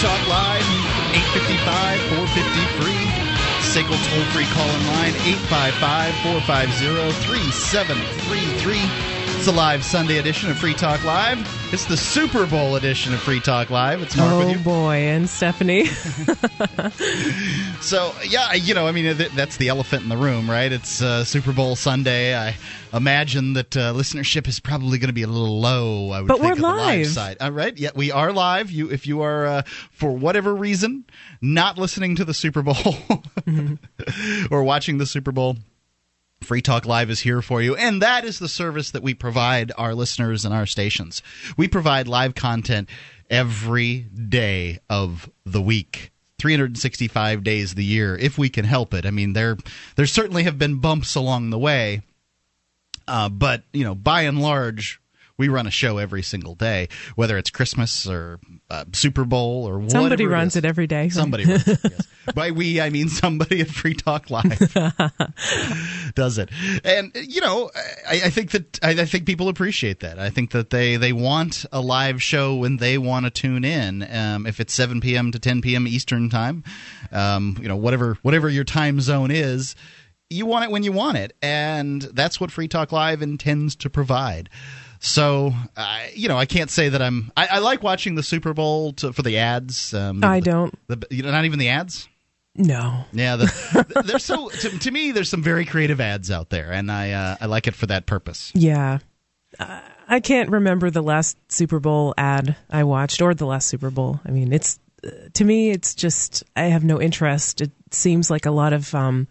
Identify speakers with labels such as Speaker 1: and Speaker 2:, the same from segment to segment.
Speaker 1: Talk Live, 855 450 free. SACL toll free call in line, 855 450 3733. It's a live Sunday edition of Free Talk Live. It's the Super Bowl edition of Free Talk Live. It's Mark
Speaker 2: oh,
Speaker 1: with you.
Speaker 2: boy, and Stephanie.
Speaker 1: So, yeah, you know, I mean, that's the elephant in the room, right? It's uh, Super Bowl Sunday. I imagine that uh, listenership is probably going to be a little low. I would
Speaker 2: but
Speaker 1: think,
Speaker 2: we're
Speaker 1: live
Speaker 2: live.
Speaker 1: side. All right, yeah, we are live. You, if you are, uh, for whatever reason, not listening to the Super Bowl mm-hmm. or watching the Super Bowl, Free Talk Live is here for you, and that is the service that we provide our listeners and our stations. We provide live content every day of the week. 365 days of the year if we can help it. I mean there there certainly have been bumps along the way. Uh, but, you know, by and large, we run a show every single day, whether it's Christmas or uh, Super Bowl or whatever.
Speaker 2: Somebody runs
Speaker 1: is.
Speaker 2: it every day.
Speaker 1: Somebody runs it, yes. By we, I mean somebody at Free Talk Live does it. And, you know, I, I think that I, I think people appreciate that. I think that they, they want a live show when they want to tune in. Um, if it's 7 p.m. to 10 p.m. Eastern time, um, you know, whatever whatever your time zone is, you want it when you want it. And that's what Free Talk Live intends to provide. So, uh, you know, I can't say that I'm. I, I like watching the Super Bowl to, for the ads. Um,
Speaker 2: I
Speaker 1: the,
Speaker 2: don't.
Speaker 1: The, you know, not even the ads.
Speaker 2: No.
Speaker 1: Yeah, the, there's so to, to, me there's some very creative ads out there, and I uh, I like it for that purpose.
Speaker 2: Yeah. Uh, I can't remember the last Super Bowl ad I watched or the last Super Bowl. I mean, it's uh, to me, it's just I have no interest. It seems like a lot of um,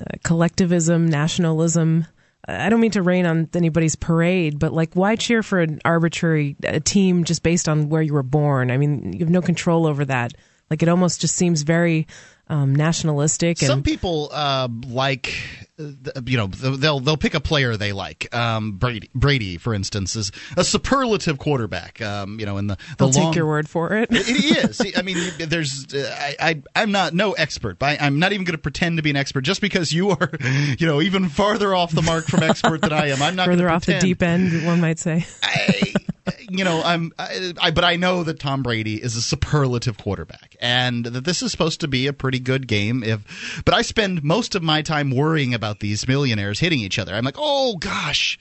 Speaker 2: uh, collectivism, nationalism. I don't mean to rain on anybody's parade, but like, why cheer for an arbitrary a team just based on where you were born? I mean, you have no control over that. Like, it almost just seems very um, nationalistic. And
Speaker 1: Some people uh, like, you know, they'll they'll pick a player they like. Um, Brady, Brady, for instance, is a superlative quarterback. Um, you know, in the, the
Speaker 2: I'll
Speaker 1: long,
Speaker 2: take your word for it.
Speaker 1: it is. I mean, there's. Uh, I, I I'm not no expert. But I, I'm not even going to pretend to be an expert just because you are, you know, even farther off the mark from expert than I am. I'm not
Speaker 2: further off
Speaker 1: pretend.
Speaker 2: the deep end, one might say.
Speaker 1: I, you know, I'm, I, I, but I know that Tom Brady is a superlative quarterback, and that this is supposed to be a pretty good game. If, but I spend most of my time worrying about these millionaires hitting each other. I'm like, oh gosh.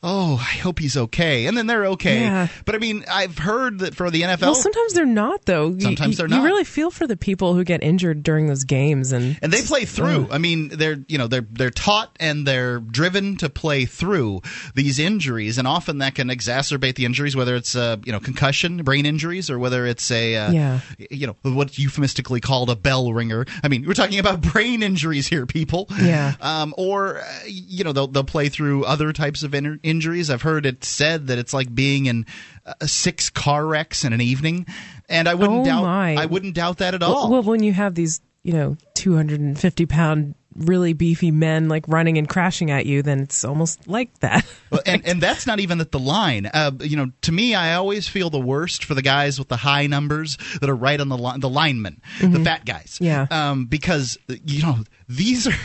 Speaker 1: Oh, I hope he's okay. And then they're okay.
Speaker 2: Yeah.
Speaker 1: But I mean, I've heard that for the NFL.
Speaker 2: Well, sometimes they're not, though. You-
Speaker 1: Sometimes
Speaker 2: you,
Speaker 1: they're not.
Speaker 2: You really feel for the people who get injured during those games, and
Speaker 1: and they play through. I mean, they're you know they're they're taught and they're driven to play through these injuries, and often that can exacerbate the injuries, whether it's uh, you know concussion, brain injuries, or whether it's a uh,
Speaker 2: Yeah.
Speaker 1: you know what's euphemistically called a bell ringer. I mean, we're talking about brain injuries here, people.
Speaker 2: Yeah.
Speaker 1: Um, or uh, you know they'll they'll play through other types of in- injuries. I've heard it said that it's like being in uh, six car wrecks in an evening, and I wouldn't
Speaker 2: Oh,
Speaker 1: doubt
Speaker 2: my.
Speaker 1: I wouldn't doubt that at all.
Speaker 2: well, when you have these, you know, two hundred and fifty pound, really beefy men like running and crashing at you, then it's almost like that.
Speaker 1: Well, and and that's not even at the line. Uh, you know, to me, I always feel the worst for the guys with the high numbers that are right on the line, the linemen, the fat guys.
Speaker 2: Mm-hmm. Yeah.
Speaker 1: Um, because you know these are.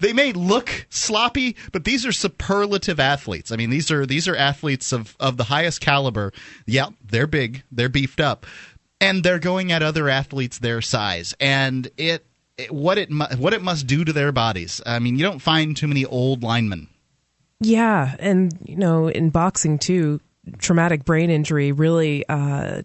Speaker 1: They may look sloppy, but these are superlative athletes. I mean, these are these are athletes of, of the highest caliber. Yeah, they're big, they're beefed up, and they're going at other athletes their size. And it, it what it what it must do to their bodies. I mean, you don't find too many old linemen.
Speaker 2: Yeah, and you know, in boxing too, traumatic brain injury really uh,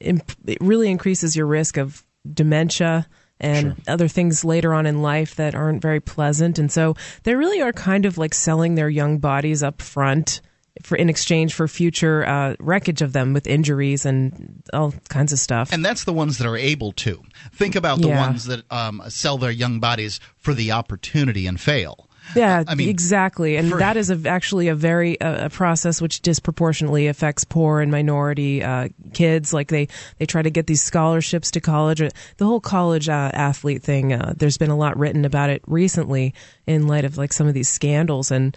Speaker 2: imp- it really increases your risk of dementia and other things later on in life that aren't very pleasant. And so they really are kind of like selling their young bodies up front for in exchange for future uh, wreckage of them with injuries and all kinds of stuff.
Speaker 1: And that's the ones that are able to. Think about the
Speaker 2: Yeah.
Speaker 1: ones that um, sell their young bodies for the opportunity and fail.
Speaker 2: Yeah,
Speaker 1: I mean,
Speaker 2: exactly, and
Speaker 1: for-
Speaker 2: that is a, actually a very uh, a process which disproportionately affects poor and minority uh, kids. Like they they try to get these scholarships to college. The whole college uh, athlete thing. Uh, there's been a lot written about it recently in light of like some of these scandals and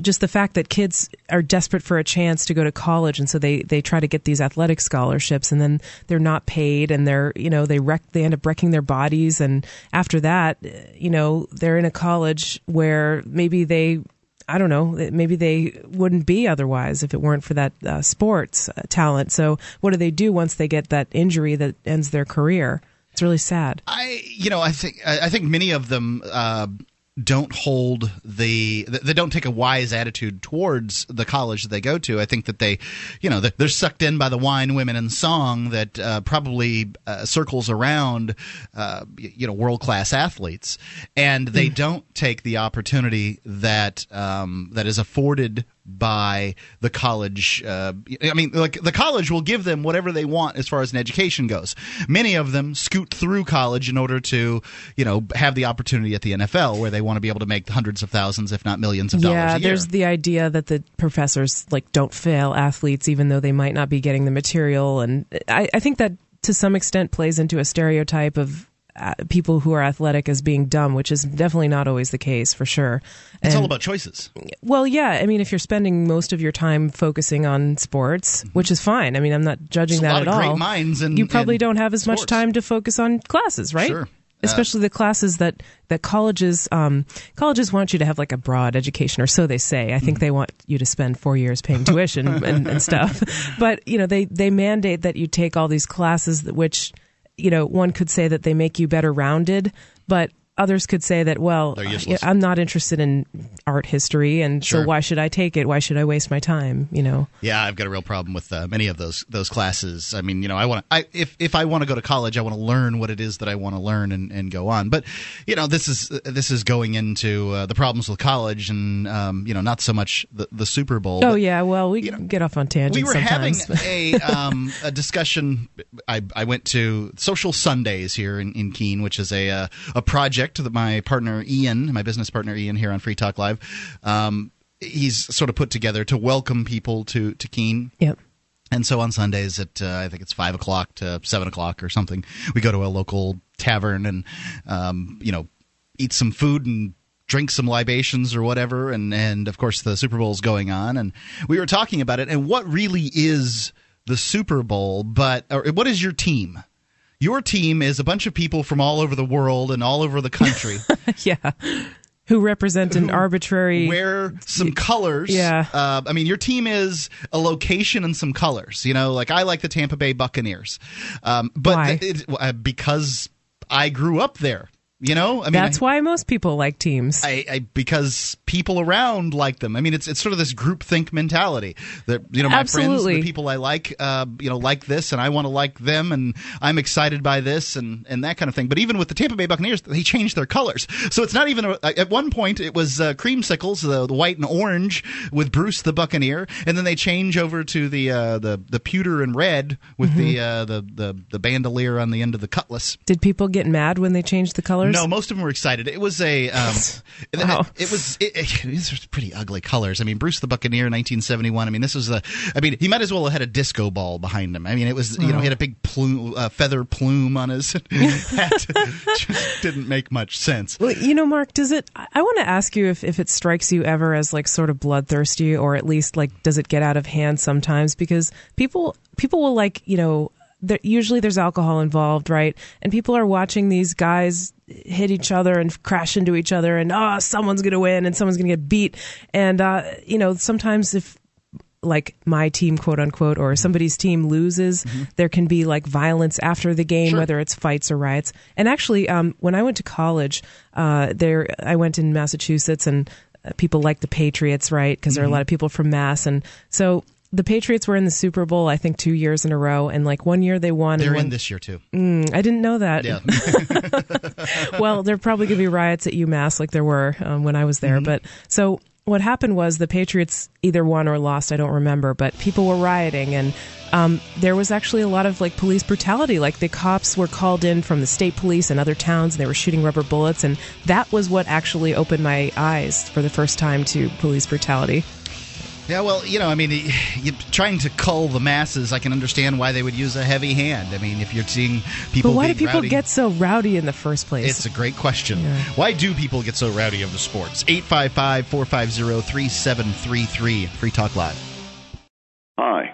Speaker 2: just the fact that kids are desperate for a chance to go to college and so they they try to get these athletic scholarships and then they're not paid and they're you know they wreck they end up wrecking their bodies and after that you know they're in a college where maybe they I don't know, maybe they wouldn't be otherwise if it weren't for that uh, sports uh, talent. So what do they do once they get that injury that ends their career? It's really sad.
Speaker 1: I, you know, I think I think many of them uh, don't hold the they don't take a wise attitude towards the college that they go to. I think that they, you know, they're sucked in by the wine, women, and song that uh, probably uh, circles around, uh, you know, world class athletes, and they mm. don't take the opportunity that um, that is afforded by the college. Uh, I mean, like the college will give them whatever they want as far as an education goes. Many of them scoot through college in order to, you know, have the opportunity at the NFL where they want to be able to make hundreds of thousands, if not millions of dollars.
Speaker 2: Yeah, there's the idea that the professors like don't fail athletes even though they might not be getting the material, and I, I think that to some extent plays into a stereotype of people who are athletic as being dumb, which is definitely not always the case for sure.
Speaker 1: And, it's all about choices.
Speaker 2: Well, yeah. I mean, if you're spending most of your time focusing on sports, mm-hmm. which is fine. I mean, I'm not judging
Speaker 1: There's
Speaker 2: that
Speaker 1: at
Speaker 2: all.
Speaker 1: Minds and
Speaker 2: you probably don't have as sports. much time to focus on classes, right?
Speaker 1: Sure.
Speaker 2: Especially the classes that, that colleges um, colleges want you to have like a broad education, or so they say. I think mm-hmm. they want you to spend four years paying tuition and, and stuff. But you know, they they mandate that you take all these classes, which you know, one could say that they make you better rounded, but others could say that well i'm not interested in art history and sure. so why should i take it? Why should i waste my time you know?
Speaker 1: Yeah i've got a real problem with uh, many of those those classes. I mean you know i want to if if i want to go to college i want to learn what it is that i want to learn and, and go on. But you know this is this is going into uh, the problems with college and um, you know not so much the, the super bowl
Speaker 2: oh but, yeah well we you know, get off on tangents
Speaker 1: we were
Speaker 2: sometimes.
Speaker 1: having a um, a discussion I, I went to social sundays here in, in keene which is a uh, a project project that my partner Ian, my business partner Ian here on Free Talk Live, um, he's sort of put together to welcome people to to Keene.
Speaker 2: Yep.
Speaker 1: And so on Sundays at uh, I think it's five o'clock to seven o'clock or something, we go to a local tavern and um, you know eat some food and drink some libations or whatever and and of course the Super Bowl's going on and we were talking about it and what really is the Super Bowl but or what is your team your team is a bunch of people from all over the world and all over the country.
Speaker 2: yeah. Who represent an arbitrary.
Speaker 1: Wear some colors.
Speaker 2: Yeah.
Speaker 1: Uh, I mean, your team is a location and some colors. You know, like I like the Tampa Bay Buccaneers. Um, but
Speaker 2: Why?
Speaker 1: It, uh, because I grew up there. You know, I mean,
Speaker 2: that's
Speaker 1: I,
Speaker 2: why most people like teams.
Speaker 1: I, I, because people around like them. I mean, it's it's sort of this group think mentality that you know my
Speaker 2: Absolutely.
Speaker 1: friends, the people I like, uh, you know, like this, and I want to like them, and I'm excited by this, and and that kind of thing. But even with the Tampa Bay Buccaneers, they changed their colors, so it's not even. A, at one point, it was uh, creamsicles, the, the, white and orange, with Bruce the Buccaneer, and then they change over to the uh, the the pewter and red with mm-hmm. the, uh, the the the bandolier on the end of the cutlass.
Speaker 2: Did people get mad when they changed the colors?
Speaker 1: No, most of them were excited. It was a, um, wow. it, it, was it, it, these are pretty ugly colors. I mean, Bruce the Buccaneer, 1971. I mean, this was a. I mean, he might as well have had a disco ball behind him. I mean, it was you know he had a big plume, uh, feather plume on his hat. Just didn't make much sense.
Speaker 2: Well, you know, Mark, does it? I want to ask you if if it strikes you ever as like sort of bloodthirsty, or at least like does it get out of hand sometimes? Because people people will like you know there, usually there's alcohol involved, right? And people are watching these guys hit each other and crash into each other, and oh, someone's going to win and someone's going to get beat. And uh, you know, sometimes if like my team, quote unquote, or somebody's team loses, mm-hmm. there can be like violence after the game,
Speaker 1: sure.
Speaker 2: whether it's fights or riots. And actually, um, when I went to college, uh, there I went in Massachusetts and uh, people like the Patriots, right? Because mm-hmm. there are a mm-hmm. lot of people from Mass, and so the Patriots were in the Super Bowl, I think, two years in a row, and like one year they won.
Speaker 1: They're
Speaker 2: one,
Speaker 1: in this year too.
Speaker 2: Mm, I didn't know that.
Speaker 1: Yeah.
Speaker 2: well, there probably going to be riots at UMass, like there were um, when I was there. Mm-hmm. But so what happened was the Patriots either won or lost. I don't remember, but people were rioting, and um, there was actually a lot of like police brutality. Like the cops were called in from the state police and other towns, and they were shooting rubber bullets, and that was what actually opened my eyes for the first time to police brutality.
Speaker 1: Yeah, well, you know, I mean, you're trying to cull the masses. I can understand why they would use a heavy hand. I mean, if you're seeing people.
Speaker 2: But why do people
Speaker 1: rowdy,
Speaker 2: get so rowdy in the first place?
Speaker 1: It's a great question. Yeah. Why do people get so rowdy of the sports? 855 450 3733. Free Talk Live.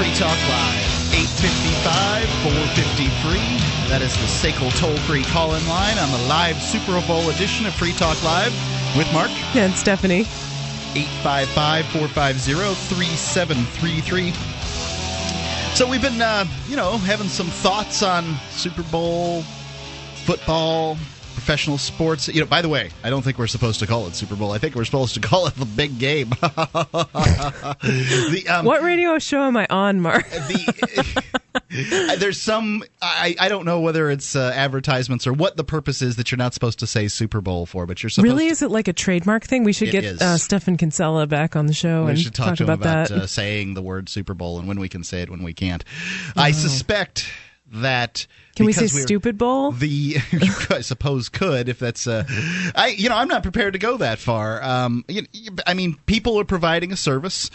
Speaker 1: Free Talk Live, 855 453. That is the SACL toll free call in line on the live Super Bowl edition of Free Talk Live with Mark.
Speaker 2: And Stephanie.
Speaker 1: 855 450 3733. So we've been, uh, you know, having some thoughts on Super Bowl, football, professional sports. You know, by the way, I don't think we're supposed to call it Super Bowl. I think we're supposed to call it the big game. the, um,
Speaker 2: What radio show am I on, Mark?
Speaker 1: the, there's some I, I don't know whether it's uh, advertisements or what the purpose is that you're not supposed to say Super Bowl for, but you're supposed
Speaker 2: really?
Speaker 1: to.
Speaker 2: Is it like a trademark thing? We should get uh, Stephan Kinsella back on the show
Speaker 1: we
Speaker 2: and
Speaker 1: should talk, to him
Speaker 2: about,
Speaker 1: about
Speaker 2: that.
Speaker 1: uh, saying the word Super Bowl and when we can say it, when we can't. I suspect that.
Speaker 2: Can we say
Speaker 1: we're-
Speaker 2: stupid bowl?
Speaker 1: The I suppose could if that's uh, I you know I'm not prepared to go that far. Um, you- I mean, people are providing a service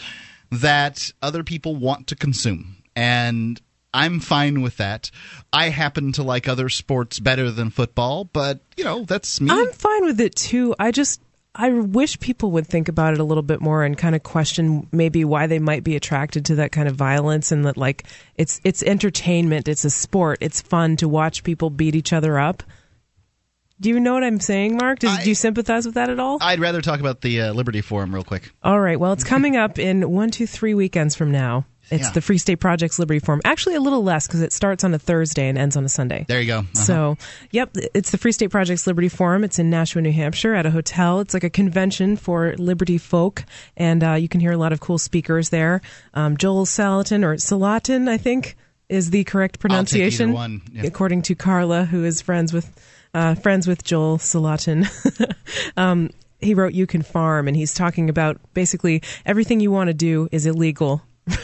Speaker 1: that other people want to consume, and I'm fine with that. I happen to like other sports better than football, but you know that's me.
Speaker 2: I'm fine with it too. I just I wish people would think about it a little bit more and kind of question maybe why they might be attracted to that kind of violence and that like it's it's entertainment, it's a sport, it's fun to watch people beat each other up. Do you know what I'm saying, Mark? Does,
Speaker 1: I-
Speaker 2: do you sympathize with that at all?
Speaker 1: I'd rather talk about the uh, Liberty Forum real quick.
Speaker 2: All right. Well, it's coming up in one, two, three weekends from now. It's
Speaker 1: Yeah.
Speaker 2: the Free State Project's Liberty Forum. Actually, a little less because it starts on a Thursday and ends on a Sunday.
Speaker 1: There you go. Uh-huh.
Speaker 2: So, yep, it's the Free State Project's Liberty Forum. It's in Nashua, New Hampshire, at a hotel. It's like a convention for Liberty folk, and uh, you can hear a lot of cool speakers there. Um, Joel Salatin or Salatin, I think, is the correct pronunciation,
Speaker 1: yeah.
Speaker 2: according to Carla, who is friends with uh, friends with Joel Salatin. um, he wrote "You Can Farm," and he's talking about basically everything you want to do is illegal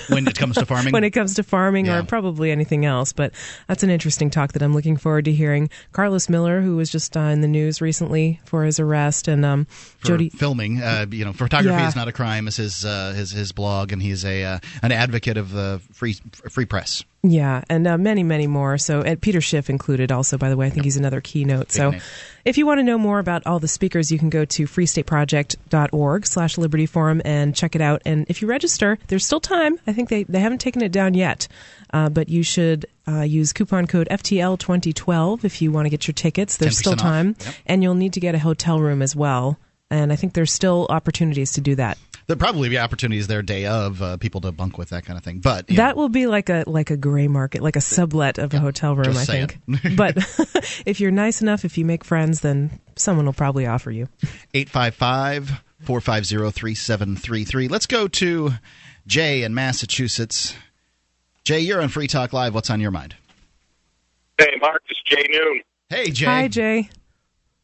Speaker 1: when it comes to farming,
Speaker 2: when it comes to farming
Speaker 1: Yeah.
Speaker 2: or probably anything else. But that's an interesting talk that I'm looking forward to hearing. Carlos Miller, who was just uh, in the news recently for his arrest, and um, Jody.
Speaker 1: filming. Uh, you know, photography
Speaker 2: Yeah.
Speaker 1: is not a crime. Is his uh, his his blog, and he's a uh, an advocate of the free free press.
Speaker 2: Yeah, and uh, many, many more. So, and Peter Schiff included also, by the way. I think he's another keynote. so,
Speaker 1: name.
Speaker 2: if you want to know more about all the speakers, you can go to freestateproject.org slash Liberty Forum and check it out. And if you register, there's still time. I think they, they haven't taken it down yet. Uh, but you should uh, use coupon code FTL2012 if you want to get your tickets. There's still time.
Speaker 1: Yep.
Speaker 2: And you'll need to get a hotel room as well. And I think there's still opportunities to do that.
Speaker 1: There'll probably be opportunities there day of uh, people to bunk with that kind of thing. But you
Speaker 2: That will be like a like a gray market, like a sublet of a hotel room, I
Speaker 1: saying.
Speaker 2: think. but if you're nice enough, if you make friends, then someone will probably offer you.
Speaker 1: 855 450 3733. Let's go to Jay in Massachusetts. Jay, you're on Free Talk Live. What's on your mind?
Speaker 3: Hey, Mark, it's Jay Noon.
Speaker 1: Hey, Jay.
Speaker 2: Hi, Jay.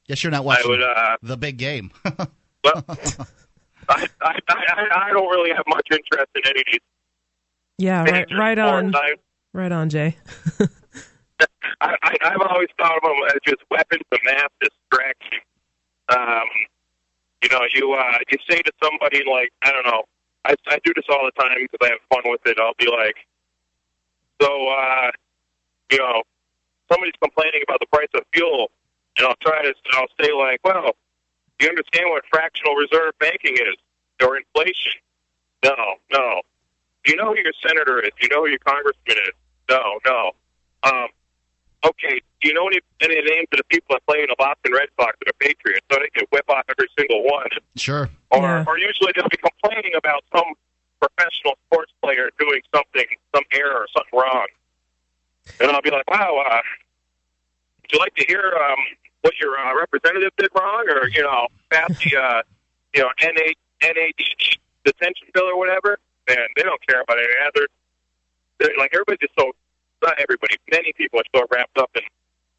Speaker 1: Guess you're not
Speaker 3: I
Speaker 1: watching
Speaker 3: would, uh,
Speaker 1: the big game.
Speaker 3: well, I, I, I, I don't really have much interest in any of these
Speaker 2: Yeah, right, right on,
Speaker 3: sports.
Speaker 2: right on, Jay.
Speaker 3: I, I, I've always thought of them as just weapons of mass distraction. Um, you know, you uh, you say to somebody like, I don't know, I, I do this all the time because I have fun with it. I'll be like, so, uh, you know, somebody's complaining about the price of fuel, and I'll try to, I'll say like, well, you understand what fractional reserve banking is or inflation? No, no. Do you know who your senator is? Do you know who your congressman is? No, no. Um, okay, do you know any any names of the people that play in the Boston Red Sox that are Patriots so they can whip off every single one?
Speaker 1: sure.
Speaker 3: Or,
Speaker 2: Yeah.
Speaker 3: or usually they'll be complaining about some professional sports player doing something, some error or something wrong. And I'll be like, wow, uh, would you like to hear um, what your uh, representative did wrong? Or, you know, pass the, uh, you know, NA, NAD detention bill or whatever? And they don't care about any that. They're, like, everybody's just so not everybody, many people are so wrapped up in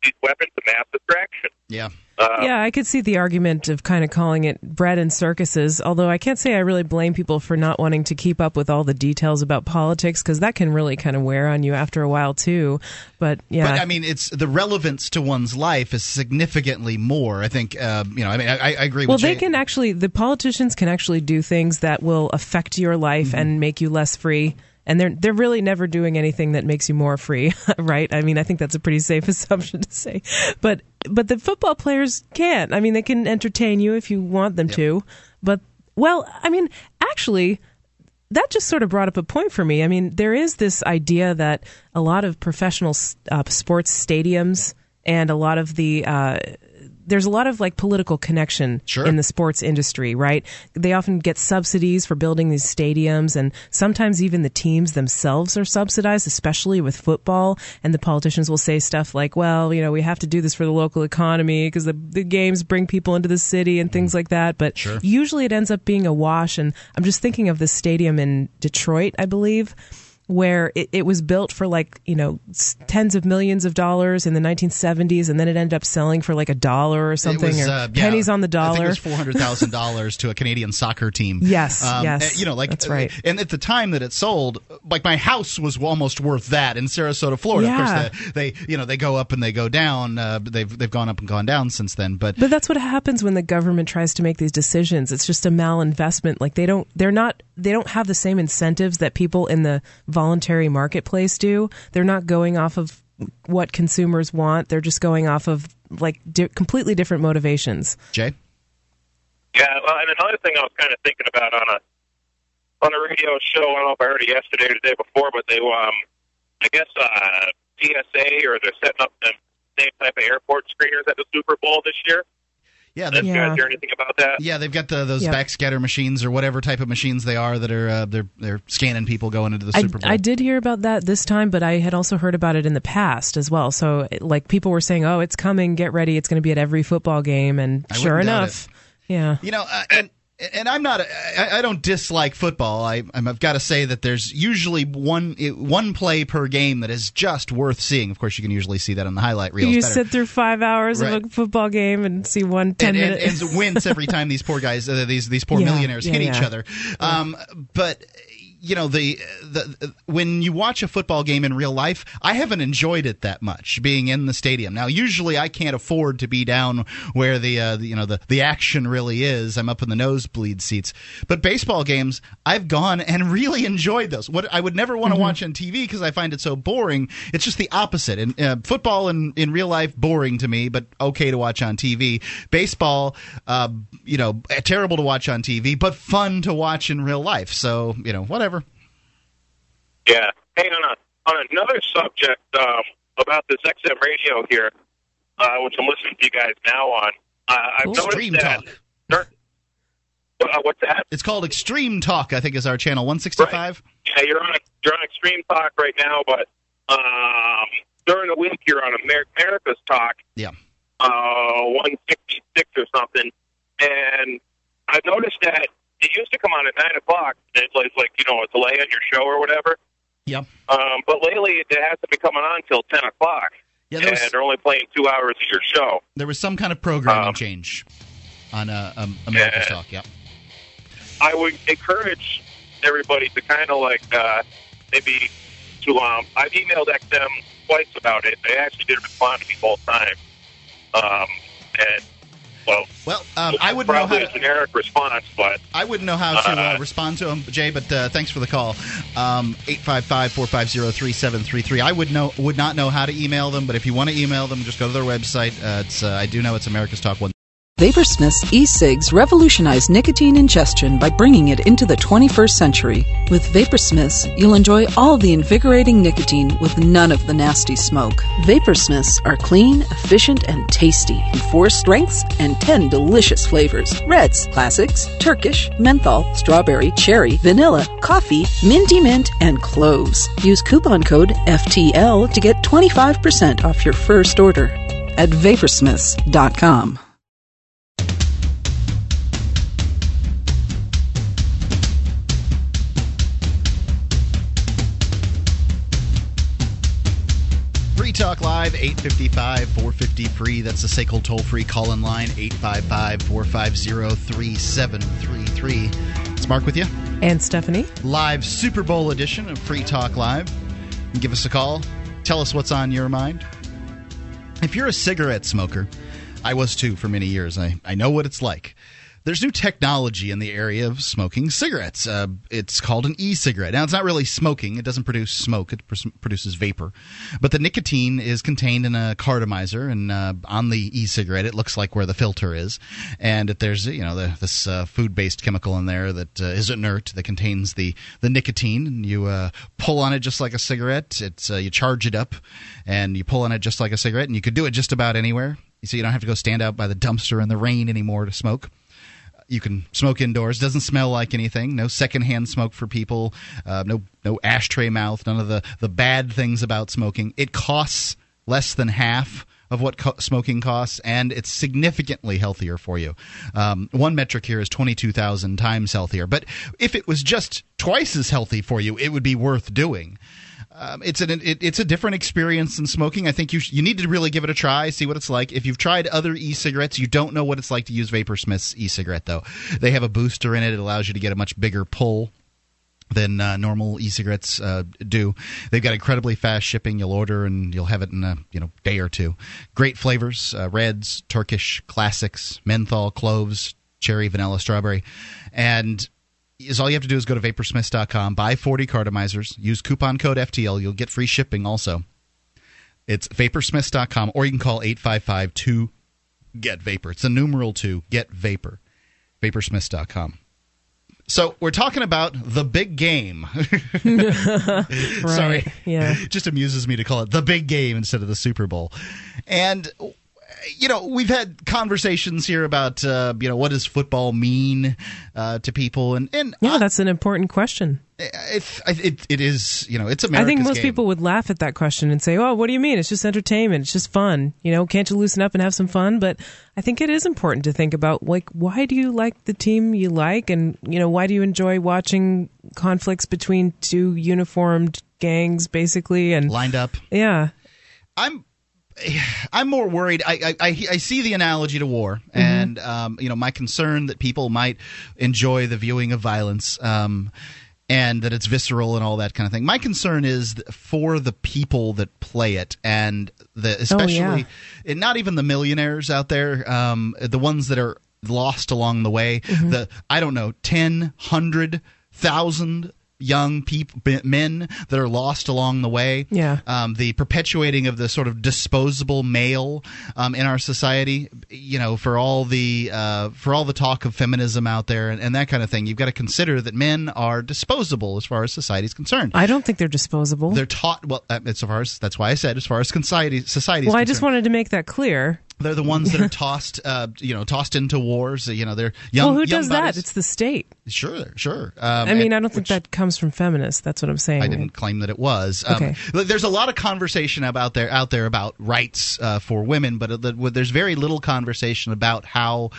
Speaker 3: these weapons of mass distraction.
Speaker 1: Yeah.
Speaker 3: Uh,
Speaker 2: Yeah, I could see the argument of kind of calling it bread and circuses, although I can't say I really blame people for not wanting to keep up with all the details about politics because that can really kind of wear on you after a while too. But yeah,
Speaker 1: But I mean, it's the relevance to one's life is significantly more. I think, uh, you know, I mean, I, I agree with
Speaker 2: you.
Speaker 1: well, they
Speaker 2: can actually, the politicians can actually do things that will affect your life
Speaker 1: Mm-hmm.
Speaker 2: and make you less free. And they're they're really never doing anything that makes you more free, right? I mean, I think that's a pretty safe assumption to say. But but the football players can't. I mean, they can entertain you if you want them to. But well, I mean, actually, that just sort of brought up a point for me. I mean, there is this idea that a lot of professional uh, sports stadiums and a lot of the uh, there's a lot of like political connection
Speaker 1: Sure.
Speaker 2: in the sports industry, right? They often get subsidies for building these stadiums, and sometimes even the teams themselves are subsidized, especially with football. And the politicians will say stuff like, "Well, you know, we have to do this for the local economy because the, the games bring people into the city and things mm-hmm. like that." But
Speaker 1: Sure.
Speaker 2: usually it ends up being a wash. And I'm just thinking of this stadium in Detroit, I believe, where it, it was built for like, you know, tens of millions of dollars in the 1970s, and then it ended up selling for like a dollar or something,
Speaker 1: It was,
Speaker 2: or
Speaker 1: uh, yeah,
Speaker 2: pennies on the
Speaker 1: I think
Speaker 2: dollar.
Speaker 1: it was four hundred thousand dollars to a Canadian soccer team.
Speaker 2: Yes,
Speaker 1: Um,
Speaker 2: yes,
Speaker 1: You know, like
Speaker 2: that's right.
Speaker 1: And at the time that it sold, like my house was almost worth that in Sarasota, Florida.
Speaker 2: Yeah.
Speaker 1: Of course, they, they you know they go up and they go down. Uh, they've they've gone up and gone down since then. But
Speaker 2: But that's what happens when the government tries to make these decisions. It's just a malinvestment. Like they don't, they're not, they don't have the same incentives that people in the voluntary marketplace do. They're not going off of what consumers want. They're just going off of like di- completely different motivations.
Speaker 1: Jay,
Speaker 3: Yeah, well, and another thing I was kind of thinking about on a on a radio show. I don't know if I heard it yesterday or the day before, but they, um, I guess, uh, TSA or they're setting up the same type of airport screeners at the Super Bowl this year.
Speaker 1: Yeah,
Speaker 3: Did
Speaker 1: they,
Speaker 3: you
Speaker 2: Yeah.
Speaker 3: guys hear anything about that?
Speaker 1: yeah, they've got the, those
Speaker 2: Yep.
Speaker 1: backscatter machines or whatever type of machines they are that are uh, they're they're scanning people going into the
Speaker 2: I,
Speaker 1: Super Bowl.
Speaker 2: I did hear about that this time, but I had also heard about it in the past as well. So, like, people were saying, "Oh, it's coming, get ready! It's going to be at every football game." And
Speaker 1: I
Speaker 2: sure
Speaker 1: wouldn't doubt
Speaker 2: enough, yeah,
Speaker 1: You know, uh, and and I'm not. I, I don't dislike football. I, I'm- I've got to say that there's usually one one play per game that is just worth seeing. Of course, you can usually see that on the highlight reels.
Speaker 2: you
Speaker 1: better.
Speaker 2: sit through five hours of a football game and see one ten
Speaker 1: and, and,
Speaker 2: minute.
Speaker 1: and wince every time these poor guys, uh, these these poor
Speaker 2: Yeah,
Speaker 1: millionaires
Speaker 2: yeah,
Speaker 1: hit
Speaker 2: yeah.
Speaker 1: each other. Um, but you know the, the when you watch a football game in real life, I haven't enjoyed it that much being in the stadium. Now, usually I can't afford to be down where the, uh, the you know the the action really is. I'm up in the nosebleed seats. But baseball games, I've gone and really enjoyed those. What I would never want to
Speaker 2: Mm-hmm.
Speaker 1: watch on TV because I find it so boring. It's just the opposite. And uh, football in in real life boring to me, but okay to watch on TV. Baseball, uh, you know, terrible to watch on TV, but fun to watch in real life. So you know, whatever.
Speaker 3: Yeah. Hey, on, a, on another subject um, about this XM radio here, uh, which I'm listening to you guys now on, uh, I've
Speaker 2: Cool.
Speaker 3: noticed
Speaker 1: Extreme
Speaker 3: that.
Speaker 1: Talk.
Speaker 3: Uh, what's that?
Speaker 1: It's called Extreme Talk. I think is our channel 165.
Speaker 3: Yeah, you're on you're on Extreme Talk right now, but um, during the week you're on America's Talk,
Speaker 1: Yeah.
Speaker 3: uh, 166 or something, and I've noticed that it used to come on at nine o'clock. And it's like, like you know, a delay on your show or whatever.
Speaker 1: Yep.
Speaker 3: Um, but lately it hasn't been coming on until ten o'clock,
Speaker 1: Yeah, there was,
Speaker 3: and they're only playing two hours of your show.
Speaker 1: there was some kind of programming
Speaker 3: Um,
Speaker 1: change on uh, um, America's
Speaker 3: yeah.
Speaker 1: Talk. Yep.
Speaker 3: I would encourage everybody to kind of like uh, maybe to um. I've emailed XM twice about it. They actually did respond to me both times. Um, and well,
Speaker 1: Well, um, I wouldn't know how to,
Speaker 3: generic response, but
Speaker 1: I wouldn't know how to uh,
Speaker 3: Uh,
Speaker 1: respond to him, Jay. But uh, thanks for the call. Um, Eight five five four five zero three seven three three. I would know would not know how to email them, but if you want to email them, just go to their website. Uh, it's uh, I do know it's America's Talk One.
Speaker 4: Vaporsmith's e-cigs revolutionize nicotine ingestion by bringing it into the 21st century. With Vaporsmiths, you'll enjoy all the invigorating nicotine with none of the nasty smoke. Vaporsmiths are clean, efficient, and tasty in four strengths and 10 delicious flavors. Reds, classics, Turkish, menthol, strawberry, cherry, vanilla, coffee, minty mint, and cloves. Use coupon code FTL to get 25% off your first order at vaporsmiths.com.
Speaker 1: Talk Live, 855 450 free. That's the SACL toll free call in line, 855 450 3733. It's Mark with you.
Speaker 2: And Stephanie.
Speaker 1: Live Super Bowl edition of Free Talk Live. Give us a call. Tell us what's on your mind. If you're a cigarette smoker, I was too for many years. I, I know what it's like. There's new technology in the area of smoking cigarettes. Uh, it's called an e-cigarette. Now, it's not really smoking. It doesn't produce smoke. It pr- produces vapor. But the nicotine is contained in a cartomizer, and uh, on the e-cigarette, it looks like where the filter is. And there's you know the, this uh, food-based chemical in there that uh, is inert that contains the the nicotine, and you uh, pull on it just like a cigarette. It's uh, you charge it up, and you pull on it just like a cigarette, and you could do it just about anywhere. So you don't have to go stand out by the dumpster in the rain anymore to smoke. You can smoke indoors. Doesn't smell like anything. No secondhand smoke for people. Uh, no no ashtray mouth. None of the the bad things about smoking. It costs less than half of what co- smoking costs, and it's significantly healthier for you. Um, one metric here is 22,000 times healthier. But if it was just twice as healthy for you, it would be worth doing. Um, it's an it, it's a different experience than smoking. I think you sh- you need to really give it a try, see what it's like. If you've tried other e-cigarettes, you don't know what it's like to use VaporSmith's e-cigarette though. They have a booster in it; it allows you to get a much bigger pull than uh, normal e-cigarettes uh, do. They've got incredibly fast shipping. You'll order and you'll have it in a you know day or two. Great flavors: uh, reds, Turkish, classics, menthol, cloves, cherry, vanilla, strawberry, and is all you have to do is go to vaporsmiths.com, buy 40 cartomizers, use coupon code FTL. You'll get free shipping also. It's vaporsmiths.com, or you can call 855 2 get vapor. It's a numeral 2 get vapor. Vaporsmiths.com. So we're talking about the big game. Sorry.
Speaker 2: Yeah.
Speaker 1: Just amuses me to call it the big game instead of the Super Bowl. And you know, we've had conversations here about uh, you know what does football mean uh, to people, and and
Speaker 2: Yeah,
Speaker 1: I-
Speaker 2: that's an important question.
Speaker 1: it, it it is you know it's America's
Speaker 2: I think most
Speaker 1: game.
Speaker 2: people would laugh at that question and say, "Oh, what do you mean? It's just entertainment. It's just fun. You know, can't you loosen up and have some fun?" But I think it is important to think about like why do you like the team you like and, you know, why do you enjoy watching conflicts between two uniformed gangs basically and
Speaker 1: lined up.
Speaker 2: yeah.
Speaker 1: I'm I'm more worried. I I, I I see the analogy to war, and um, you know my concern that people might enjoy the viewing of violence. Um, and that it's visceral and all that kind of thing. My concern is for the people that play it, and the especially, and not even the millionaires out there, um, the ones that are lost along the way. The I don't know, ten, hundred, thousand young people, men that are lost along the way
Speaker 2: Yeah.
Speaker 1: um, the perpetuating of the sort of disposable male um, in our society. You know, for all the uh, for all the talk of feminism out there and, and that kind of thing, you've got to consider that men are disposable as far as society is concerned.
Speaker 2: I don't think they're disposable.
Speaker 1: They're taught well. uh, As far as that's why I said, as far as society society.
Speaker 2: well,
Speaker 1: is
Speaker 2: I just wanted to make that clear.
Speaker 1: They're the ones that are tossed, uh, you know, tossed into wars. You know, they're young.
Speaker 2: well, who
Speaker 1: young
Speaker 2: does that? It's the state.
Speaker 1: sure, sure. Um,
Speaker 2: I mean,
Speaker 1: and-
Speaker 2: I don't think
Speaker 1: which-
Speaker 2: that comes from feminists. That's what I'm saying.
Speaker 1: I didn't claim that it was. Um,
Speaker 2: Okay.
Speaker 1: There's a lot of conversation about there out there about rights uh, for women, but uh, there's very little conversation about how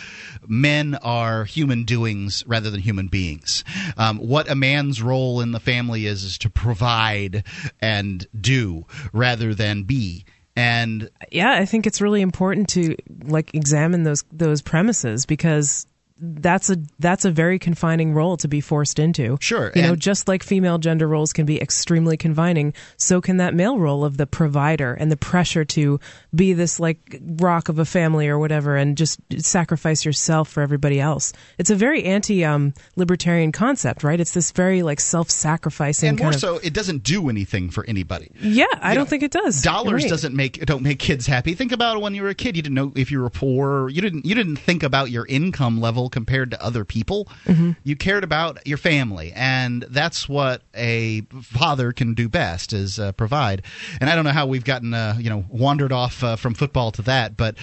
Speaker 1: men are human doings rather than human beings. Um, what a man's role in the family is is to provide and do rather than be. And
Speaker 2: yeah, I think it's really important to like examine those those premises because that's a that's a very confining role to be forced into.
Speaker 1: Sure,
Speaker 2: you know, just like female gender roles can be extremely confining, so can that male role of the provider and the pressure to be this like rock of a family or whatever, and just sacrifice yourself for everybody else. It's a very anti um, libertarian concept, right? It's this very like self sacrificing
Speaker 1: and more
Speaker 2: kind of.
Speaker 1: so, it doesn't do anything for anybody.
Speaker 2: yeah, I
Speaker 1: you
Speaker 2: don't think it does.
Speaker 1: Dollars
Speaker 2: right.
Speaker 1: doesn't make don't make kids happy think about when you were a kid you didn't know if you were poor you didn't you didn't think about your income level compared to other people
Speaker 2: Mm-hmm.
Speaker 1: you cared about your family and that's what a father can do best is uh, provide and i don't know how we've gotten uh, you know wandered off uh, from football to that but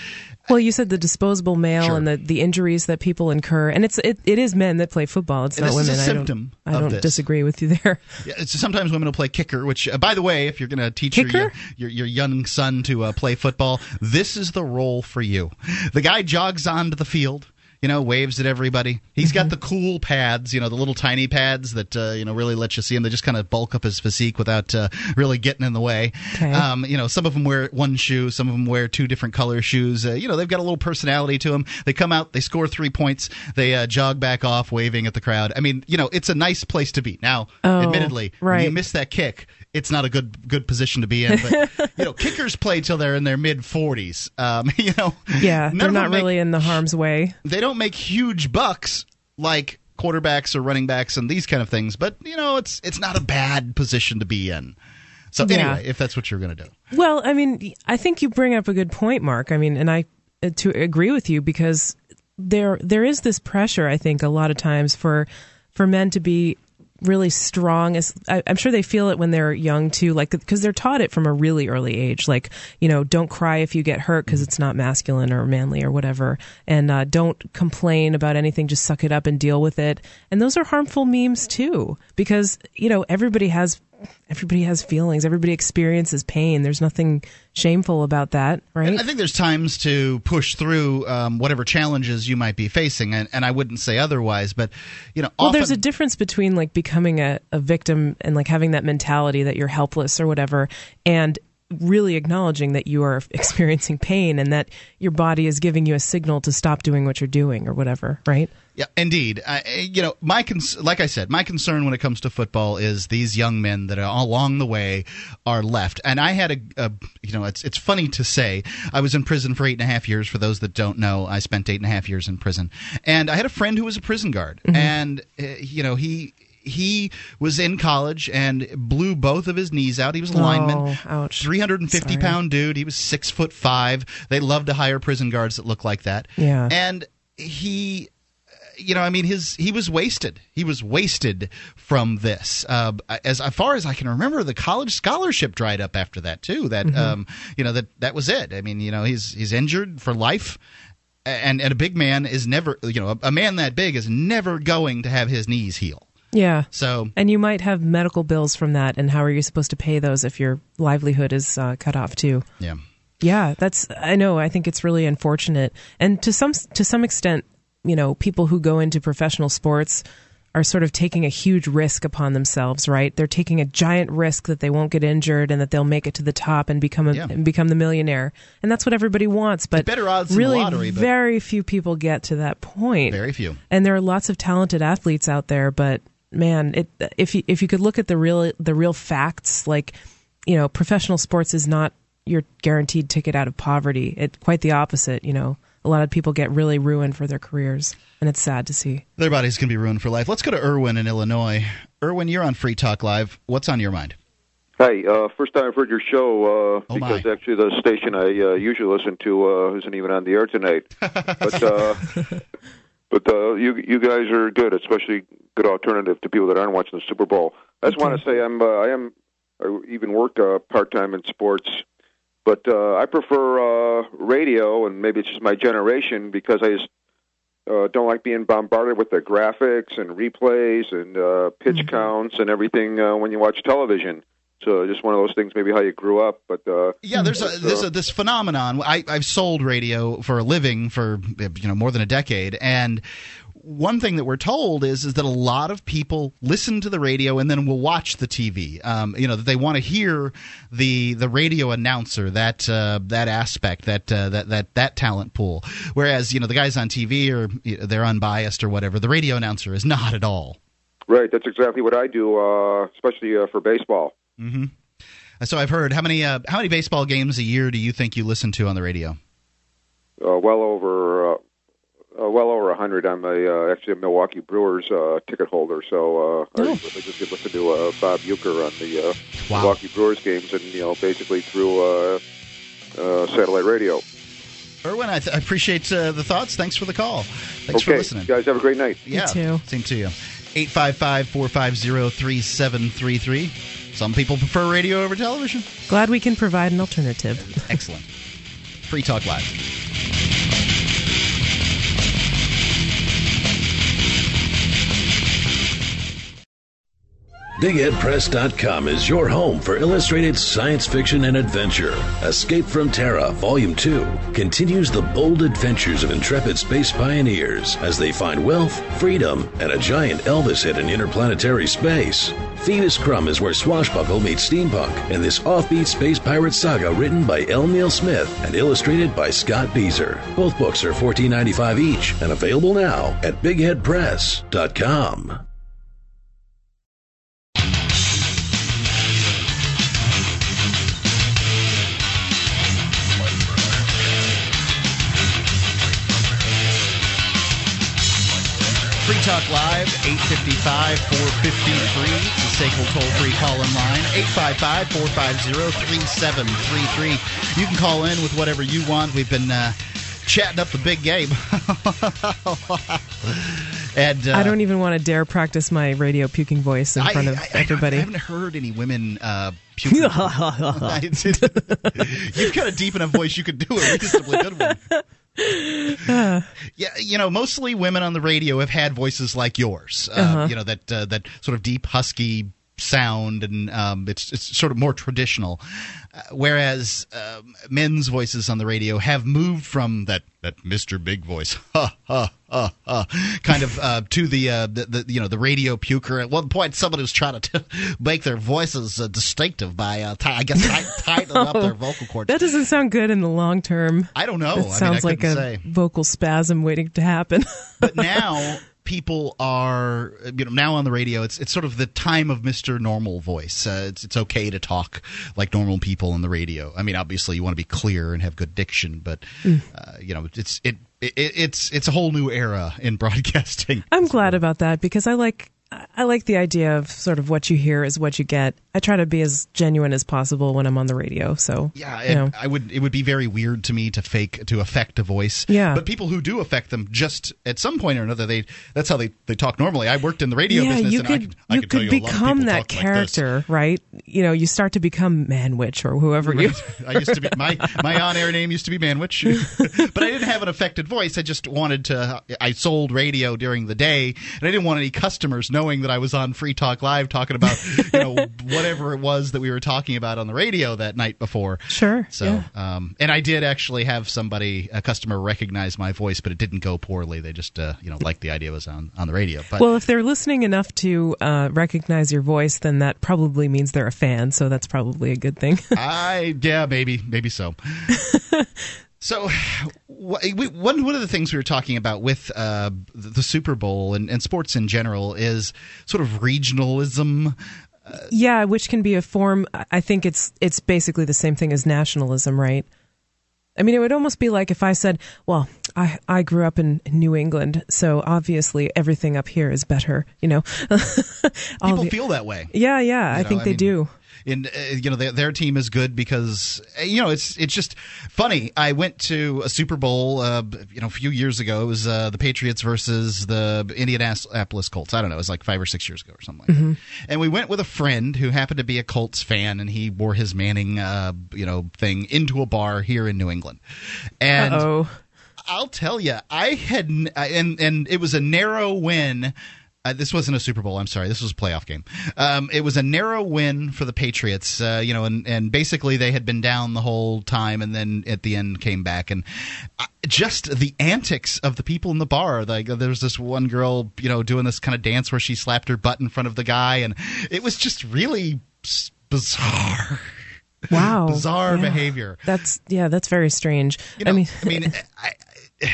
Speaker 2: Well, you said the disposable male
Speaker 1: Sure.
Speaker 2: and the, the injuries that people incur, and it's it, it is men that play football. It's
Speaker 1: And
Speaker 2: not women.
Speaker 1: a
Speaker 2: I
Speaker 1: symptom
Speaker 2: don't, I don't disagree with you there.
Speaker 1: Yeah, sometimes women will play kicker, which, uh, by the way, if you're going to teach your, your your young son to uh, play football, this is the role for you. The guy jogs onto the field. You know, waves at everybody. He's got the cool pads, you know, the little tiny pads that uh, you know really let you see him. They just kind of bulk up his physique without uh, really getting in the way.
Speaker 2: Okay.
Speaker 1: Um, you know, some of them wear one shoe, some of them wear two different color shoes. Uh, you know, they've got a little personality to them. They come out, they score three points, they uh, jog back off, waving at the crowd. I mean, you know, it's a nice place to be. Now,
Speaker 2: Oh,
Speaker 1: admittedly, when you miss that kick, it's not a good good position to be in. But you know, kickers play till they're in their mid forties. Um, you know,
Speaker 2: Yeah, they're not
Speaker 1: make-
Speaker 2: really in the harm's way.
Speaker 1: they don't make huge bucks like quarterbacks or running backs and these kind of things, but you know, it's it's not a bad position to be in. So
Speaker 2: Yeah.
Speaker 1: anyway, if that's what you're going to do.
Speaker 2: Well, I mean, I think you bring up a good point, Mark. I mean, and I uh, to agree with you because there there is this pressure. I think a lot of times for for men to be really strong as I, I'm sure they feel it when they're young too like because they're taught it from a really early age like you know don't cry if you get hurt because it's not masculine or manly or whatever. And uh, don't complain about anything just suck it up and deal with it. And those are harmful memes too because you know everybody has everybody has feelings everybody experiences pain there's nothing shameful about that right
Speaker 1: I think there's times to push through um, whatever challenges you might be facing, and, and I wouldn't say otherwise. But you know,
Speaker 2: Well,
Speaker 1: often,
Speaker 2: there's a difference between like becoming a, a victim and like having that mentality that you're helpless or whatever, and really acknowledging that you are experiencing pain and that your body is giving you a signal to stop doing what you're doing or whatever, right?
Speaker 1: Yeah, indeed. I, you know, my cons- like I said, my concern when it comes to football is these young men that are along the way are left. And I had a, a you know, it's it's funny to say I was in prison for eight and a half years. For those that don't know, I spent eight and a half years in prison, and I had a friend who was a prison guard, and uh, you know he. He was in college and blew both of his knees out. He was a lineman.
Speaker 2: Oh, ouch.
Speaker 1: 350
Speaker 2: Sorry.
Speaker 1: pound dude. He was six foot five. They love to hire prison guards that look like that.
Speaker 2: Yeah.
Speaker 1: And he you know, I mean, his he was wasted. He was wasted from this. Uh, as, as far as I can remember, the college scholarship dried up after that too. That um, you know that that was it. I mean, you know, he's he's injured for life, and and a big man is never, you know, a, a man that big is never going to have his knees heal.
Speaker 2: Yeah.
Speaker 1: So
Speaker 2: And you might have medical bills from that, and how are you supposed to pay those if your livelihood is uh, cut off too?
Speaker 1: yeah,
Speaker 2: Yeah, that's I know. I think it's really unfortunate, and to some to some extent, you know, people who go into professional sports are sort of taking a huge risk upon themselves, right? They're taking a giant risk that they won't get injured and that they'll make it to the top and become a,
Speaker 1: Yeah.
Speaker 2: and become the millionaire, and that's what everybody wants. But
Speaker 1: better odds
Speaker 2: really,
Speaker 1: lottery, but-
Speaker 2: very few people get to that point.
Speaker 1: very few.
Speaker 2: And there are lots of talented athletes out there, but man, it if you if you could look at the real the real facts, like you know, professional sports is not your guaranteed ticket out of poverty. It quite the opposite. You know, a lot of people get really ruined for their careers, and it's sad to see.
Speaker 1: Their bodies can be ruined for life. Let's go to Irwin in Illinois. Irwin, you're on Free Talk Live. What's on your mind?
Speaker 5: Hi, uh, first time I've heard your show uh,
Speaker 1: Oh, my.
Speaker 5: because actually the station I uh, usually listen to uh, isn't even on the air tonight. but uh, but uh, you you guys are good, especially good alternative to people that aren't watching the Super Bowl. I just want to say I'm uh, I am I even work uh, part time in sports, but uh, I prefer uh, radio, and maybe it's just my generation because I just uh, don't like being bombarded with the graphics and replays and uh, pitch counts and everything uh, when you watch television. So just one of those things, maybe how you grew up. But uh,
Speaker 1: Yeah, there's a there's a this phenomenon. I I've sold radio for a living for you know more than a decade, and one thing that we're told is is that a lot of people listen to the radio and then will watch the TV. Um, you know that they want to hear the the radio announcer that uh, that aspect that uh, that that that talent pool. Whereas you know the guys on TV are they're unbiased or whatever. The radio announcer is not at all.
Speaker 5: right, that's exactly what I do, uh, especially uh, for baseball.
Speaker 1: So I've heard how many uh, how many baseball games a year do you think you listen to on the radio?
Speaker 5: Uh, well over. Uh, well over a hundred. I'm a uh, actually a Milwaukee Brewers uh, ticket holder, so uh, I, I just get listen to uh, Bob Uecker on the uh,
Speaker 1: Wow.
Speaker 5: Milwaukee Brewers games, and you know basically through uh, uh, satellite radio.
Speaker 1: Irwin, I, th- I appreciate uh, the thoughts. Thanks for the call. Thanks
Speaker 5: okay,
Speaker 1: for listening.
Speaker 5: You guys, have a great night.
Speaker 1: Yeah,
Speaker 2: too.
Speaker 1: Same to you. 855 450 3733. Some people prefer radio over television.
Speaker 2: Glad we can provide an alternative.
Speaker 1: Excellent. Free Talk Live.
Speaker 6: BigHeadPress.com is your home for illustrated science fiction and adventure. Escape from Terra, Volume 2, continues the bold adventures of intrepid space pioneers as they find wealth, freedom, and a giant Elvis hit in interplanetary space. Phoebus Krumm is where Swashbuckle meets steampunk in this offbeat space pirate saga written by L. Neil Smith and illustrated by Scott Bieser. Both books are $14.95 each and available now at BigHeadPress.com.
Speaker 1: Free Talk Live, 855 453. It's the SACL toll free call in line, 855 450 3733. You can call in with whatever you want. We've been uh, chatting up the big game. and uh,
Speaker 2: I don't even want to dare practice my radio puking voice in front of
Speaker 1: I, I,
Speaker 2: everybody.
Speaker 1: I haven't heard any women uh, puke. You've got a deep enough voice, you could do a reasonably good one. Yeah, you know, mostly women on the radio have had voices like yours. Uh,
Speaker 2: Uh-huh.
Speaker 1: You know that uh, that sort of deep, husky sound, and um, it's it's sort of more traditional. Uh, whereas um, men's voices on the radio have moved from that that Mr. Big voice, ha ha ha ha, kind of uh, to the, uh, the the you know the radio puker. At one point, somebody was trying to make their voices uh, distinctive by uh, ti- I guess ti- tightening up their vocal cords.
Speaker 2: That doesn't sound good in the long term.
Speaker 1: I don't know.
Speaker 2: It
Speaker 1: I mean, I
Speaker 2: sounds like a
Speaker 1: say.
Speaker 2: vocal spasm waiting to happen.
Speaker 1: but now people are you know now on the radio it's it's sort of the time of Mr. Normal voice uh, it's it's okay to talk like normal people on the radio I mean obviously you want to be clear and have good diction but
Speaker 2: Mm.
Speaker 1: uh, you know it's it, it it's it's a whole new era in broadcasting
Speaker 2: I'm glad about that because I like I like the idea of sort of what you hear is what you get. I try to be as genuine as possible when I'm on the radio. So
Speaker 1: yeah
Speaker 2: you know.
Speaker 1: I would it would be very weird to me to fake to affect a voice
Speaker 2: Yeah.
Speaker 1: but people who do affect them just at some point or another they that's how they they talk normally I worked in the radio
Speaker 2: yeah,
Speaker 1: business
Speaker 2: you
Speaker 1: and
Speaker 2: could
Speaker 1: I could, I
Speaker 2: you
Speaker 1: could tell
Speaker 2: could
Speaker 1: you a lot of
Speaker 2: become that
Speaker 1: talk like
Speaker 2: character, right? You know, you start to become Manwich or whoever you.
Speaker 1: I used to be my my on air name used to be Manwich, but I didn't have an affected voice. I just wanted to. I sold radio during the day, and I didn't want any customers knowing that I was on Free Talk Live talking about you know whatever it was that we were talking about on the radio that night before.
Speaker 2: Sure.
Speaker 1: So,
Speaker 2: yeah.
Speaker 1: um, and I did actually have somebody, a customer, recognize my voice, but it didn't go poorly. They just, uh, you know, liked the idea it was on on the radio. But
Speaker 2: Well, if they're listening enough to uh, recognize your voice, then that probably means they're a fan. So that's probably a good thing.
Speaker 1: I yeah, maybe maybe so. so, we, one one of the things we were talking about with uh, the Super Bowl and, and sports in general is sort of regionalism.
Speaker 2: yeah, which can be a form. I think it's it's basically the same thing as nationalism, right? I mean, it would almost be like if I said, "Well, I I grew up in New England, so obviously everything up here is better." You know,
Speaker 1: People
Speaker 2: the-
Speaker 1: feel that way.
Speaker 2: Yeah, yeah, I
Speaker 1: know,
Speaker 2: think
Speaker 1: I
Speaker 2: they
Speaker 1: mean,
Speaker 2: do.
Speaker 1: And uh, you know their, their team is good because uh, you know it's it's just funny. I went to a Super Bowl, uh, you know, a few years ago. It was uh, the Patriots versus the Indianapolis Colts. I don't know, it was like five or six years ago or something like
Speaker 2: Mm-hmm.
Speaker 1: that. And we went with a friend who happened to be a Colts fan, and he wore his Manning, uh, you know, thing into a bar here in New England. And
Speaker 2: Oh,
Speaker 1: I'll tell you, I had, and and it was a narrow win. Uh, this wasn't a Super Bowl. I'm sorry. This was a playoff game. Um, it was a narrow win for the Patriots. Uh, you know, and, and basically they had been down the whole time, and then at the end came back. And uh, just the antics of the people in the bar. Like there was this one girl, you know, doing this kind of dance where she slapped her butt in front of the guy, and it was just really bizarre.
Speaker 2: wow,
Speaker 1: bizarre
Speaker 2: Yeah.
Speaker 1: behavior.
Speaker 2: That's yeah, that's very strange.
Speaker 1: You know,
Speaker 2: I mean,
Speaker 1: I mean, I, I,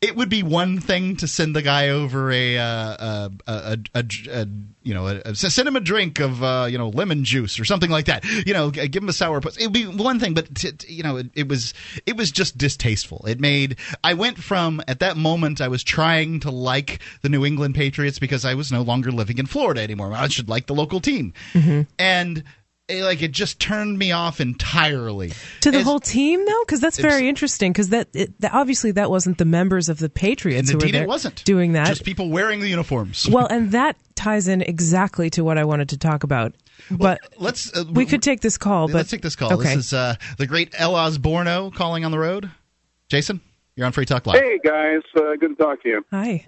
Speaker 1: it would be one thing to send the guy over a, uh, a, a, a, a you know, a, send him a drink of, uh, you know, lemon juice or something like that. You know, give him a sour puss. It would be one thing, but t- t- you know, it, it was it was just distasteful. It made I went from at that moment I was trying to like the New England Patriots because I was no longer living in Florida anymore. I should like the local team, and. Eh, Like it just turned me off entirely.
Speaker 2: to the
Speaker 1: As-
Speaker 2: whole team though, because that's very interesting. Because that, it, that obviously that wasn't the members of the Patriots
Speaker 1: And
Speaker 2: who were there
Speaker 1: it wasn't
Speaker 2: doing that.
Speaker 1: Just people wearing the uniforms.
Speaker 2: well, and that ties in exactly to what I wanted to talk about. But
Speaker 1: let's. Uh,
Speaker 2: we could take this call. But
Speaker 1: let's take this call.
Speaker 2: Okay.
Speaker 1: This is uh, the great El Osborno calling on the road. Jason, you're on Free Talk Live.
Speaker 7: Hey guys, uh, good to talk to you.
Speaker 2: Hi.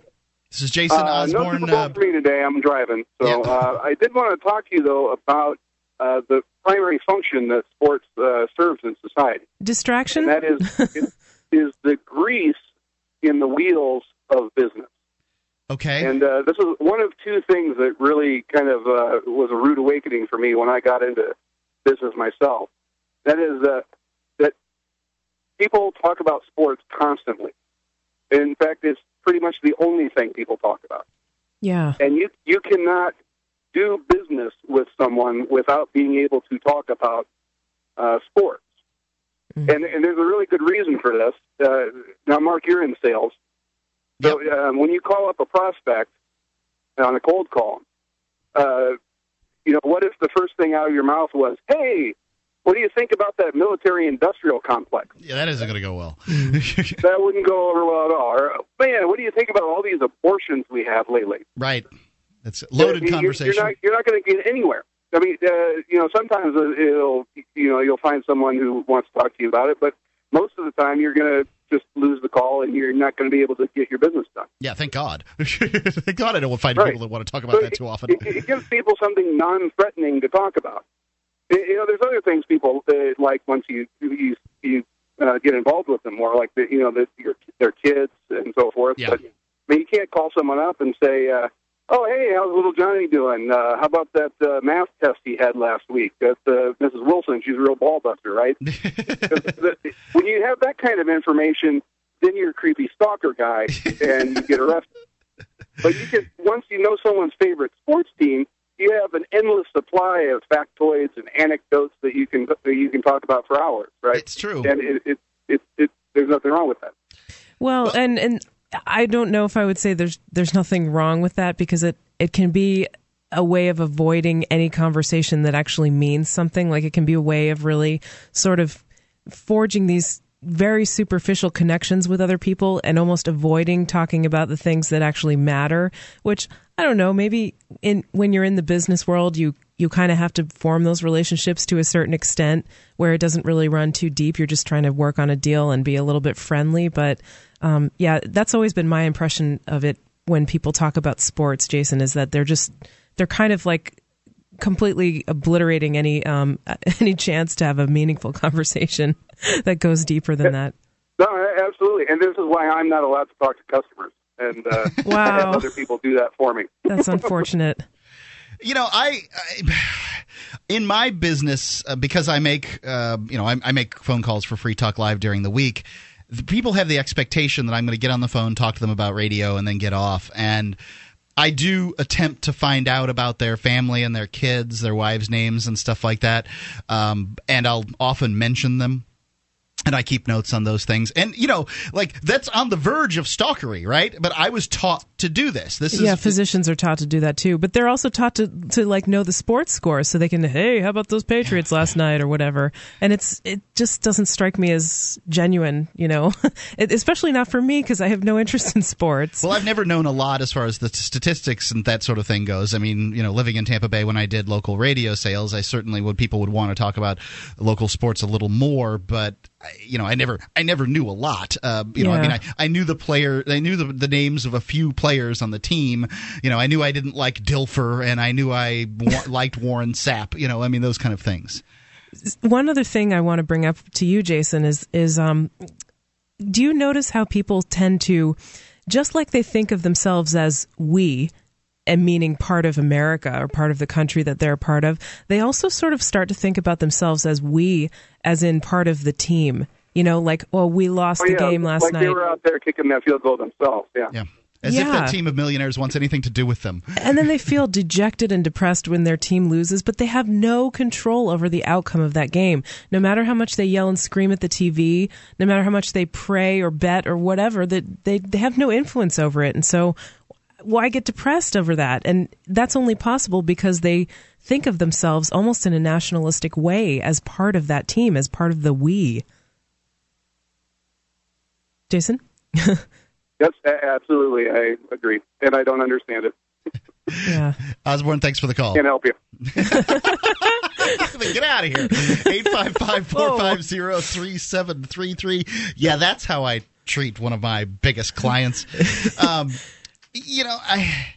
Speaker 1: This is Jason
Speaker 7: Uh, no
Speaker 1: Osborne.
Speaker 7: Super Bowl
Speaker 1: uh,
Speaker 7: for me today. I'm driving, so
Speaker 1: Yeah.
Speaker 7: uh, I did want to talk to you though about uh, the primary function that sports uh, serves in society,
Speaker 2: Distraction?
Speaker 7: and that is is, is the grease in the wheels of business.
Speaker 1: okay.
Speaker 7: And uh, this is one of two things that really kind of uh, was a rude awakening for me when I got into business myself. That is uh, that people talk about sports constantly. In fact, it's pretty much the only thing people talk about.
Speaker 2: yeah.
Speaker 7: And you you cannot do business with someone without being able to talk about uh, sports.
Speaker 2: Mhm.
Speaker 7: And, and there's a really good reason for this. Uh, now, Mark, you're in sales. So um, when you call up a prospect on a cold call, uh, you know, what if the first thing out of your mouth was, "Hey, what do you think about that military-industrial complex?"
Speaker 1: yeah, that isn't going to go well.
Speaker 7: That wouldn't go over well at all. Or, man, what do you think about all these abortions we have lately?
Speaker 1: right. It's a loaded
Speaker 7: You're-
Speaker 1: conversation.
Speaker 7: You're not, you're not going to get anywhere. I mean, uh, you know, sometimes it'll, you know, you'll find someone who wants to talk to you about it, but most of the time you're going to just lose the call and you're not going to be able to get your business done.
Speaker 1: yeah, thank God. thank God I don't find
Speaker 7: Right.
Speaker 1: people that want to talk about
Speaker 7: So
Speaker 1: that
Speaker 7: it-
Speaker 1: too often.
Speaker 7: It, it gives people something non-threatening to talk about. You- You know, there's other things people uh, like once you you you uh, get involved with them more, like the, you know, the, your their kids and so forth.
Speaker 1: Yeah.
Speaker 7: But I mean, you can't call someone up and say, uh, "Oh, hey, how's little Johnny doing? Uh, how about that uh, math test he had last week?" That's uh, Mrs. Wilson. She's a real ball buster, right? 'Cause the- when you have that kind of information, then you're a creepy stalker guy, and you get arrested. But you can once you know someone's favorite sports team, you have an endless supply of factoids and anecdotes that you can that you can talk about for hours, right?
Speaker 1: It's true.
Speaker 7: and it, it, it, it there's nothing wrong with that.
Speaker 2: Well, and and I don't know if I would say there's there's nothing wrong with that because it it can be a way of avoiding any conversation that actually means something. Like it can be a way of really sort of forging these very superficial connections with other people and almost avoiding talking about the things that actually matter, which I don't know, maybe in when you're in the business world you you kind of have to form those relationships to a certain extent where it doesn't really run too deep. You're just trying to work on a deal and be a little bit friendly, but um, yeah, that's always been my impression of it when people talk about sports, Jason, is that they're just they're kind of like completely obliterating any um, any chance to have a meaningful conversation that goes deeper than that.
Speaker 7: No, absolutely, and this is why I'm not allowed to talk to customers, and uh,
Speaker 2: Wow.
Speaker 7: other people do that for me.
Speaker 2: That's unfortunate.
Speaker 1: You know, I, I in my business uh, because I make uh, you know I, I make phone calls for Free Talk Live during the week. The people have the expectation that I'm going to get on the phone, talk to them about radio, and then get off. And I do attempt to find out about their family and their kids, their wives' names, and stuff like that. Um, and I'll often mention them and I keep notes on those things. And you know, like that's on the verge of stalkery, right? But I was taught to do this. This is
Speaker 2: yeah, physicians are taught to do that too, but they're also taught to to like know the sports scores so they can hey, how about those Patriots last night or whatever. And it's it just doesn't strike me as genuine, you know, it, especially not for me because I have no interest in sports.
Speaker 1: Well, I've never known a lot as far as the t- statistics and that sort of thing goes. I mean, you know, living in Tampa Bay when I did local radio sales, I certainly would people would want to talk about local sports a little more, but you know, I never I never knew a lot. Uh, you know, I mean, I, I knew the player, I knew the, the names of a few players on the team. You know, I knew I didn't like Dilfer, and I knew I wa- liked Warren Sapp. You know, I mean, those kind of things.
Speaker 2: One other thing I want to bring up to you, Jason, is is um, do you notice how people tend to, just like they think of themselves as we, and meaning part of America or part of the country that they're a part of, they also sort of start to think about themselves as we, as in part of the team. You know, like, well, we lost
Speaker 7: Oh,
Speaker 2: the
Speaker 7: yeah,
Speaker 2: game last
Speaker 7: like
Speaker 2: night.
Speaker 7: they were out there kicking that field goal themselves. Yeah.
Speaker 1: Yeah. As if that team of millionaires wants anything to do with them.
Speaker 2: and then they feel dejected and depressed when their team loses, but they have no control over the outcome of that game. No matter how much they yell and scream at the TV, no matter how much they pray or bet or whatever, that they, they have no influence over it. And so why get depressed over that? And that's only possible because they think of themselves almost in a nationalistic way as part of that team, as part of the we. Jason?
Speaker 7: Yes, absolutely. I agree, and I don't understand it.
Speaker 2: Yeah.
Speaker 1: Osborne, thanks for the call.
Speaker 7: Can't help you.
Speaker 1: Get out of here. 855 450 3733. Yeah, that's how I treat one of my biggest clients. Um, you know, I.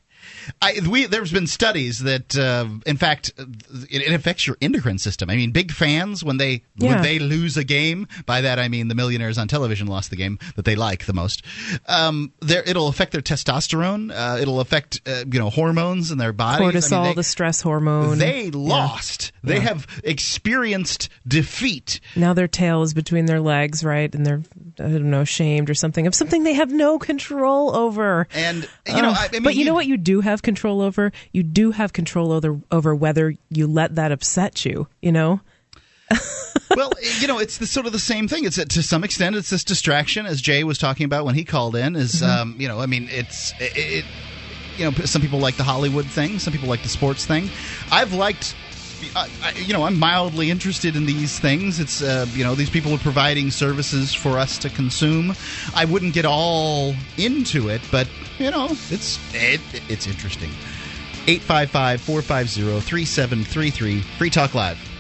Speaker 1: I, we, there's been studies that, uh, in fact, it, it, affects your endocrine system. I mean, big fans when they yeah. when they lose a game. By that I mean the millionaires on television lost the game that they like the most. Um, it'll affect their testosterone. Uh, it'll affect uh, you know hormones in their bodies.
Speaker 2: Cortisol,
Speaker 1: I mean,
Speaker 2: they, the stress hormone.
Speaker 1: They lost. Yeah. They yeah. have experienced defeat.
Speaker 2: Now their tail is between their legs, right, and they're I don't know shamed or something of something they have no control over.
Speaker 1: And you know, I, I mean,
Speaker 2: but you, you know what you do have have control over. You do have control over over whether you let that upset you. You know.
Speaker 1: well, you know, it's the, sort of the same thing. It's to some extent, it's this distraction, as Jay was talking about when he called in. Is mm-hmm. um, you know, I mean, it's it, it, you know, some people like the Hollywood thing, some people like the sports thing. I've liked I, you know, I'm mildly interested in these things. It's, uh, you know, these people are providing services for us to consume. I wouldn't get all into it, but you know, it's it, it's interesting. 855 450 3733 Free Talk Live.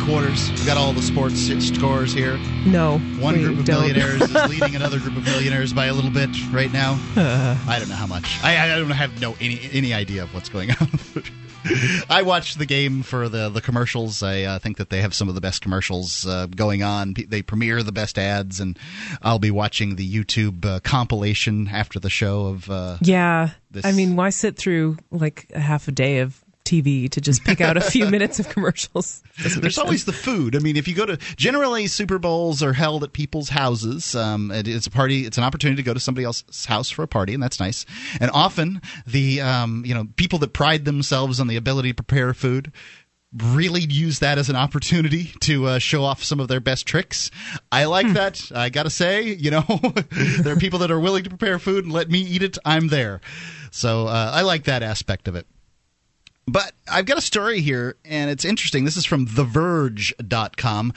Speaker 1: Headquarters. We've got all the sports scores here.
Speaker 2: No.
Speaker 1: One group of
Speaker 2: don't.
Speaker 1: millionaires is leading another group of millionaires by a little bit right now. Uh, I don't know how much. I, I don't have no any any idea of what's going on. I watched the game for the the commercials. I uh, think that they have some of the best commercials uh, going on. They premiere the best ads, and I'll be watching the YouTube uh, compilation after the show of. Uh,
Speaker 2: yeah, this. I mean, why sit through like a half a day of TV to just pick out a few minutes of commercials.
Speaker 1: There's always the food. I mean, if you go to generally Super Bowls are held at people's houses. Um, it, it's a party. It's an opportunity to go to somebody else's house for a party, and that's nice. And often the um, you know people that pride themselves on the ability to prepare food really use that as an opportunity to uh, show off some of their best tricks. I like hmm. that. I got to say, you know, there are people that are willing to prepare food and let me eat it. I'm there. So uh, I like that aspect of it. But I've got a story here, and it's interesting. This is from TheVerge.com.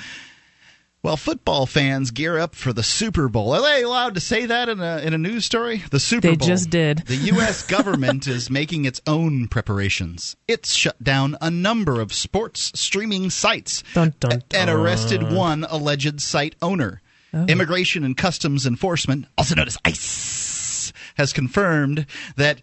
Speaker 1: Well, football fans gear up for the Super Bowl. Are they allowed to say that in a in a news story? The Super
Speaker 2: they
Speaker 1: Bowl.
Speaker 2: They just did.
Speaker 1: The U.S. government is making its own preparations. It's shut down a number of sports streaming sites
Speaker 2: dun, dun, dun.
Speaker 1: and arrested one alleged site owner. Oh. Immigration and Customs Enforcement, also known as ICE, has confirmed that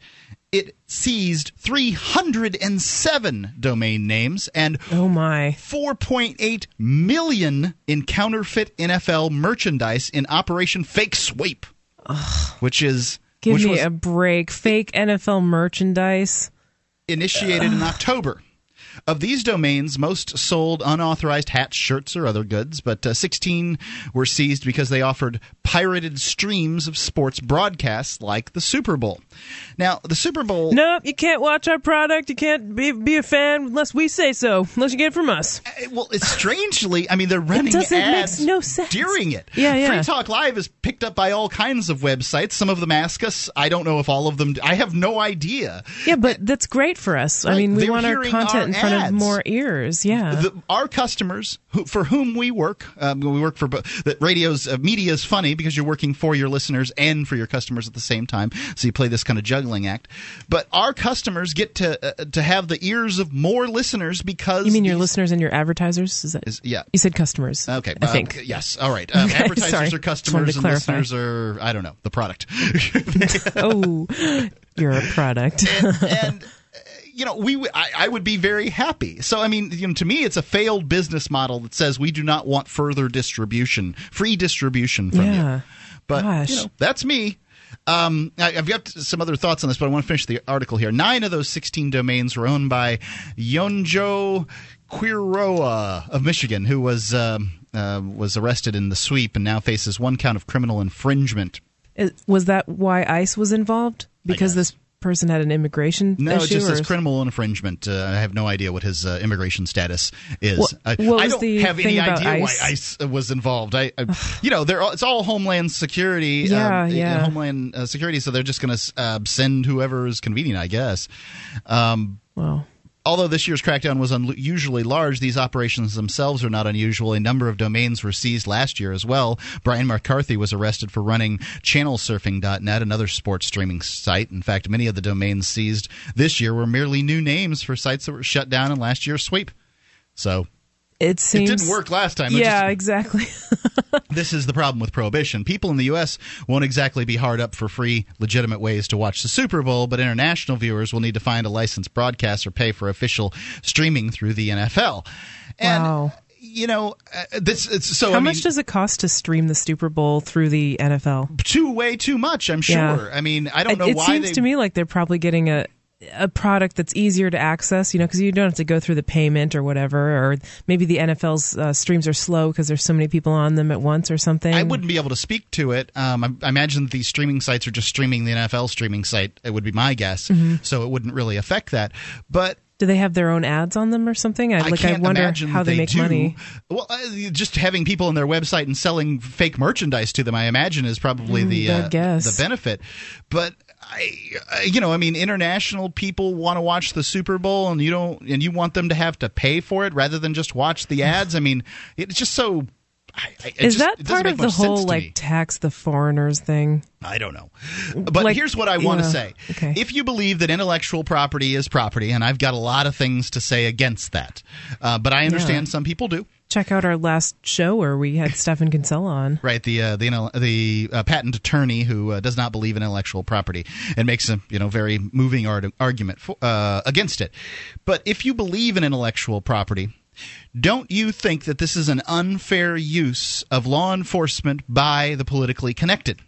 Speaker 1: it seized 307 domain names and
Speaker 2: oh my
Speaker 1: 4.8 million in counterfeit NFL merchandise in Operation Fake Sweep, Ugh. which is
Speaker 2: give
Speaker 1: which
Speaker 2: me a break. Fake NFL merchandise
Speaker 1: initiated Ugh. in October. Of these domains, most sold unauthorized hats, shirts, or other goods, but uh, 16 were seized because they offered pirated streams of sports broadcasts like the Super Bowl. Now, the Super Bowl.
Speaker 2: Nope, you can't watch our product. You can't be, be a fan unless we say so, unless you get it from us.
Speaker 1: Uh, well, it's strangely, I mean, they're running
Speaker 2: it
Speaker 1: ads
Speaker 2: no sense.
Speaker 1: during it.
Speaker 2: Yeah, yeah.
Speaker 1: Free Talk Live is picked up by all kinds of websites. Some of them ask us. I don't know if all of them. I have no idea.
Speaker 2: Yeah, but that's great for us. Right? I mean, we
Speaker 1: they're
Speaker 2: want our content
Speaker 1: our
Speaker 2: front of more ears. Yeah.
Speaker 1: The, our customers, who, for whom we work, um, we work for that radio's uh, media is funny because you're working for your listeners and for your customers at the same time. So you play this kind of juggling act. But our customers get to uh, to have the ears of more listeners because
Speaker 2: you mean your
Speaker 1: these,
Speaker 2: listeners and your advertisers? Is that
Speaker 1: is, yeah?
Speaker 2: You said customers.
Speaker 1: Okay,
Speaker 2: I think
Speaker 1: uh, yes. All right. Um,
Speaker 2: okay,
Speaker 1: advertisers
Speaker 2: sorry.
Speaker 1: are customers and listeners are I don't know the product.
Speaker 2: oh, you're a product.
Speaker 1: and, and you know, we I, I, would be very happy. So I mean, you know, to me, it's a failed business model that says we do not want further distribution, free distribution from
Speaker 2: yeah.
Speaker 1: you. But
Speaker 2: Gosh.
Speaker 1: you know, that's me. Um, I, have got some other thoughts on this, but I want to finish the article here. Nine of those 16 domains were owned by Yonjo Quiroa of Michigan, who was um, uh, was arrested in the sweep and now faces one count of criminal infringement.
Speaker 2: was that why ICE was involved? Because this person had an immigration
Speaker 1: No,
Speaker 2: issue?
Speaker 1: it just says criminal infringement. Uh, I have no idea what his uh, immigration status is.
Speaker 2: What-
Speaker 1: I,
Speaker 2: what
Speaker 1: I don't have any idea
Speaker 2: ICE?
Speaker 1: why ICE was involved. I, I you know, they're all, it's all Homeland Security.
Speaker 2: Yeah,
Speaker 1: um,
Speaker 2: yeah.
Speaker 1: Homeland uh, Security. So they're just going to uh, send whoever is convenient, I guess. Um,
Speaker 2: Well,
Speaker 1: Although this year's crackdown was unusually large, these operations themselves are not unusual. A number of domains were seized last year as well. Brian McCarthy was arrested for running channelsurfing.net, another sports streaming site. In fact, many of the domains seized this year were merely new names for sites that were shut down in last year's sweep. So
Speaker 2: it seems
Speaker 1: it didn't work last time. It
Speaker 2: Yeah,
Speaker 1: just-
Speaker 2: exactly.
Speaker 1: this is the problem with prohibition. People in the U.S. won't exactly be hard up for free, legitimate ways to watch the Super Bowl, but international viewers will need to find a licensed broadcast or pay for official streaming through the NFL. And,
Speaker 2: wow.
Speaker 1: you know, uh, this it's so.
Speaker 2: How
Speaker 1: I
Speaker 2: much
Speaker 1: mean,
Speaker 2: does it cost to stream the Super Bowl through the NFL?
Speaker 1: too way too much? I'm sure.
Speaker 2: Yeah.
Speaker 1: I mean, I don't
Speaker 2: It,
Speaker 1: know
Speaker 2: it
Speaker 1: why
Speaker 2: seems
Speaker 1: they.
Speaker 2: to me like they're probably getting a a product that's easier to access, you know, because you don't have to go through the payment or whatever, or maybe the NFL's uh, streams are slow because there's so many people on them at once or something.
Speaker 1: I wouldn't be able to speak to it. Um, I, I imagine that these streaming sites are just streaming the NFL streaming site. It would be my guess,
Speaker 2: Mhm.
Speaker 1: so it wouldn't really affect that. But
Speaker 2: Do they have their own ads on them or something? I,
Speaker 1: I
Speaker 2: like, I
Speaker 1: can't
Speaker 2: wonder
Speaker 1: imagine
Speaker 2: how
Speaker 1: that
Speaker 2: they, make
Speaker 1: do.
Speaker 2: money.
Speaker 1: Well, uh, just having people on their website and selling fake merchandise to them, I imagine, is probably
Speaker 2: Mm,
Speaker 1: the uh,
Speaker 2: guess.
Speaker 1: the benefit. But I, you know, I mean, international people want to watch the Super Bowl, and you don't, and you want them to have to pay for it rather than just watch the ads. I mean, it's just so. I, I, it
Speaker 2: Is
Speaker 1: just-
Speaker 2: that part of the whole like
Speaker 1: me.
Speaker 2: tax the foreigners thing?
Speaker 1: I don't know. But
Speaker 2: Like,
Speaker 1: here's what I want to
Speaker 2: yeah,
Speaker 1: say.
Speaker 2: okay.
Speaker 1: If you believe that intellectual property is property, and I've got a lot of things to say against that, uh, but I understand
Speaker 2: Yeah.
Speaker 1: some people do.
Speaker 2: Check out our last show where we had Stephan Kinsella on.
Speaker 1: Right, the uh, the intel- the uh, patent attorney who uh, does not believe in intellectual property and makes a you know very moving art- argument for, uh, against it. But if you believe in intellectual property, don't you think that this is an unfair use of law enforcement by the politically connected?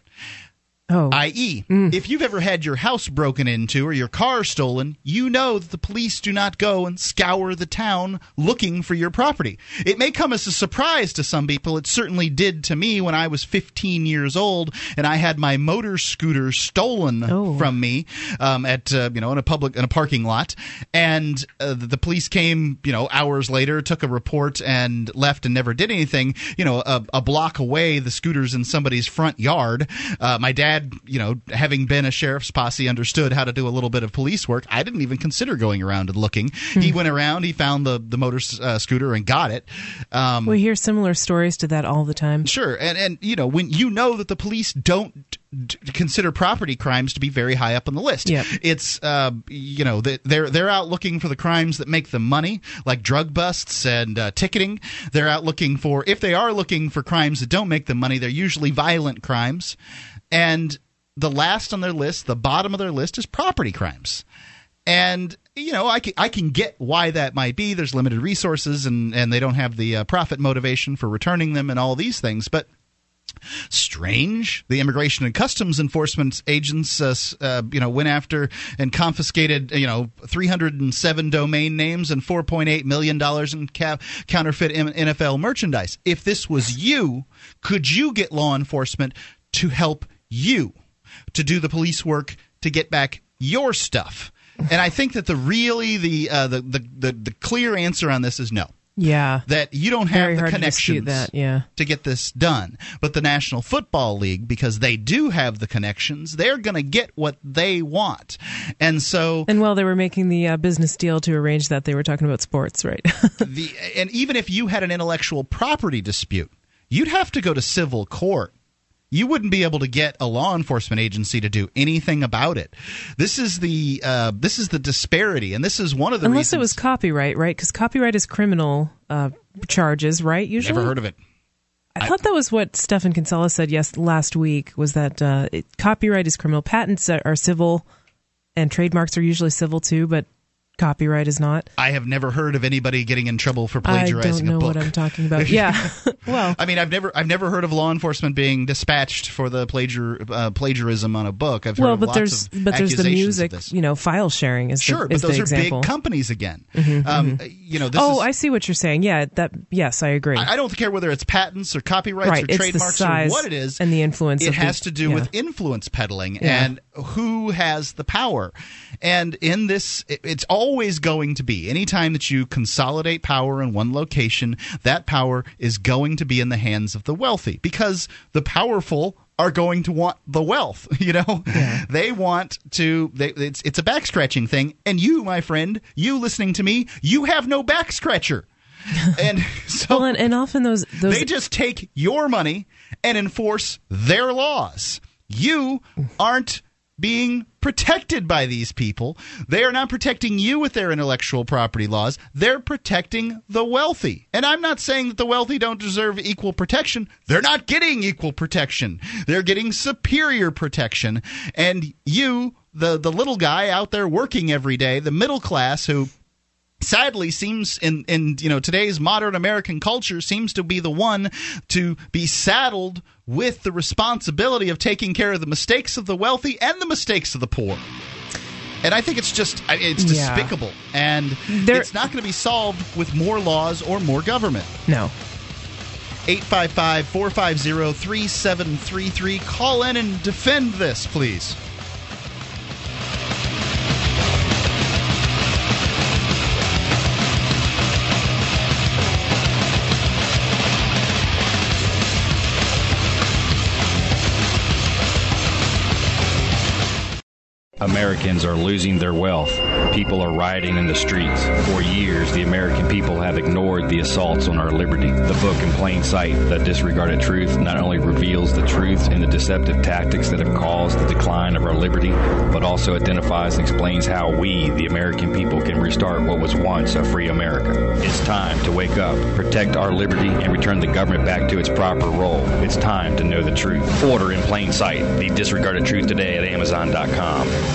Speaker 2: Oh.
Speaker 1: I.e., if you've ever had your house broken into or your car stolen, you know that the police do not go and scour the town looking for your property. It may come as a surprise to some people. It certainly did to me when I was 15 years old and I had my motor scooter stolen
Speaker 2: Oh.
Speaker 1: from me um, at uh, you know in a public in a parking lot, and uh, the police came you know hours later, took a report and left and never did anything. You know, a, a block away, the scooter's in somebody's front yard. Uh, my dad, you know, having been a sheriff's posse, understood how to do a little bit of police work. I didn't even consider going around and looking. He went around, he found the the motor uh, scooter and got it. Um,
Speaker 2: We hear similar stories to that all the time.
Speaker 1: Sure, and and you know when you know that the police don't consider property crimes to be very high up on the list.
Speaker 2: Yep.
Speaker 1: It's uh, you know they're they're out looking for the crimes that make them money, like drug busts and uh, ticketing. They're out looking for if they are looking for crimes that don't make them money, they're usually violent crimes, and the last on their list, the bottom of their list, is property crimes. And you know, I can, I can get why that might be. There's limited resources, and and they don't have the uh, profit motivation for returning them, and all these things. But strange. The Immigration and Customs Enforcement agents, uh, uh, you know, went after and confiscated, you know, 307 domain names and 4.8 million dollars in ca- counterfeit NFL merchandise. If this was you, could you get law enforcement to help you to do the police work to get back your stuff? And I think that the really the uh, the, the the the clear answer on this is no
Speaker 2: Yeah.
Speaker 1: that you don't have
Speaker 2: Very
Speaker 1: the
Speaker 2: to
Speaker 1: connections
Speaker 2: that, yeah.
Speaker 1: to get this done. But the National Football League, because they do have the connections, they're going to get what they want. And so,
Speaker 2: And while they were making the uh, business deal to arrange that, they were talking about sports, right?
Speaker 1: the and even if you had an intellectual property dispute, you'd have to go to civil court. You wouldn't be able to get a law enforcement agency to do anything about it. This is the uh, this is the disparity, and this is one of the reasons.
Speaker 2: Unless it was copyright, right? Because copyright is criminal uh, charges, right? Usually.
Speaker 1: Never heard of it.
Speaker 2: I thought that was what Stephan Kinsella said yes last week was that uh, it, copyright is criminal, patents are, are civil, and trademarks are usually civil too, but copyright is not.
Speaker 1: I have never heard of anybody getting in trouble for plagiarizing a book.
Speaker 2: I don't know what I'm talking about. Yeah, well,
Speaker 1: I mean, I've never, I've never heard of law enforcement being dispatched for the plagiar, uh, plagiarism on a book. I've heard
Speaker 2: well,
Speaker 1: of
Speaker 2: but there's but there's the music, you know, file sharing is
Speaker 1: Sure,
Speaker 2: the,
Speaker 1: but
Speaker 2: is
Speaker 1: those are
Speaker 2: example.
Speaker 1: big companies again.
Speaker 2: Mhm,
Speaker 1: um,
Speaker 2: mhm.
Speaker 1: You know, this
Speaker 2: oh,
Speaker 1: is,
Speaker 2: I see what you're saying. Yeah, that yes, I agree.
Speaker 1: I, I don't care whether it's patents or copyrights
Speaker 2: Right,
Speaker 1: or trademarks or what it is.
Speaker 2: and the influence
Speaker 1: It
Speaker 2: of the-
Speaker 1: has to do
Speaker 2: yeah.
Speaker 1: with influence peddling,
Speaker 2: Yeah.
Speaker 1: and who has the power. And in this, it's always going to be anytime that you consolidate power in one location, that power is going to be in the hands of the wealthy because the powerful are going to want the wealth. You know, yeah. they want to. They, it's it's a back scratching thing, and you, my friend, you listening to me, you have no back scratcher. and so
Speaker 2: well, and, and often those, those
Speaker 1: they just take your money and enforce their laws. You mm. aren't being protected by these people. They are not protecting you with their intellectual property laws. They're protecting the wealthy. And I'm not saying that the wealthy don't deserve equal protection. They're not getting equal protection. They're getting superior protection. And you, the the little guy out there working every day, the middle class who sadly seems in in you know today's modern american culture seems to be the one to be saddled with the responsibility of taking care of the mistakes of the wealthy and the mistakes of the poor and I think it's just it's despicable, yeah. and there, it's not going to be solved with more laws or more government.
Speaker 2: No.
Speaker 1: 855 450 3733. Call in and defend this, please.
Speaker 8: Americans are losing their wealth. People are rioting in the streets. For years, the American people have ignored the assaults on our liberty. The book in plain sight, The Disregarded Truth, not only reveals the truth and the deceptive tactics that have caused the decline of our liberty, but also identifies and explains how we, the American people, can restart what was once a free America. It's time to wake up, protect our liberty, and return the government back to its proper role. It's time to know the truth. Order in plain sight, The Disregarded Truth today at Amazon.com.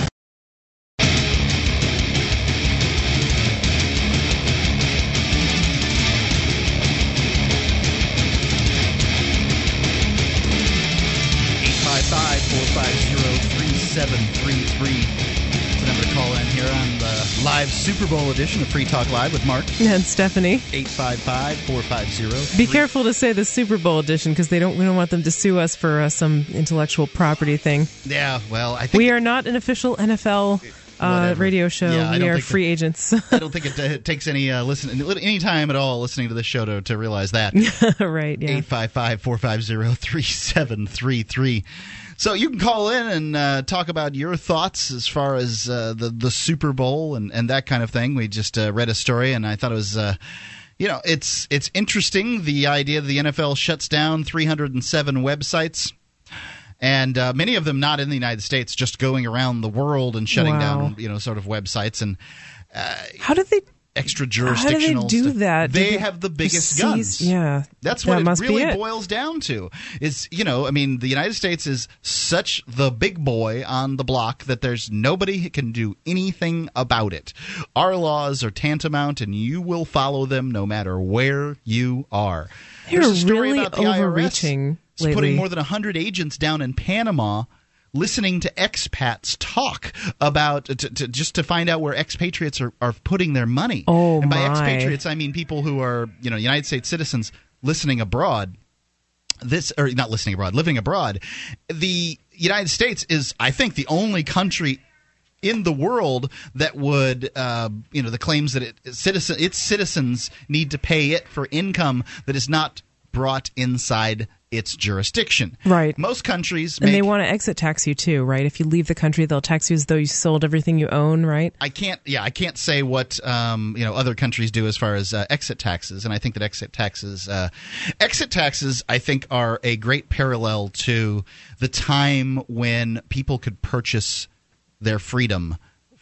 Speaker 1: live Super Bowl edition of Free Talk Live with Mark
Speaker 2: and Stephanie.
Speaker 1: 855-450.
Speaker 2: Be careful to say the Super Bowl edition because they don't. We don't want them to sue us for uh, some intellectual property thing.
Speaker 1: Yeah, well, I think
Speaker 2: we are not an official NFL. Uh, radio show. Yeah, we are free
Speaker 1: that,
Speaker 2: agents.
Speaker 1: I don't think it, it takes any uh, listen any time at all listening to this show to, to realize that.
Speaker 2: right. Yeah.
Speaker 1: 855 450 3733. So you can call in and uh, talk about your thoughts as far as uh, the the Super Bowl and, and that kind of thing. We just uh, read a story and I thought it was. Uh, you know, it's it's interesting the idea that the NFL shuts down 307 websites and uh, many of them not in the United States, just going around the world and shutting wow. down, you know, sort of websites. And
Speaker 2: uh, how did they
Speaker 1: extra jurisdictional.
Speaker 2: How do they do
Speaker 1: stuff.
Speaker 2: that?
Speaker 1: They, have the biggest
Speaker 2: seize,
Speaker 1: guns.
Speaker 2: Yeah,
Speaker 1: that's what
Speaker 2: that
Speaker 1: it really
Speaker 2: it.
Speaker 1: boils down to. Is you know, I mean, the United States is such the big boy on the block that there's nobody who can do anything about it. Our laws are tantamount, and you will follow them no matter where you are.
Speaker 2: They're really overreaching.
Speaker 1: IRS putting more than 100 agents down in Panama listening to expats talk about to, to, just to find out where expatriates are, are putting their money.
Speaker 2: Oh,
Speaker 1: and by
Speaker 2: my.
Speaker 1: expatriates, I mean people who are you know United States citizens listening abroad. This or not listening abroad, living abroad. The United States is, I think, the only country in the world that would, uh, you know, the claims that it, citizen, its citizens need to pay it for income that is not brought inside its jurisdiction.
Speaker 2: Right.
Speaker 1: Most countries
Speaker 2: and they want to exit tax you too, right? If you leave the country, they'll tax you as though you sold everything you own, right?
Speaker 1: I can't. Yeah, I can't say what um, you know other countries do as far as uh, exit taxes, and I think that exit taxes, uh, exit taxes, I think are a great parallel to the time when people could purchase their freedom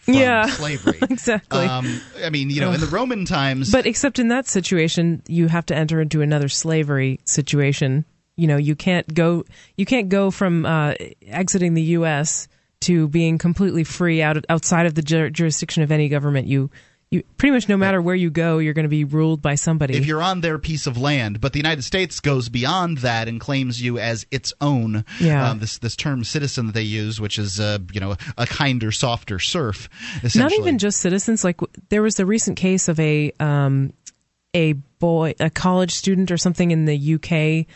Speaker 2: yeah,
Speaker 1: slavery.
Speaker 2: exactly.
Speaker 1: Um, I mean, you know, in the Roman times.
Speaker 2: But except in that situation, you have to enter into another slavery situation you know you can't go you can't go from uh, exiting the U.S. to being completely free out outside of the jur- jurisdiction of any government. You you pretty much no matter where you go, you're going to be ruled by somebody.
Speaker 1: If you're on their piece of land, but the United States goes beyond that and claims you as its own.
Speaker 2: Yeah.
Speaker 1: Um, this this term citizen that they use, which is uh, you know a kinder, softer serf.
Speaker 2: Not even just citizens. Like there was a recent case of a um, a boy, a college student or something in the UK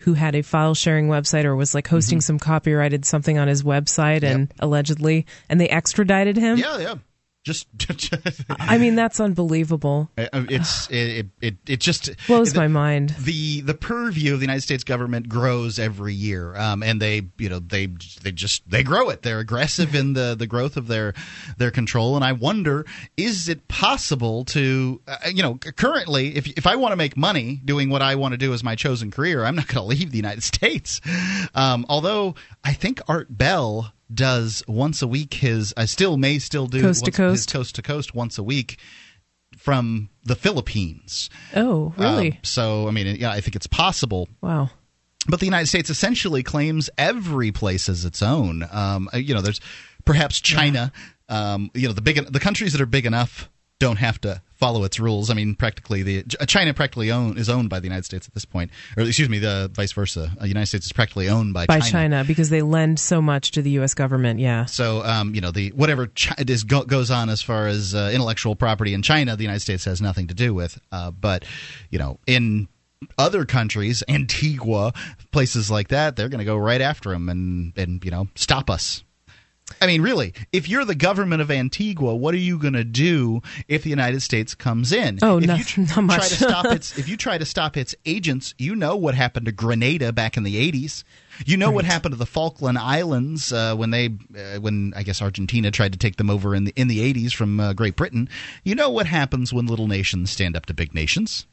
Speaker 2: who had a file sharing website or was like hosting
Speaker 1: Mm-hmm.
Speaker 2: some copyrighted something on his website and allegedly, and they extradited him.
Speaker 1: Yeah, yeah. Just
Speaker 2: I mean, that's unbelievable.
Speaker 1: It's it, it it just
Speaker 2: Blows
Speaker 1: the,
Speaker 2: my mind.
Speaker 1: The the purview of the United States government grows every year, um, and they you know they they just they grow it. They're aggressive in the the growth of their their control, and I wonder is it possible to uh, you know currently if if I want to make money doing what I want to do as my chosen career, I'm not going to leave the United States. Um, although I think Art Bell does once a week his I still may still do
Speaker 2: Coast to
Speaker 1: once- his
Speaker 2: coast.
Speaker 1: coast to coast once a week from the Philippines.
Speaker 2: Oh, really?
Speaker 1: Um, so, I mean, yeah, I think it's possible.
Speaker 2: wow.
Speaker 1: But the United States essentially claims every place as its own. Um, uh, you know, there's perhaps China. Um, you know, the big the countries that are big enough don't have to follow its rules. I mean, practically the uh, China practically own, is owned by the United States at this point, or excuse me, the vice versa. Uh, the United States is practically owned by,
Speaker 2: By China. because they lend so much to the U.S. government. Yeah.
Speaker 1: So, um, you know, the whatever it is go, goes on as far as uh, intellectual property in China, the United States has nothing to do with. Uh, but, you know, in other countries, Antigua, places like that, they're going to go right after them and and you know stop us. I mean, really, if you're the government of Antigua, what are you going to do if the United States comes in?
Speaker 2: Oh,
Speaker 1: if
Speaker 2: no-
Speaker 1: you
Speaker 2: not
Speaker 1: try
Speaker 2: much.
Speaker 1: to stop its if you try to stop its agents, you know what happened to Grenada back in the 80s. You know what happened to the Falkland Islands uh, when they uh, when I guess Argentina tried to take them over in the in the 80s from uh, Great Britain. You know what happens when little nations stand up to big nations.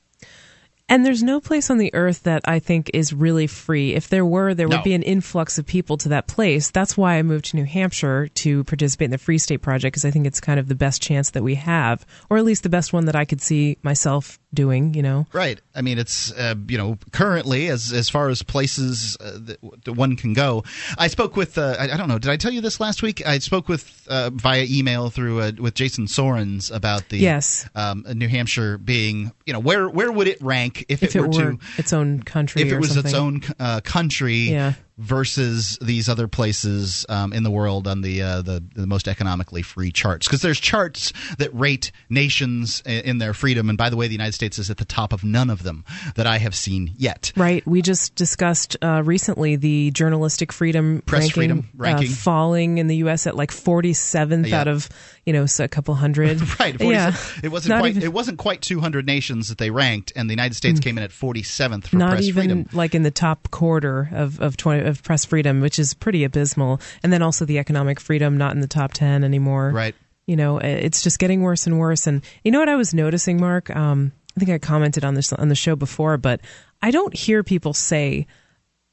Speaker 2: And there's no place on the earth that I think is really free. If there were, there would be an influx of people to that place. That's why I moved to New Hampshire to participate in the Free State Project because I think it's kind of the best chance that we have, or at least the best one that I could see myself doing, you know?
Speaker 1: Right. I mean, it's uh, you know currently as as far as places uh, that, that one can go. I spoke with uh, I, I don't know. Did I tell you this last week? I spoke with uh, via email through uh, with Jason Sorens about the
Speaker 2: Yes.
Speaker 1: um, New Hampshire being you know where where would it rank if,
Speaker 2: If it
Speaker 1: were,
Speaker 2: were
Speaker 1: to
Speaker 2: its own country
Speaker 1: if it was its own uh, country
Speaker 2: Yeah.
Speaker 1: Versus these other places um, in the world on the uh, the, the most economically free charts because there's charts that rate nations in, their freedom and by the way the United States is at the top of none of them that I have seen yet
Speaker 2: Right. We just discussed uh, recently the journalistic freedom
Speaker 1: Press
Speaker 2: ranking,
Speaker 1: freedom ranking.
Speaker 2: Uh, falling in the U.S. at like 47th
Speaker 1: Yeah.
Speaker 2: out of you know so a couple hundred.
Speaker 1: right 47
Speaker 2: Yeah.
Speaker 1: it wasn't
Speaker 2: Not
Speaker 1: quite
Speaker 2: even-
Speaker 1: it wasn't quite 200 nations that they ranked and the United States came in at 47th for
Speaker 2: not
Speaker 1: press
Speaker 2: even
Speaker 1: freedom
Speaker 2: like in the top quarter of of 20 of press freedom, which is pretty abysmal. And then also the economic freedom not in the top 10 anymore.
Speaker 1: right
Speaker 2: You know, it's just getting worse and worse. And you know what I was noticing, Mark? Um, I think I commented on this on the show before, but I don't hear people say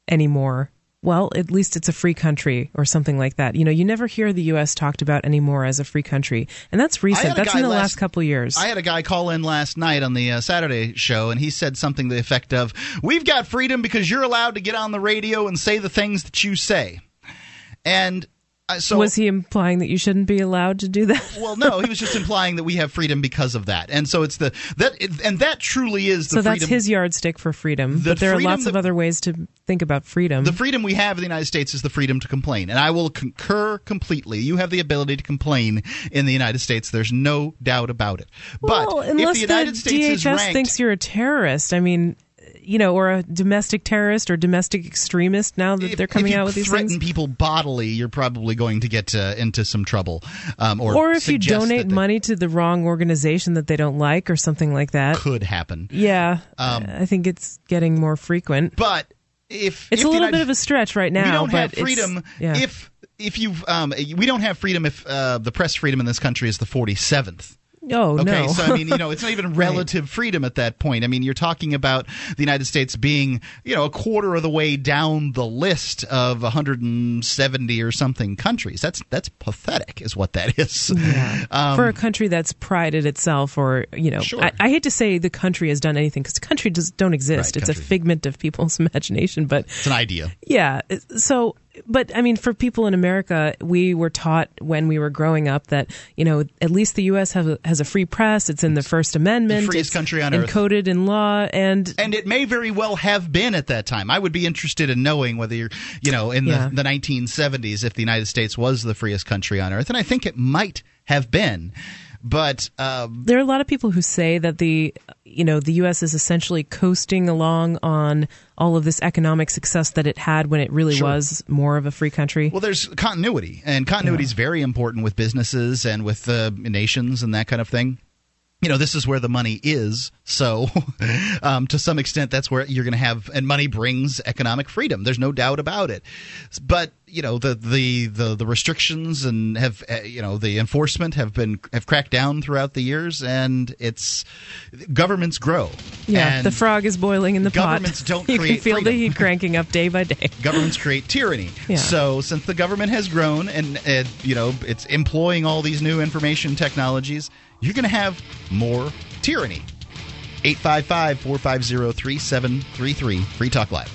Speaker 2: anymore. Well, at least it's a free country or something like that. You know, you never hear the U.S. talked about anymore as a free country, and that's recent. That's in the
Speaker 1: last-
Speaker 2: last couple years.
Speaker 1: I had a guy call in last night on the uh, Saturday show, and he said something to the effect of, "We've got freedom because you're allowed to get on the radio and say the things that you say." And uh, so
Speaker 2: was he implying that you shouldn't be allowed to do that?
Speaker 1: Well, no, he was just implying that we have freedom because of that, and so it's the that and that truly is the
Speaker 2: so
Speaker 1: freedom.
Speaker 2: that's his yardstick for freedom.
Speaker 1: The
Speaker 2: but there are
Speaker 1: freedom
Speaker 2: lots of other ways to think about freedom.
Speaker 1: the freedom we have in the United States is the freedom to complain, and I will concur completely. You have the ability to complain in the United States. There's no doubt about it. But
Speaker 2: well,
Speaker 1: if
Speaker 2: unless
Speaker 1: the United States
Speaker 2: DHS
Speaker 1: is ranked,
Speaker 2: thinks you're a terrorist, I mean, you know, or a domestic terrorist or domestic extremist. Now that
Speaker 1: if,
Speaker 2: they're coming out with these
Speaker 1: threaten people bodily, you're probably going to get uh, into some trouble. Um, or
Speaker 2: or if you donate
Speaker 1: they
Speaker 2: money to the wrong organization that they don't like or something like that.
Speaker 1: could happen.
Speaker 2: Yeah,
Speaker 1: Um,
Speaker 2: I think it's getting more frequent.
Speaker 1: But if
Speaker 2: It's
Speaker 1: if
Speaker 2: a little
Speaker 1: United-
Speaker 2: bit of a stretch right now.
Speaker 1: we don't have freedom
Speaker 2: yeah.
Speaker 1: if if you've um, we don't have freedom if uh, the press freedom in this country is the 47th
Speaker 2: oh
Speaker 1: Okay,
Speaker 2: no,
Speaker 1: so I mean, you know, it's not even relative freedom at that point. I mean, you're talking about the United States being, you know, a quarter of the way down the list of 170 or something countries. That's that's pathetic, is what that is. Um,
Speaker 2: for a country that's prided itself, or you know,
Speaker 1: Sure.
Speaker 2: I, I hate to say the country has done anything because the country does don't exist.
Speaker 1: Right,
Speaker 2: it's a figment of people's imagination. But
Speaker 1: it's an idea.
Speaker 2: yeah, so but I mean, for people in America, we were taught when we were growing up that you know at least the U.S. has a, has a free press. It's in the First Amendment.
Speaker 1: freest
Speaker 2: it's
Speaker 1: country on earth.
Speaker 2: encoded in law, and
Speaker 1: And it may very well have been at that time. I would be interested in knowing whether you're, you know, in
Speaker 2: Yeah.
Speaker 1: the, the 1970s, if the United States was the freest country on earth. And I think it might have been. But um,
Speaker 2: there are a lot of people who say that the you know the U.S. is essentially coasting along on all of this economic success that it had when it really
Speaker 1: Sure.
Speaker 2: was more of a free country.
Speaker 1: Well, there's continuity, and continuity is very important with businesses and with uh, nations and that kind of thing. You know, this is where the money is. So, um, to some extent, that's where you're going to have, and money brings economic freedom. There's no doubt about it. But you know, the the the, the restrictions and have uh, you know the enforcement have been have cracked down throughout the years, and it's governments grow.
Speaker 2: yeah,
Speaker 1: and
Speaker 2: the frog is boiling in the pot.
Speaker 1: governments don't
Speaker 2: you can feel the heat cranking up day by day.
Speaker 1: governments create tyranny.
Speaker 2: Yeah.
Speaker 1: So since the government has grown and uh, you know it's employing all these new information technologies, you're going to have more tyranny. 855-450-3733 Free Talk Live.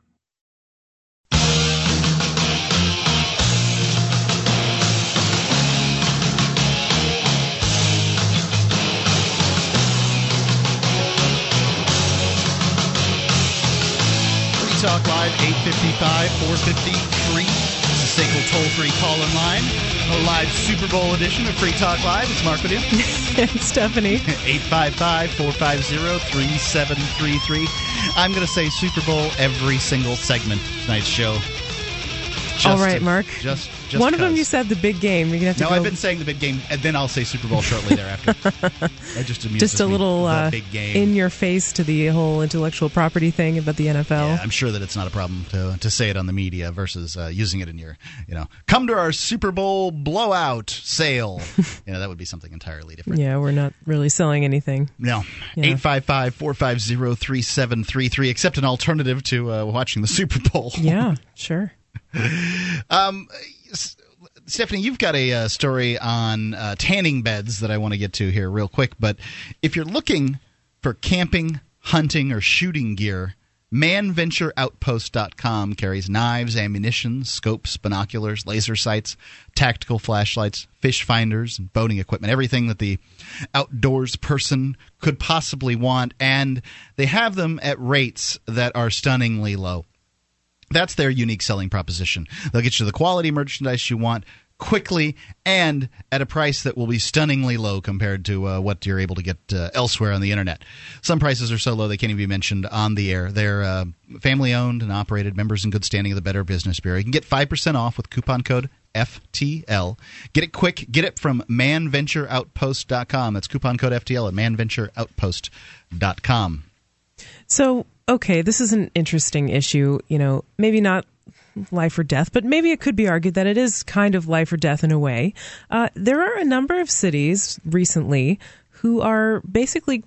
Speaker 1: Talk Live 855 453. This is SACL toll free call in line. A live Super Bowl edition of Free Talk Live. It's Mark with you.
Speaker 2: Stephanie.
Speaker 1: 855 450 3733. I'm going to say Super Bowl every single segment of tonight's show. Just
Speaker 2: All right,
Speaker 1: to-
Speaker 2: Mark.
Speaker 1: Just, just
Speaker 2: One of them you said the big game. You're gonna have to
Speaker 1: No,
Speaker 2: go
Speaker 1: I've been saying the big game, and then I'll say Super Bowl shortly thereafter. just
Speaker 2: just a little uh,
Speaker 1: big game.
Speaker 2: in your face to the whole intellectual property thing about the NFL.
Speaker 1: Yeah, I'm sure that it's not a problem to to say it on the media versus uh, using it in your, you know, come to our Super Bowl blowout sale. you know, that would be something entirely different.
Speaker 2: Yeah, we're not really selling anything.
Speaker 1: No.
Speaker 2: Yeah.
Speaker 1: 855 450 3733, except an alternative to uh, watching the Super Bowl.
Speaker 2: Yeah, sure.
Speaker 1: Um, Stephanie, you've got a uh, story on uh, tanning beds that I want to get to here real quick. But if you're looking for camping, hunting, or shooting gear, manventureoutpost.com carries knives, ammunition, scopes, binoculars, laser sights, tactical flashlights, fish finders, and boating equipment, everything that the outdoors person could possibly want. And they have them at rates that are stunningly low. That's their unique selling proposition. They'll get you the quality merchandise you want quickly and at a price that will be stunningly low compared to uh, what you're able to get uh, elsewhere on the internet. Some prices are so low they can't even be mentioned on the air. They're uh, family owned and operated, members in good standing of the Better Business Bureau. You can get 5% off with coupon code FTL. Get it quick. Get it from manventureoutpost.com. That's coupon code FTL at manventureoutpost.com.
Speaker 2: So, okay, this is an interesting issue. You know, maybe not life or death, but maybe it could be argued that it is kind of life or death in a way. Uh, there are a number of cities recently who are basically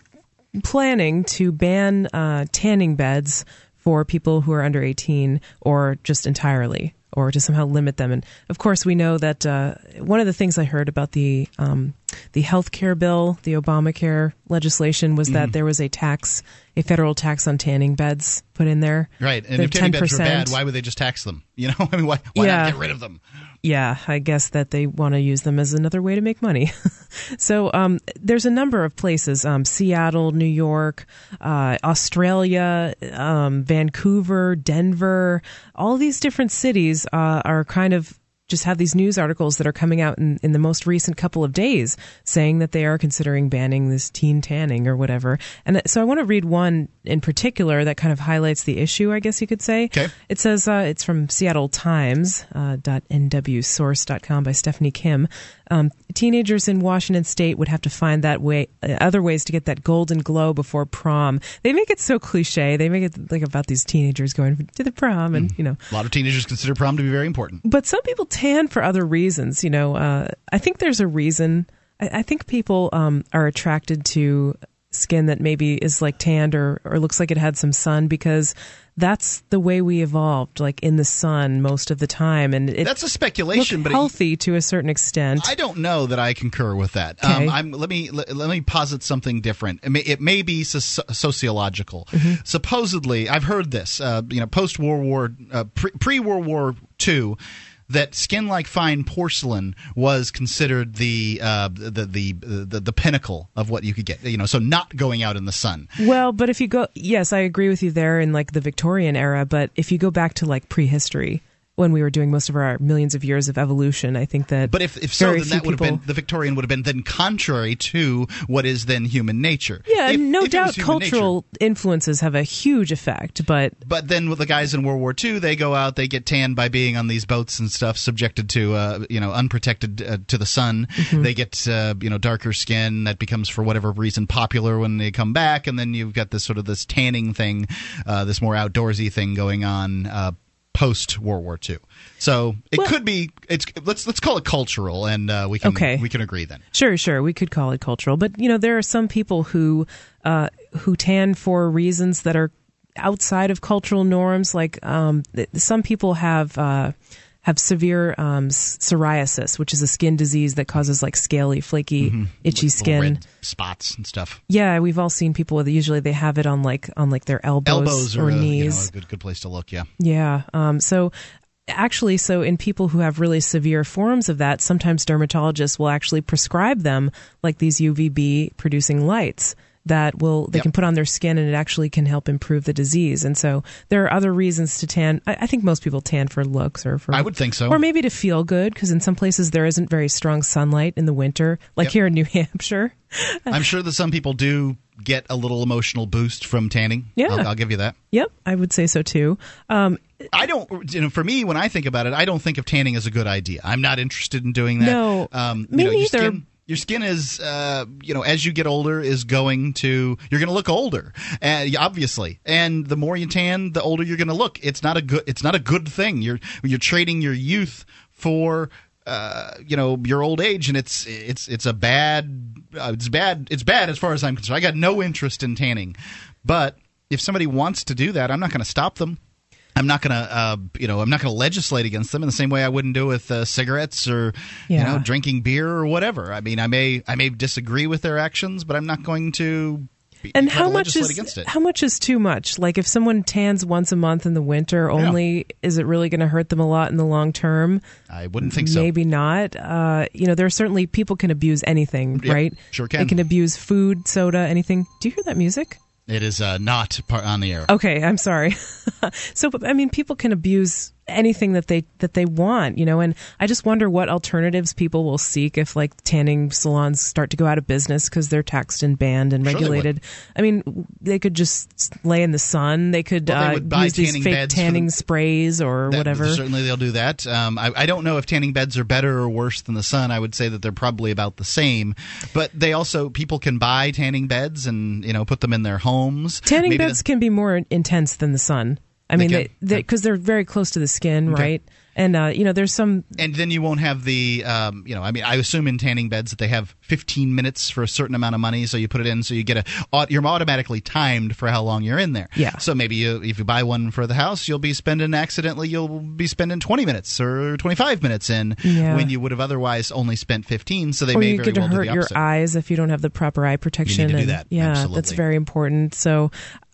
Speaker 2: planning to ban uh, tanning beds for people who are under 18 or just entirely or to somehow limit them. And of course, we know that uh, one of the things I heard about the um, the health care bill, the Obamacare legislation, was that
Speaker 1: Mhm.
Speaker 2: there was a tax, a federal tax on tanning beds put in there.
Speaker 1: Right. And
Speaker 2: The
Speaker 1: if tanning beds were
Speaker 2: 10%.
Speaker 1: bad, why would they just tax them? You know, I mean, why, why
Speaker 2: Yeah.
Speaker 1: not get rid of them?
Speaker 2: Yeah, I guess that they want to use them as another way to make money. so um, there's a number of places: um, Seattle, New York, uh, Australia, um, Vancouver, Denver. All these different cities uh, are kind of just have these news articles that are coming out in, in the most recent couple of days saying that they are considering banning this teen tanning or whatever. And so I want to read one in particular that kind of highlights the issue, I guess you could say.
Speaker 1: Okay.
Speaker 2: It says uh, it's from Seattle Times uh, .nwsource.com by Stephanie Kim. Um, teenagers in Washington State would have to find that way, uh, other ways to get that golden glow before prom. They make it so cliche. They make it like about these teenagers going to the prom, and you know.
Speaker 1: A lot of teenagers consider prom to be very important.
Speaker 2: But some people tan for other reasons. You know, uh, I think there's a reason. I, I think people um, are attracted to skin that maybe is like tanned or, or looks like it had some sun because that's the way we evolved, like in the sun most of the time. And it
Speaker 1: That's a speculation, but it-
Speaker 2: healthy to a certain extent.
Speaker 1: I don't know that I concur with that.
Speaker 2: Okay.
Speaker 1: Um, I'm, let me let, let me posit something different. It may, it may be so- sociological.
Speaker 2: Mm-hmm.
Speaker 1: Supposedly, I've heard this. Uh, you know, post World War, uh, pre World War II. That skin like fine porcelain was considered the, uh, the, the the the pinnacle of what you could get. You know, so not going out in the sun.
Speaker 2: Well, but if you go, yes, I agree with you there in like the Victorian era. But if you go back to like prehistory, when we were doing most of our millions of years of evolution, I think that.
Speaker 1: But if, if so, then that would have been the Victorian would have been then contrary to what is then human nature.
Speaker 2: Yeah,
Speaker 1: If-
Speaker 2: no
Speaker 1: if
Speaker 2: doubt,
Speaker 1: human nature-
Speaker 2: cultural influences have a huge effect. But
Speaker 1: But then with the guys in World War II, they go out, they get tanned by being on these boats and stuff, subjected to, uh, you know, unprotected uh, to the sun.
Speaker 2: Mm-hmm.
Speaker 1: They get, uh, you know, darker skin that becomes for whatever reason popular when they come back, and then you've got this sort of this tanning thing, uh, this more outdoorsy thing going on. Post World War II, so it
Speaker 2: Well-
Speaker 1: could be. It's let's let's call it cultural, and uh, we can
Speaker 2: Okay.
Speaker 1: we can agree then.
Speaker 2: Sure, sure. We could call it cultural, but you know, there are some people who uh, who tan for reasons that are outside of cultural norms. Like um, th- some people have uh, have severe um, psoriasis, which is a skin disease that causes like scaly, flaky, itchy
Speaker 1: Mm-hmm. Little
Speaker 2: skin.
Speaker 1: spots and stuff.
Speaker 2: Yeah, we've all seen people with. Usually, they have it on like on like their elbows,
Speaker 1: Elbows
Speaker 2: or
Speaker 1: a, you know,
Speaker 2: knees.
Speaker 1: a good good place to look. Yeah.
Speaker 2: Yeah. Um, so actually, so in people who have really severe forms of that, sometimes dermatologists will actually prescribe them like these UVB producing lights that will they
Speaker 1: Yep.
Speaker 2: can put on their skin and it actually can help improve the disease. And so there are other reasons to tan. I, I think most people tan for looks or for
Speaker 1: I would think so.
Speaker 2: or maybe to feel good because in some places there isn't very strong sunlight in the winter, like
Speaker 1: Yep.
Speaker 2: here in New Hampshire.
Speaker 1: I'm sure that some people do get a little emotional boost from tanning.
Speaker 2: Yeah.
Speaker 1: I'll, I'll give you that.
Speaker 2: Yep, I would say so too. Um,
Speaker 1: I don't, you know, for me, when I think about it, I don't think of tanning as a good idea. I'm not interested in doing that.
Speaker 2: No,
Speaker 1: um,
Speaker 2: me
Speaker 1: you know,
Speaker 2: neither.
Speaker 1: skin, your skin is, uh, you know, as you get older, is going to, you're going to look older, uh, obviously. And the more you tan, the older you're going to look. It's not a good, it's not a good thing. You're, you're trading your youth for, uh, you know, your old age, and it's, it's, it's a bad, uh, it's bad, it's bad as far as I'm concerned. I got no interest in tanning, but if somebody wants to do that, I'm not going to stop them. I'm not going to, uh, you know, I'm not to legislate against them in the same way I wouldn't do with uh, cigarettes or, you know, drinking beer or whatever. I mean, I may, I may disagree with their actions, but I'm not going to. Be,
Speaker 2: and how much is
Speaker 1: against it?
Speaker 2: how much is too much? Like if someone tans once a month in the winter only, is it really going to hurt them a lot in the long term?
Speaker 1: I wouldn't think so.
Speaker 2: Maybe not. Uh, you know, there are certainly people can abuse anything,
Speaker 1: Yep,
Speaker 2: right?
Speaker 1: sure can.
Speaker 2: They
Speaker 1: can
Speaker 2: abuse food, soda, anything. Do you hear that music?
Speaker 1: It is uh, not on the air.
Speaker 2: Okay, I'm sorry. so, I mean, people can abuse anything that they that they want, you know. And I just wonder what alternatives people will seek if, like, tanning salons start to go out of business because they're taxed and banned and
Speaker 1: Sure
Speaker 2: regulated. I mean, they could just lay in the sun. They could
Speaker 1: Well, they
Speaker 2: uh,
Speaker 1: buy
Speaker 2: use these fake tanning
Speaker 1: the-
Speaker 2: sprays or
Speaker 1: That-
Speaker 2: whatever.
Speaker 1: Certainly, they'll do that. Um, I, I don't know if tanning beds are better or worse than the sun. I would say that they're probably about the same. But they also people can buy tanning beds and you know put them in their homes.
Speaker 2: Tanning
Speaker 1: Maybe
Speaker 2: beds can be more intense than the sun. I mean,
Speaker 1: can?
Speaker 2: they because they, are very close to the skin, right? And uh, you know, there's some
Speaker 1: and then you won't have the um, you know i mean i assume in tanning beds that they have 15 minutes for a certain amount of money so you put it in so you get a you're automatically timed for how long you're in there
Speaker 2: Yeah.
Speaker 1: so maybe you, if you buy one for the house you'll be spending accidentally you'll be spending 20 minutes or 25 minutes in
Speaker 2: Yeah.
Speaker 1: when you would have otherwise only spent 15 so they
Speaker 2: or
Speaker 1: may
Speaker 2: you
Speaker 1: very
Speaker 2: to
Speaker 1: well
Speaker 2: hurt your eyes if you don't have the proper eye protection.
Speaker 1: You need do
Speaker 2: and,
Speaker 1: that.
Speaker 2: Yeah, that's very important. So.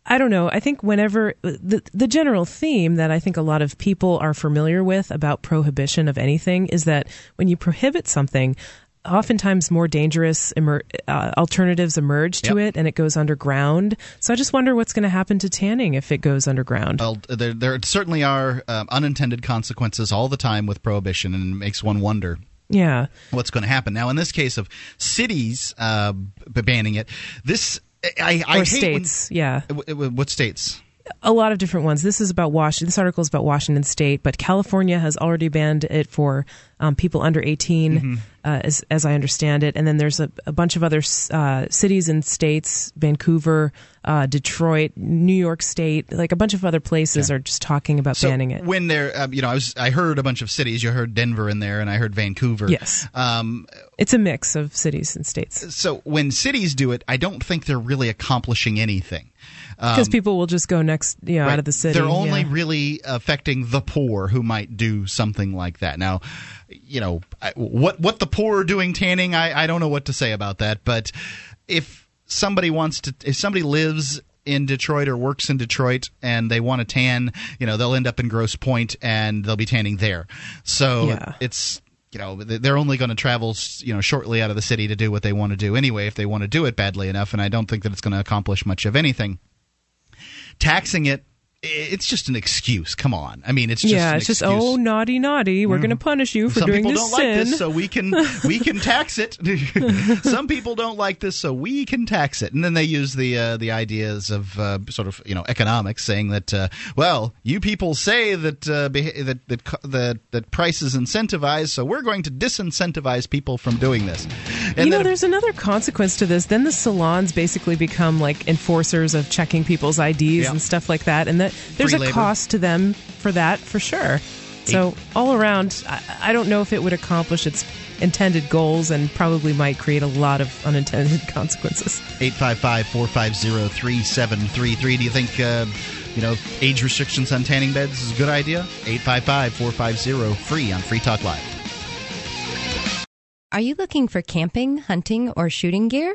Speaker 2: I don't know. I think whenever the the general theme that I think a lot of people are familiar with about prohibition of anything is that when you prohibit something, oftentimes more dangerous emer- uh, alternatives emerge to
Speaker 1: Yep.
Speaker 2: it, and it goes underground. So I just wonder what's going to happen to tanning if it goes underground.
Speaker 1: Well, there, there certainly are um, unintended consequences all the time with prohibition, and it makes one wonder
Speaker 2: yeah.
Speaker 1: what's going to happen. Now, in this case of cities uh, banning it, this I, I
Speaker 2: or
Speaker 1: hate when-
Speaker 2: states, yeah.
Speaker 1: w- w- what states?
Speaker 2: A lot of different ones. This is about Washington. This article is about Washington State, but California has already banned it for um, people under 18,
Speaker 1: Mm-hmm.
Speaker 2: uh, as, as I understand it. And then there's a, a bunch of other uh, cities and states, Vancouver, uh, Detroit, New York State, like a bunch of other places are just talking about
Speaker 1: So
Speaker 2: banning it.
Speaker 1: when they're, uh, you know, I was I heard a bunch of cities. You heard Denver in there, and I heard Vancouver.
Speaker 2: Yes.
Speaker 1: Um,
Speaker 2: It's a mix of cities and states
Speaker 1: so when cities do it, I don't think they're really accomplishing anything.
Speaker 2: Because um, people will just go next, you know,
Speaker 1: Right.
Speaker 2: out of the city.
Speaker 1: They're only
Speaker 2: yeah.
Speaker 1: really affecting the poor who might do something like that. Now, you know, I- what what the poor are doing tanning, I, I don't know what to say about that. But if somebody wants to, if somebody lives in Detroit or works in Detroit and they want to tan, you know, they'll end up in Grosse Pointe and they'll be tanning there. So
Speaker 2: Yeah.
Speaker 1: it's you know they're only going to travel you know shortly out of the city to do what they want to do anyway if they want to do it badly enough and i don't think that it's going to accomplish much of anything taxing it it's just an excuse come on i mean it's just
Speaker 2: yeah,
Speaker 1: an
Speaker 2: it's just
Speaker 1: excuse.
Speaker 2: oh naughty naughty. We're going to punish you for
Speaker 1: some
Speaker 2: doing
Speaker 1: people
Speaker 2: this
Speaker 1: don't like this so we can we can tax it some people don't like this so we can tax it and then they use the uh, the ideas of uh, sort of you know economics saying that uh, well you people say that uh, beha- that that that that price is incentivized so we're going to disincentivize people from doing this and
Speaker 2: you know,
Speaker 1: then if-
Speaker 2: there's another consequence to this. Then the salons basically become like enforcers of checking people's IDs
Speaker 1: Yeah.
Speaker 2: and stuff like that, and that there's
Speaker 1: Free
Speaker 2: a
Speaker 1: labor.
Speaker 2: cost to them for that for sure. So all around, I, I don't know if it would accomplish its intended goals, and probably might create a lot of unintended consequences.
Speaker 1: 855-450-3733 do you think uh, you know age restrictions on tanning beds is a good idea 855-450 free on free talk live
Speaker 9: Are you looking for camping, hunting, or shooting gear?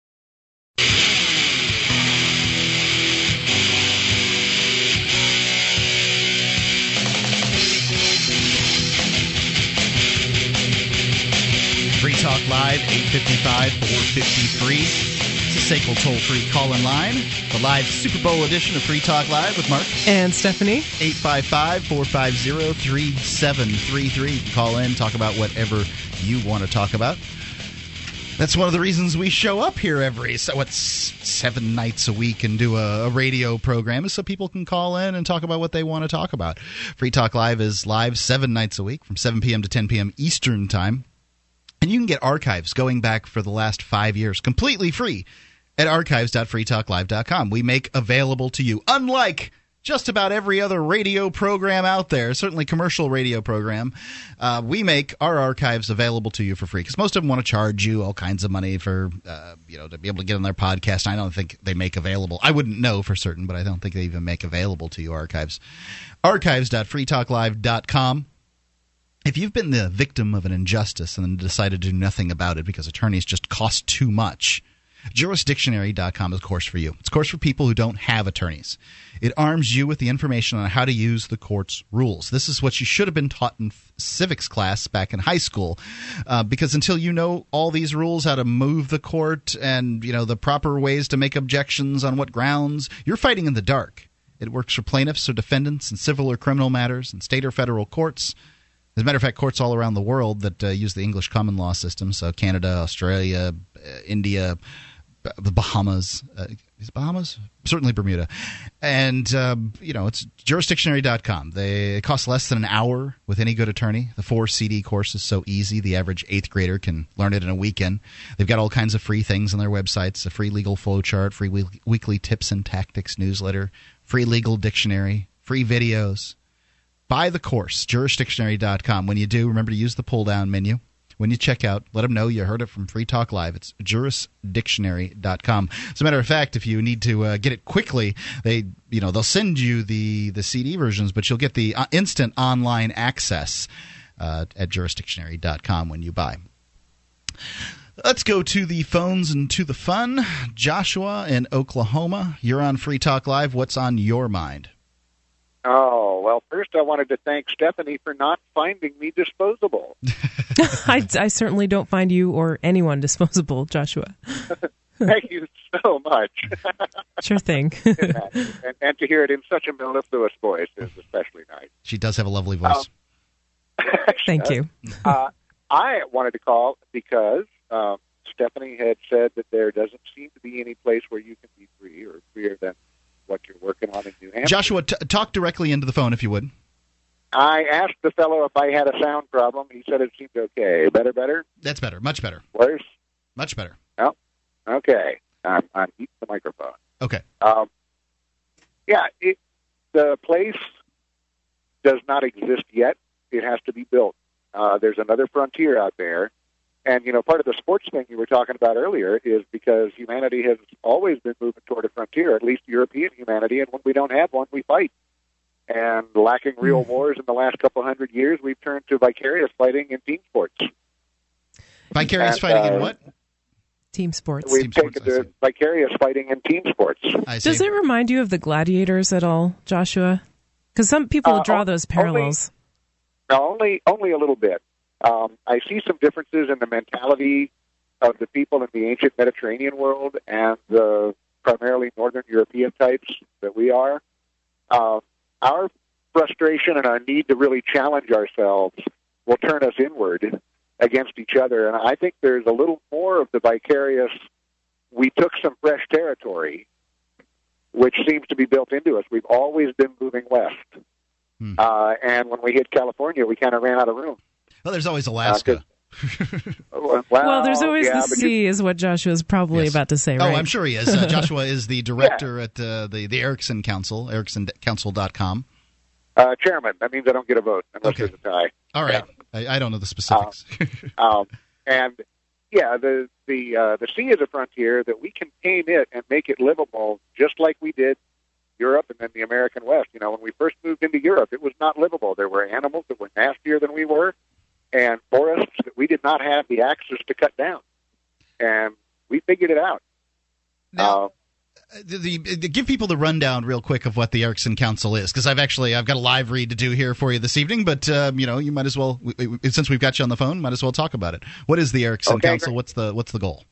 Speaker 1: Live, 855 453. It's a SACL toll free call in line. The live Super Bowl edition of Free Talk Live with Mark.
Speaker 2: And Stephanie,
Speaker 1: 855 450 3733. Call in, talk about whatever you want to talk about. That's one of the reasons we show up here every so what seven nights a week and do a, a radio program is so people can call in and talk about what they want to talk about. Free Talk Live is live seven nights a week from 7 p.m. to 10 p.m. Eastern Time. And you can get archives going back for the last five years completely free at archives.freetalklive.com. We make available to you, unlike just about every other radio program out there, certainly commercial radio program, uh, we make our archives available to you for free because most of them want to charge you all kinds of money for, uh, you know, to be able to get on their podcast. I don't think they make available. I wouldn't know for certain, but I don't think they even make available to you archives. Archives.freetalklive.com if you've been the victim of an injustice and decided to do nothing about it because attorneys just cost too much, jurisdictionary.com is a course for you. It's a course for people who don't have attorneys. It arms you with the information on how to use the court's rules. This is what you should have been taught in civics class back in high school, uh, because until you know all these rules, how to move the court, and you know the proper ways to make objections on what grounds, you're fighting in the dark. It works for plaintiffs or defendants in civil or criminal matters in state or federal courts. As a matter of fact, courts all around the world that uh, use the English common law system, so Canada, Australia, uh, India, the Bahamas, uh, is Bahamas? Certainly Bermuda. And, um, you know, it's jurisdictionary.com. They it costs less than an hour with any good attorney. The four CD course is so easy, the average eighth grader can learn it in a weekend. They've got all kinds of free things on their websites a free legal flowchart, free we- weekly tips and tactics newsletter, free legal dictionary, free videos buy the course jurisdictionary.com when you do remember to use the pull down menu when you check out let them know you heard it from free talk live it's jurisdictionary.com as a matter of fact if you need to uh, get it quickly they you know they'll send you the the cd versions but you'll get the uh, instant online access uh, at jurisdictionary.com when you buy Let's go to the phones and to the fun. Joshua in Oklahoma, you're on Free Talk Live. What's on your mind?
Speaker 10: Oh. Well, first I wanted to thank Stephanie for not finding me disposable.
Speaker 2: I, I certainly don't find you or anyone disposable, Joshua.
Speaker 10: Thank you so much.
Speaker 2: Sure thing.
Speaker 10: and, and to hear it in such a mellifluous voice is especially nice.
Speaker 1: She does have a lovely voice.
Speaker 2: Thank you.
Speaker 10: Uh, I wanted to call because um, Stephanie had said that there doesn't seem to be any place where you can be free or freer than what you're working on in New Hampshire.
Speaker 1: Joshua, t- talk directly into the phone if you would.
Speaker 10: I asked the fellow if I had a sound problem. He said it seemed okay. Better, better?
Speaker 1: That's better. Much better.
Speaker 10: Worse?
Speaker 1: Much better.
Speaker 10: Oh, okay. I'm, I'm eating the microphone.
Speaker 1: Okay.
Speaker 10: Um, yeah, it, the place does not exist yet. It has to be built. Uh, there's another frontier out there. And, you know, part of the sports thing you were talking about earlier is because humanity has always been moving toward a frontier, at least European humanity, and when we don't have one, we fight. And lacking real wars in the last couple hundred years, we've turned to vicarious fighting in team sports.
Speaker 1: Vicarious
Speaker 10: And,
Speaker 1: fighting in
Speaker 10: uh,
Speaker 1: what?
Speaker 2: Team sports.
Speaker 10: We've taken to vicarious fighting in team sports.
Speaker 2: Does it remind you of the gladiators at all, Joshua? Because some people
Speaker 10: Uh,
Speaker 2: draw
Speaker 10: o-
Speaker 2: those parallels.
Speaker 10: No, only only a little bit. Um, I see some differences in the mentality of the people in the ancient Mediterranean world and the primarily Northern European types that we are. Uh, our frustration and our need to really challenge ourselves will turn us inward against each other, and I think there's a little more of the vicarious. We took some fresh territory, which seems to be built into us. We've always been moving west. Uh, and when we hit California, we kind of ran out of room.
Speaker 1: Well, there's always Alaska.
Speaker 10: Well,
Speaker 2: Well, there's always
Speaker 10: yeah,
Speaker 2: the
Speaker 10: but you-
Speaker 2: sea, is what Joshua's probably about to say, right? Oh.
Speaker 1: I'm sure he is. Uh, Joshua is the director at uh, the the Erickson Council, ericsoncouncil.com.
Speaker 10: uh, chairman. That means I don't get a vote unless there's a tie.
Speaker 1: All right. I, I don't know the specifics.
Speaker 10: Um, and yeah, the the uh, the sea is a frontier that we can tame it and make it livable, just like we did Europe and then the American West. You know, when we first moved into Europe, it was not livable. There were animals that were nastier than we were, and forests that we did not have the access to cut down, and we figured it out. Uh,
Speaker 1: the, the, give people the rundown real quick of what the Erickson Council is, because I've actually I've got a live read to do here for you this evening. But um, you know, you might as well we- we- since we've got you on the phone, might as well talk about it. What is the Erickson
Speaker 10: Okay,
Speaker 1: Council?
Speaker 10: great.
Speaker 1: What's the what's the goal?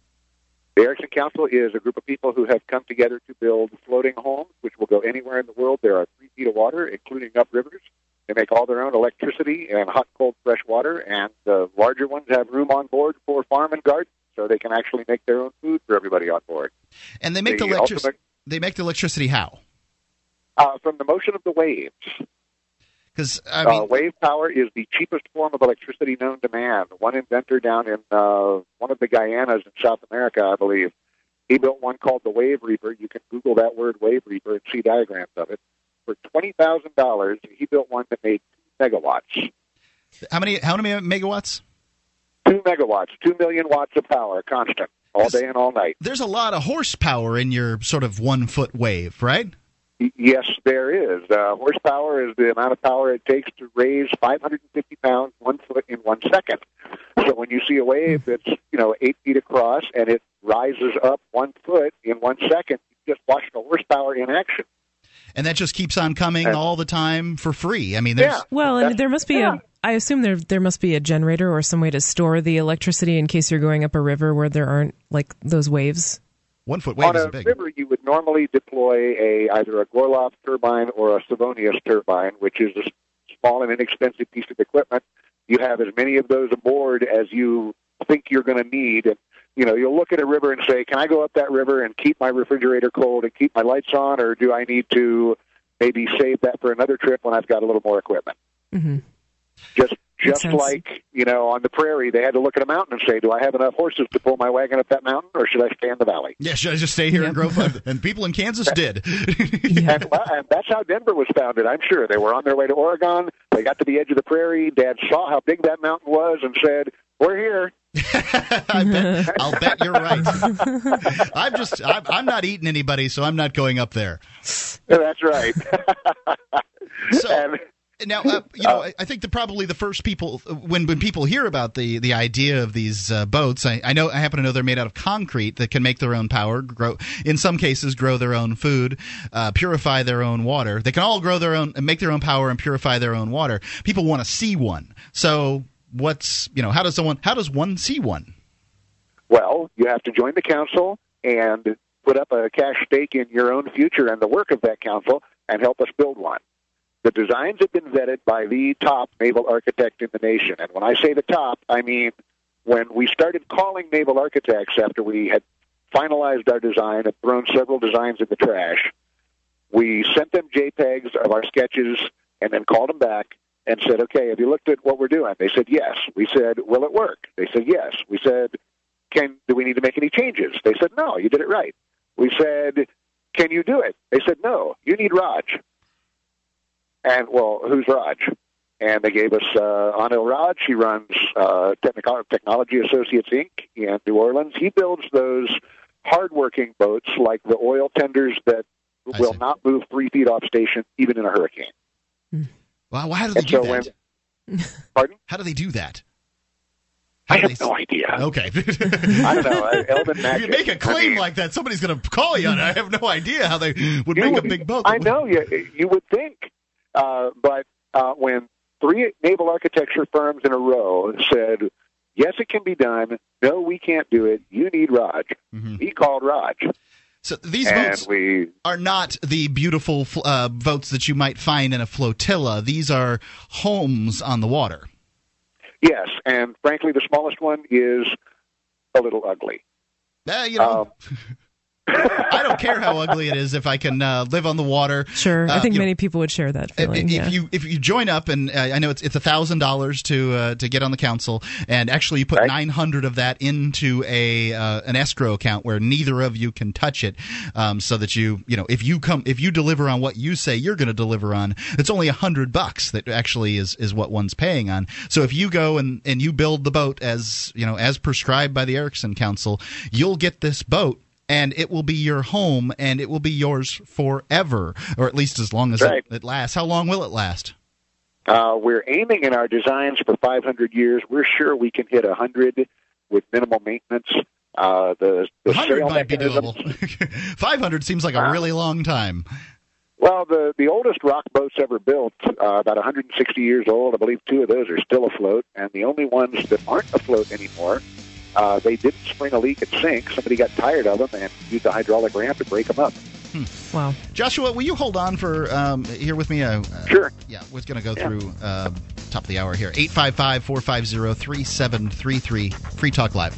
Speaker 10: The Erickson Council is a group of people who have come together to build floating homes, which will go anywhere in the world. There are three feet of water, including up rivers. They make all their own electricity and hot, cold, fresh water. And the larger ones have room on board for farm and garden, so they can actually make their own food for everybody on board.
Speaker 1: And they make the,
Speaker 10: The
Speaker 1: electricity. They make the electricity how?
Speaker 10: Uh, from the motion of the waves.
Speaker 1: Because I mean,
Speaker 10: uh, wave power is the cheapest form of electricity known to man. One inventor down in uh, one of the Guyanas in South America, I believe, he built one called the Wave Reaper. You can Google that word Wave Reaper and see diagrams of it. For twenty thousand dollars, he built one that made two megawatts.
Speaker 1: how many how many megawatts?
Speaker 10: Two megawatts, two million watts of power, constant, all day and all night.
Speaker 1: There's a lot of horsepower in your sort of one foot wave, right?
Speaker 10: Yes, there is. Uh, horsepower is the amount of power it takes to raise 550 pounds one foot in one second. So when you see a wave that's you know eight feet across and it rises up one foot in one second, you just watch the horsepower in action.
Speaker 1: And that just keeps on coming all the time for free. I mean, there's
Speaker 2: Well, and there must be a. I assume there there must be a generator or some way to store the electricity in case you're going up a river where there aren't like those waves.
Speaker 1: one foot waves.
Speaker 10: On a river, you would normally deploy a either a Gorlov turbine or a Savonius turbine, which is a small and inexpensive piece of equipment. You have as many of those aboard as you think you're going to need, and you know you'll look at a river and say, "Can I go up that river and keep my refrigerator cold and keep my lights on, or do I need to maybe save that for another trip when I've got a little more equipment?"
Speaker 2: Mm-hmm.
Speaker 10: Just just
Speaker 2: sense.
Speaker 10: like you know on the prairie, they had to look at a mountain and say, "Do I have enough horses to pull my wagon up that mountain, or should I stay in the valley?"
Speaker 1: Yeah, should I just stay here and grow fun? And people in Kansas did.
Speaker 10: and, and that's how Denver was founded. I'm sure they were on their way to Oregon. They got to the edge of the prairie. Dad saw how big that mountain was and said, "We're here."
Speaker 1: I bet, I'll bet you're right. I'm just I'm, I'm not eating anybody, so I'm not going up there.
Speaker 10: That's right.
Speaker 1: So,
Speaker 10: and
Speaker 1: Now, uh, you know, I, I think that probably the first people when when people hear about the the idea of these uh, boats, I, I know I happen to know they're made out of concrete that can make their own power, grow in some cases grow their own food, uh, purify their own water. They can all grow their own, make their own power, and purify their own water. People want to see one. So, what's you know, how does someone how does one see one?
Speaker 10: Well, you have to join the council and put up a cash stake in your own future and the work of that council and help us build one. The designs have been vetted by the top naval architect in the nation. And when I say the top, I mean when we started calling naval architects after we had finalized our design and thrown several designs in the trash, we sent them JPEGs of our sketches and then called them back and said, okay, have you looked at what we're doing? They said, yes. We said, will it work? They said, yes. We said, can, do we need to make any changes? They said, no, you did it right. We said, can you do it? They said, no, you need Raj. And well, who's Raj? And they gave us uh, Anil Raj. He runs uh, Technico- Technology Associates Inc. in New Orleans. He builds those hardworking boats like the oil tenders that
Speaker 1: I
Speaker 10: will
Speaker 1: see.
Speaker 10: not move three feet off station even in a hurricane.
Speaker 1: Well, how do they
Speaker 10: And
Speaker 1: do
Speaker 10: so
Speaker 1: that?
Speaker 10: when, pardon?
Speaker 1: How do they do that?
Speaker 10: I
Speaker 1: How do
Speaker 10: have no idea.
Speaker 1: Okay.
Speaker 10: I don't know. uh, Elven
Speaker 1: if you make a
Speaker 10: I
Speaker 1: claim
Speaker 10: mean,
Speaker 1: like that, somebody's going to call you on it. I have no idea how they would make a big boat.
Speaker 10: I know you. You would think, uh, but uh, when three naval architecture firms in a row said, "Yes, it can be done," "No, we can't do it," "You need Raj,"
Speaker 1: Mhm.
Speaker 10: he called Raj,
Speaker 1: So these
Speaker 10: and
Speaker 1: boats
Speaker 10: we.
Speaker 1: are not the beautiful uh, boats that you might find in a flotilla. These are homes on the water.
Speaker 10: Yes, and frankly, the smallest one is a little ugly.
Speaker 1: Uh, you know,
Speaker 10: Um,
Speaker 1: I don't care how ugly it is if I can uh, live on the water.
Speaker 2: Sure, I
Speaker 1: Uh,
Speaker 2: think
Speaker 1: you know,
Speaker 2: many people would share that
Speaker 1: If,
Speaker 2: feeling.
Speaker 1: if
Speaker 2: yeah.
Speaker 1: you if you join up and uh, I know it's it's a thousand dollars to uh, to get on the council and actually you put
Speaker 10: Right.
Speaker 1: nine hundred of that into a uh, an escrow account where neither of you can touch it, um, so that you you know if you come if you deliver on what you say you're going to deliver on, it's only a hundred bucks that actually is is what one's paying on. So if you go and and you build the boat as you know as prescribed by the Erickson Council, you'll get this boat. And it will be your home, and it will be yours forever, or at least as long as
Speaker 10: Right.
Speaker 1: it, it lasts. How long will it last?
Speaker 10: Uh, we're aiming in our designs for 500 years. We're sure we can hit 100 with minimal maintenance. Uh, the the
Speaker 1: 100
Speaker 10: sail
Speaker 1: might be doable. 500 seems like a really long time.
Speaker 10: Well, the the oldest rock boats ever built, uh, about 160 years old. I believe two of those are still afloat, and the only ones that aren't afloat anymore, uh, they didn't spring a leak and sink. Somebody got tired of them and used a hydraulic ramp to break them up.
Speaker 2: wow.
Speaker 1: Joshua, will you hold on for um, here with me? Uh, uh,
Speaker 10: Sure.
Speaker 1: Yeah, we're going to go
Speaker 10: Yeah.
Speaker 1: through uh, top of the hour here. 855 450 3733. Free Talk Live.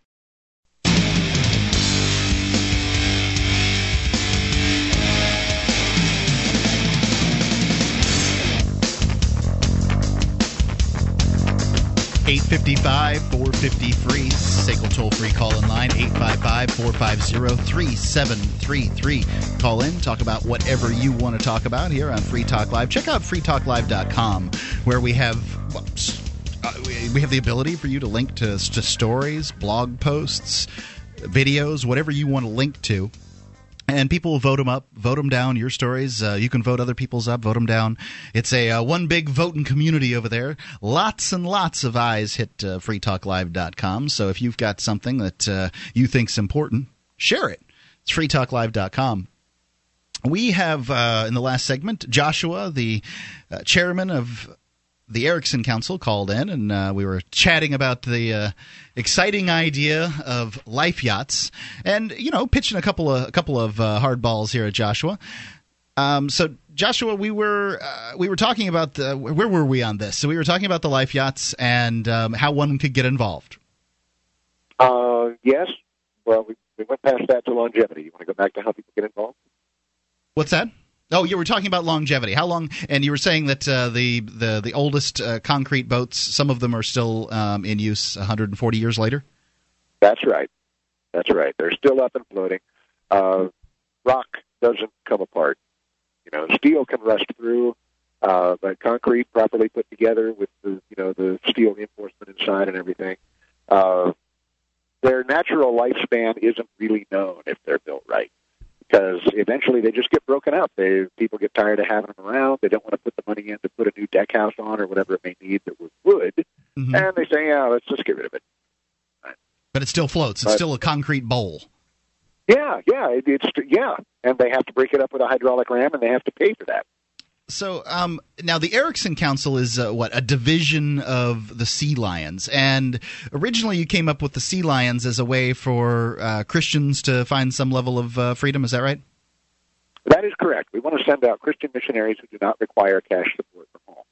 Speaker 1: Eight fifty five four fifty free. SACL toll free call in line 855 450 3733. Call in, talk about whatever you want to talk about here on Free Talk Live. Check out freetalklive.com where we have. uh, we- we have the ability for you to link to, to stories, blog posts, videos, whatever you want to link to and people will vote them up, vote them down. Your stories, uh, you can vote other people's up, vote them down. It's a uh, one big voting community over there. Lots and lots of eyes hit uh, freetalklive.com. So if you've got something that uh, you think's important, share it. It's freetalklive.com. We have uh, in the last segment Joshua, the uh, chairman of the Erickson Council called in, and uh, we were chatting about the uh, exciting idea of life yachts, and you know, pitching a couple of a couple of uh, hard balls here at Joshua. Um, so, Joshua, we were uh, we were talking about the where were we on this? So we were talking about the life yachts and um, how one could get involved.
Speaker 10: Uh, yes. Well, we, we went past that to longevity. You want to go back to how people get involved?
Speaker 1: What's that? Oh, you were talking about longevity. How long? And you were saying that uh, the the the oldest uh, concrete boats, some of them are still um, in use 140 years later.
Speaker 10: That's right. That's right. They're still up and floating. Uh, rock doesn't come apart. You know, steel can rust through, uh, but concrete properly put together with the you know the steel reinforcement inside and everything, uh, their natural lifespan isn't really known if they're built right because eventually they just get broken up. They people get tired of having them around. They don't want to put the money in to put a new deck house on or whatever it may need that was wood,
Speaker 1: Mhm.
Speaker 10: and they say, "Yeah, let's just get rid of it."
Speaker 1: But it still floats. It's
Speaker 10: But-
Speaker 1: still a concrete bowl.
Speaker 10: Yeah, yeah, it, it's yeah, and they have to break it up with a hydraulic ram, and they have to pay for that.
Speaker 1: So um, now the Erickson Council is uh, what a division of the Sea Lions, and originally you came up with the Sea Lions as a way for uh, Christians to find some level of uh, freedom. Is that right?
Speaker 10: That is correct. We want to send out Christian missionaries who do not require cash support from home.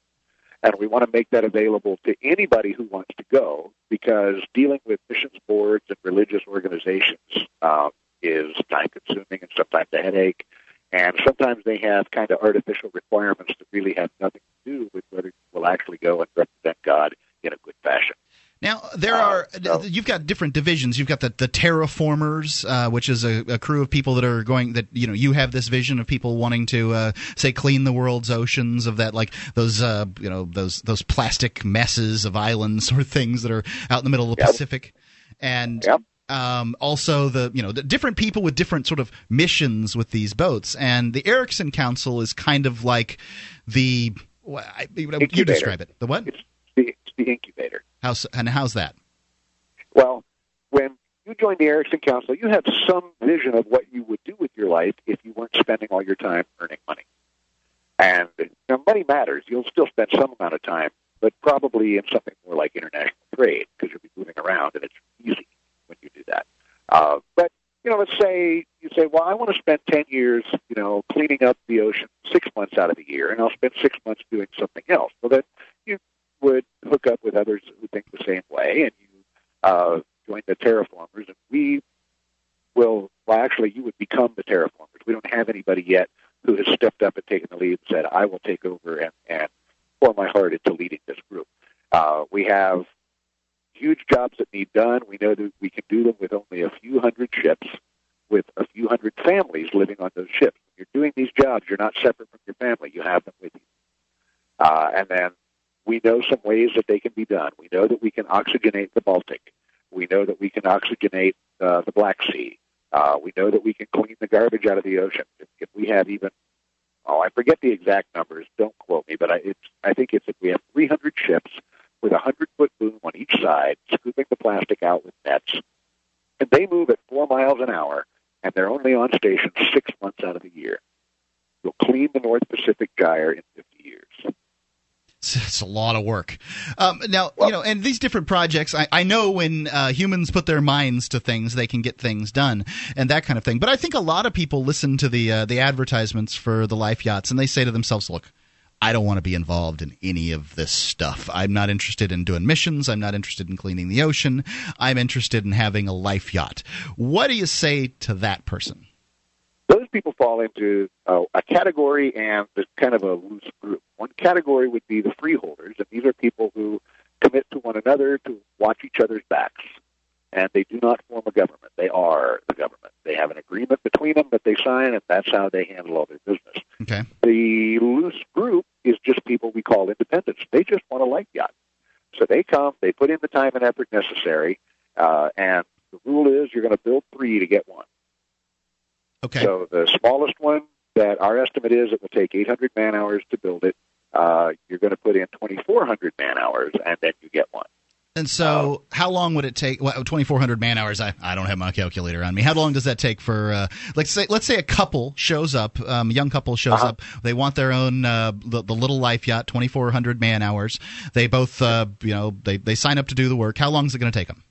Speaker 10: And we want to make that available to anybody who wants to go because dealing with missions boards and religious organizations um, is time consuming and sometimes a headache. And sometimes they have kind of artificial requirements that really have nothing to do with whether you will actually go and represent God in a good fashion.
Speaker 1: Now there
Speaker 10: Uh,
Speaker 1: are you've got different divisions. You've got the the terraformers, uh, which is a, a crew of people that are going that you know you have this vision of people wanting to uh, say clean the world's oceans of that like those uh, you know those those plastic messes of islands or things that are out in the middle of the
Speaker 10: Yep.
Speaker 1: Pacific, and um, also the you know the different people with different sort of missions with these boats. And the Erickson Council is kind of like the wh- I- you describe it. The what?
Speaker 10: It's the, it's the incubator.
Speaker 1: How's and how's that?
Speaker 10: Well, when you join the Erickson Council, you have some vision of what you would do with your life if you weren't spending all your time earning money. And you know, money matters. You'll still spend some amount of time, but probably in something more like international trade because you'll be moving around and it's easy when you do that. Uh, but you know, let's say you say, "Well, I want to spend ten years, you know, cleaning up the ocean six months out of the year, and I'll spend six months doing something else." Well, then you would hook up with others who think the same way, and you uh, join the terraformers, and we will. Well, actually, you would become the terraformers. We don't have anybody yet who has stepped up and taken the lead and said, "I will take over and, and pour my heart into leading this group." Uh, we have huge jobs that need done. We know that we can do them with only a few hundred ships, with a few hundred families living on those ships. When you're doing these jobs, you're not separate from your family. You have them with you. Uh, and then we know some ways that they can be done. We know that we can oxygenate the Baltic. We know that we can oxygenate uh, the Black Sea. Uh, we know that we can clean the garbage out of the ocean. If, if we have even, oh, I forget the exact numbers. Don't quote me, but I, it's, I think it's if we have 300 ships with a 100 foot boom on each side, scooping the plastic out with nets, and they move at four miles an hour, and they're only on station six months out of the year. We'll clean the North Pacific Gyre in 50 years.
Speaker 1: It's, a lot of work. Um, now, you know, and these different projects, I, I know when uh, humans put their minds to things, they can get things done and that kind of thing. But I think a lot of people listen to the uh, the advertisements for the life yachts and they say to themselves, "Look, I don't want to be involved in any of this stuff. I'm not interested in doing missions. I'm not interested in cleaning the ocean. I'm interested in having a life yacht." What do you say to that person?
Speaker 10: those people fall into uh, a category and the kind of a loose group. One category would be the freeholders, and these are people who commit to one another to watch each other's backs, and they do not form a government. They are the government. They have an agreement between them that they sign, and that's how they handle all their business.
Speaker 1: Okay.
Speaker 10: The loose group is just people we call independents. They just want a light yacht. So they come, they put in the time and effort necessary, uh, and the rule is you're going to build three to get one.
Speaker 1: Okay.
Speaker 10: So the smallest one that our estimate is it will take 800 man hours to build it. Uh, you're going to put in 2,400 man hours, and then you get one.
Speaker 1: And so, how long would it take? Well, 2,400 man hours. I, I don't have my calculator on me. How long does that take for? Uh, let's say let's say a couple shows up, um, a young couple shows
Speaker 10: Uh-huh.
Speaker 1: up. They want their own uh, the, the little life yacht, 2,400 man hours. They both, uh, you know, they they sign up to do the work. How long is it going to take them?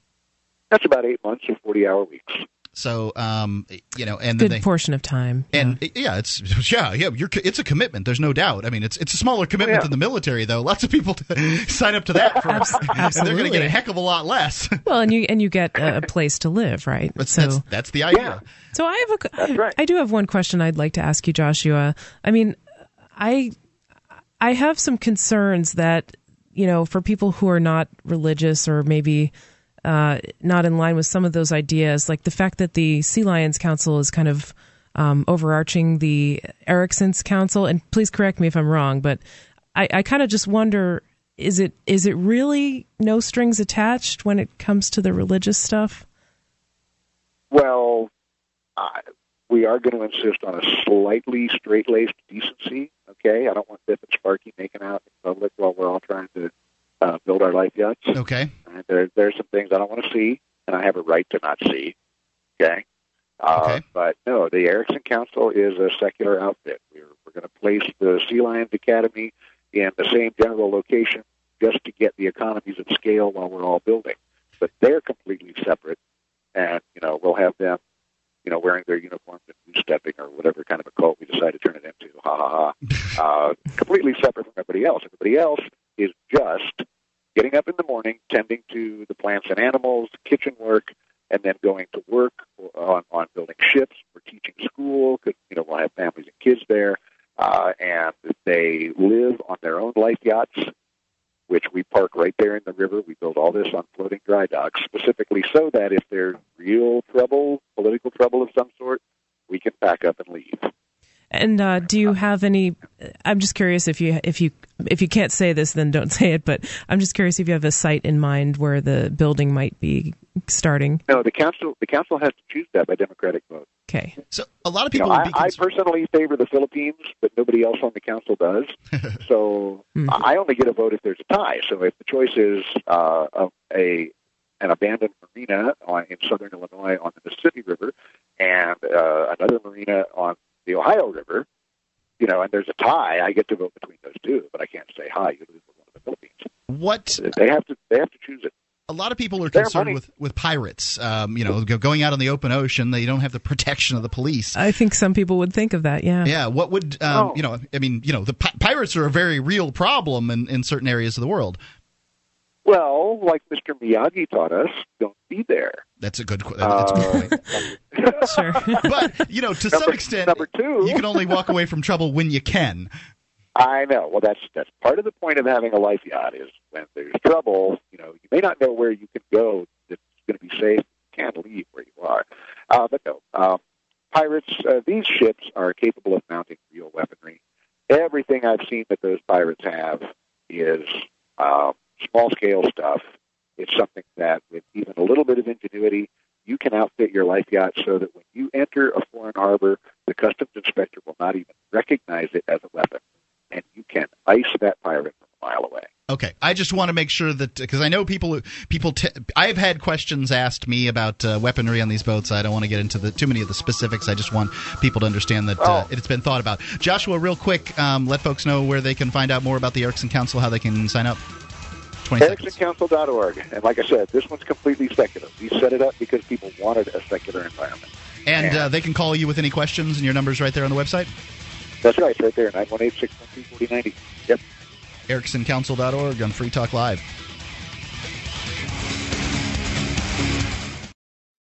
Speaker 10: That's about eight months or 40 hour weeks.
Speaker 1: So, um, you know, and
Speaker 2: good
Speaker 1: then they,
Speaker 2: portion of time.
Speaker 1: and yeah, it's yeah, yeah. You're, it's a commitment. There's no doubt. I mean, it's it's a smaller commitment
Speaker 2: yeah.
Speaker 1: than the military, though. Lots of people sign up to that for, and they're going to get a heck of a lot less.
Speaker 2: Well, and you and you get a, a place to live, right?
Speaker 1: But so that's, that's the idea.
Speaker 2: So I have a, I, I do have one question I'd like to ask you, Joshua. I mean, I I have some concerns that you know for people who are not religious or maybe uh, not in line with some of those ideas, like the fact that the Sea Lions Council is kind of um, overarching the Erickson's Council. And please correct me if I'm wrong, but I, I kind of just wonder is it is it really no strings attached when it comes to the religious stuff?
Speaker 10: Well, uh, we are going to insist on a slightly straight-laced decency. Okay, I don't want Biff and Sparky making out in public while we're all trying to uh, build our life yachts.
Speaker 1: Okay.
Speaker 10: And there, there's some things I don't want to see, and I have a right to not see. Okay. Uh,
Speaker 1: okay.
Speaker 10: But no, the Erickson Council is a secular outfit. We're, we're going to place the Sea Lions Academy in the same general location just to get the economies of scale while we're all building. But they're completely separate, and you know we'll have them, you know, wearing their uniforms and stepping or whatever kind of a cult we decide to turn it into. Ha ha ha! uh, completely separate from everybody else. Everybody else is just getting up in the morning, tending to the plants and animals, kitchen work, and then going to work on, on building ships or teaching school because you know we'll have families and kids there, uh, and they live on their own life yachts, which we park right there in the river. We build all this on floating dry docks specifically so that if there's real trouble, political trouble of some sort, we can pack up and leave.
Speaker 2: And uh, do you have any? I'm just curious if you if you if you can't say this, then don't say it. But I'm just curious if you have a site in mind where the building might be starting.
Speaker 10: No, the council the council has to choose that by democratic vote.
Speaker 2: Okay.
Speaker 1: So a lot of
Speaker 10: You
Speaker 1: people.
Speaker 10: know,
Speaker 1: would
Speaker 10: I,
Speaker 1: be
Speaker 10: I personally favor the Philippines, but nobody else on the council does. so I only get a vote if there's a tie. So if the choice is uh, a, a an abandoned marina on, in southern Illinois on the Mississippi River and uh, another marina on the Ohio River, you know, and there's a tie, I get to vote between those two, but I can't say hi. You lose with one of the Philippines.
Speaker 1: What
Speaker 10: They have to. They have to choose it.
Speaker 1: a lot of people are
Speaker 10: Their
Speaker 1: concerned
Speaker 10: money.
Speaker 1: with with pirates. Um, you know, going out on the open ocean, they don't have the protection of the police.
Speaker 2: I think some people would think of that. Yeah.
Speaker 1: Yeah, what would um,
Speaker 10: Oh.
Speaker 1: you know? I mean, you know, the pi- pirates are a very real problem in, in certain areas of the world.
Speaker 10: Well, like Mr. Miyagi taught us, don't be there.
Speaker 1: That's a good. That's a good point.
Speaker 2: Sure.
Speaker 1: But you know, to some extent,
Speaker 10: number two-
Speaker 1: you can only walk away from trouble when you can.
Speaker 10: I know. Well, that's that's part of the point of having a life yacht is when there's trouble. You know, you may not know where you can go that's going to be safe. You can't leave where you are. Uh, but no, um, pirates. Uh, these ships are capable of mounting real weaponry. Everything I've seen that those pirates have is um, small scale stuff. It's something that, with even a little bit of ingenuity, you can outfit your life yacht so that when you enter a foreign harbor, the customs inspector will not even recognize it as a weapon, and you can ice that pirate from a mile away.
Speaker 1: Okay, I just want to make sure that because I know people people t- I've had questions asked me about uh, weaponry on these boats. I don't want to get into the too many of the specifics. I just want people to understand that uh,
Speaker 10: Oh.
Speaker 1: it's been thought about. Joshua, real quick, um, let folks know where they can find out more about the Erickson Council, how they can sign up.
Speaker 10: EricksonCouncil.org. And like I said, this one's completely secular. We set it up because people wanted a secular environment.
Speaker 1: And uh, they can call you with any questions, and your number's right there on the website.
Speaker 10: That's right, it's right there, 918 612 4090. Yep.
Speaker 1: EricksonCouncil.org on Free Talk Live.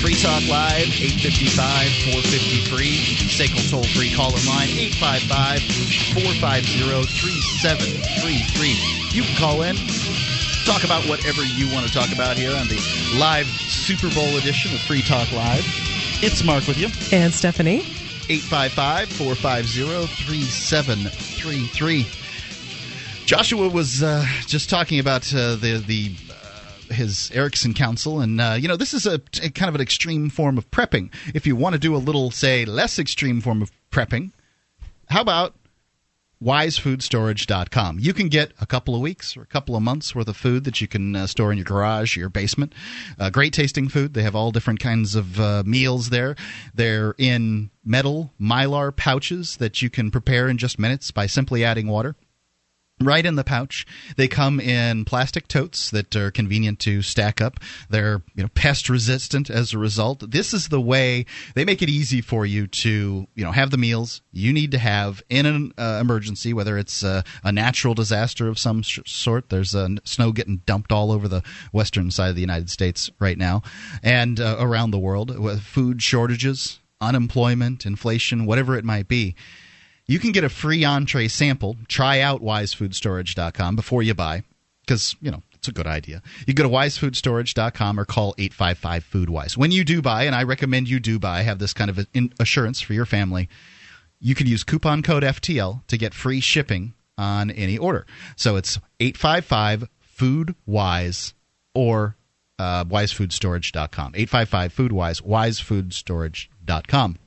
Speaker 1: Free Talk Live, 855 453. SACL toll free call in line, 855 450 3733. You can call in, talk about whatever you want to talk about here on the live Super Bowl edition of Free Talk Live. It's Mark with you.
Speaker 2: And Stephanie.
Speaker 1: 855 450 3733. Joshua was uh, just talking about uh, the the uh, his Erickson Council, and uh, you know this is a, a, kind of an extreme form of prepping. If you want to do a little, say, less extreme form of prepping, how about wisefoodstorage.com. You can get a couple of weeks or a couple of months worth of food that you can uh, store in your garage, your basement. Uh, great tasting food. They have all different kinds of uh, meals there. They're in metal mylar pouches that you can prepare in just minutes by simply adding water right in the pouch. They come in plastic totes that are convenient to stack up. They're you know pest resistant as a result. This is the way they make it easy for you to you know have the meals you need to have in an uh, emergency, whether it's uh, a natural disaster of some sh- sort. There's uh, snow getting dumped all over the western side of the United States right now, and uh, around the world with food shortages, unemployment, inflation, whatever it might be you can get a free entree sample. Try out wisefoodstorage.com before you buy, because, you know, it's a good idea. You go to wisefoodstorage.com or call 855 Foodwise. When you do buy, and I recommend you do buy, have this kind of assurance for your family, you can use coupon code FTL to get free shipping on any order. So it's 855 Foodwise or uh, wisefoodstorage.com. 855 Foodwise, wisefoodstorage.com.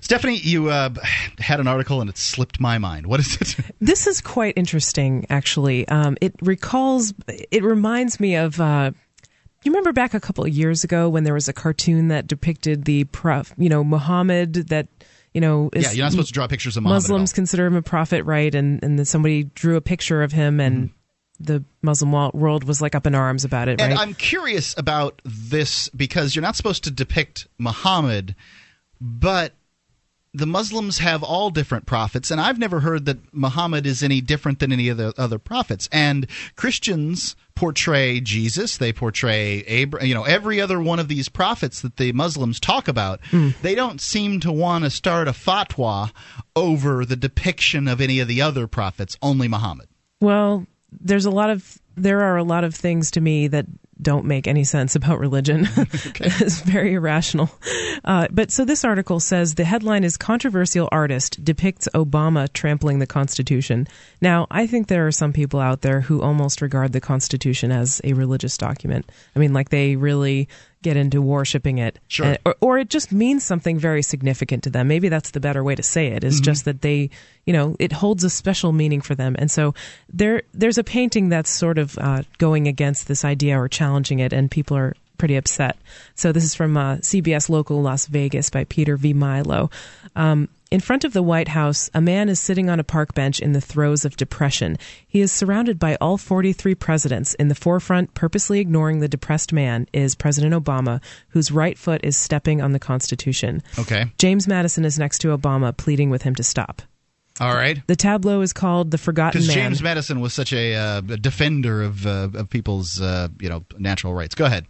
Speaker 1: Stephanie, you uh, had an article and it slipped my mind. What is it?
Speaker 2: This is quite interesting, actually. Um, it recalls, it reminds me of. Uh, you remember back a couple of years ago when there was a cartoon that depicted the prof, you know, Muhammad that you know,
Speaker 1: yeah, you're not supposed to draw pictures of
Speaker 2: Muhammad Muslims consider him a prophet, right? And and then somebody drew a picture of him, and mm-hmm. the Muslim world was like up in arms about it.
Speaker 1: And
Speaker 2: right?
Speaker 1: I'm curious about this because you're not supposed to depict Muhammad but the Muslims have all different prophets, and I've never heard that Muhammad is any different than any of the other prophets. And Christians portray Jesus, they portray Abraham, you know, every other one of these prophets that the Muslims talk about. Mm. They don't seem to want to start a fatwa over the depiction of any of the other prophets, only Muhammad.
Speaker 2: Well, there's a lot of there are a lot of things to me that don't make any sense about religion. it's very irrational. Uh, but so this article says the headline is Controversial Artist Depicts Obama Trampling the Constitution. Now, I think there are some people out there who almost regard the Constitution as a religious document. I mean, like they really get into worshiping it.
Speaker 1: Sure.
Speaker 2: And, or, or, it just means something very significant to them. Maybe that's the better way to say it, is mm-hmm. just that they, you know, it holds a special meaning for them. And so there, there's a painting that's sort of uh, going against this idea or challenging it, and people are pretty upset. So this is from uh, CBS Local Las Vegas by Peter V. Milo. Um, in front of the White House, a man is sitting on a park bench in the throes of depression. He is surrounded by all 43 presidents. In the forefront, purposely ignoring the depressed man, is President Obama, whose right foot is stepping on the Constitution.
Speaker 1: Okay.
Speaker 2: James Madison is next to Obama, pleading with him to stop.
Speaker 1: All right.
Speaker 2: The tableau is called "The Forgotten
Speaker 1: Man." James Madison was such a, uh, a defender of uh, of people's uh, you know natural rights. Go ahead.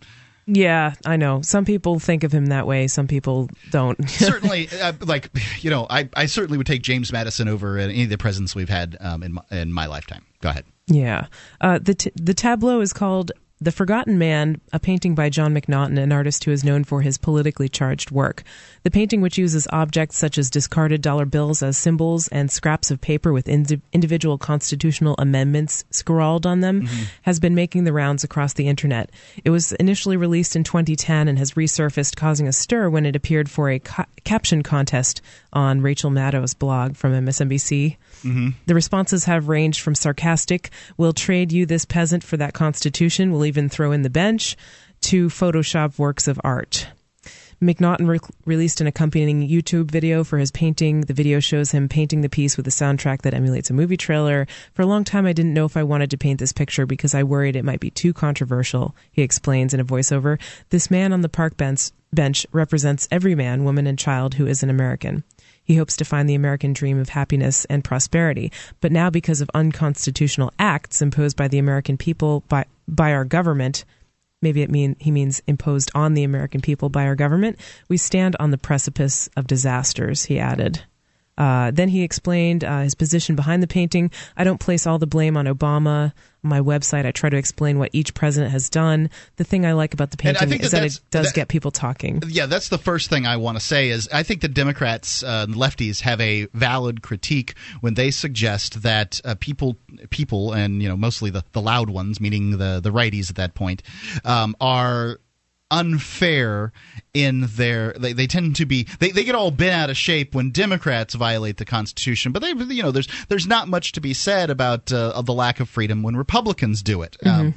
Speaker 2: Yeah, I know. Some people think of him that way. Some people don't.
Speaker 1: certainly, uh, like you know, I, I certainly would take James Madison over any of the presidents we've had um, in my, in my lifetime. Go ahead.
Speaker 2: Yeah, uh, the t- the tableau is called the Forgotten Man, a painting by Jon McNaughton, an artist who is known for his politically charged work. The painting, which uses objects such as discarded dollar bills as symbols and scraps of paper with ind- individual constitutional amendments scrawled on them, mm-hmm. has been making the rounds across the internet. It was initially released in 2010 and has resurfaced, causing a stir when it appeared for a ca- caption contest on Rachel Maddow's blog from MSNBC. Mm-hmm. The responses have ranged from sarcastic, we'll trade you this peasant for that constitution, we'll even throw in the bench, to Photoshop works of art. McNaughton re- released an accompanying YouTube video for his painting. The video shows him painting the piece with a soundtrack that emulates a movie trailer. For a long time, I didn't know if I wanted to paint this picture because I worried it might be too controversial, he explains in a voiceover. This man on the park bench, bench represents every man, woman, and child who is an American. He hopes to find the American dream of happiness and prosperity. But now, because of unconstitutional acts imposed by the American people by, by our government, maybe it mean he means imposed on the American people by our government, we stand on the precipice of disasters, he added. Uh, then he explained uh, his position behind the painting. I don't place all the blame on Obama. On my website, I try to explain what each president has done. The thing I like about the painting
Speaker 1: think
Speaker 2: is
Speaker 1: that
Speaker 2: that, it does
Speaker 1: that-
Speaker 2: get people talking.
Speaker 1: Yeah, that's the first thing I want to say is I think the Democrats, uh, lefties, have a valid critique when they suggest that uh, people, people, and you know mostly the, the loud ones, meaning the the righties at that point, um, are unfair in their they, they tend to be they, they get all bent out of shape when democrats violate the constitution but they you know there's there's not much to be said about uh, the lack of freedom when republicans do it. Um,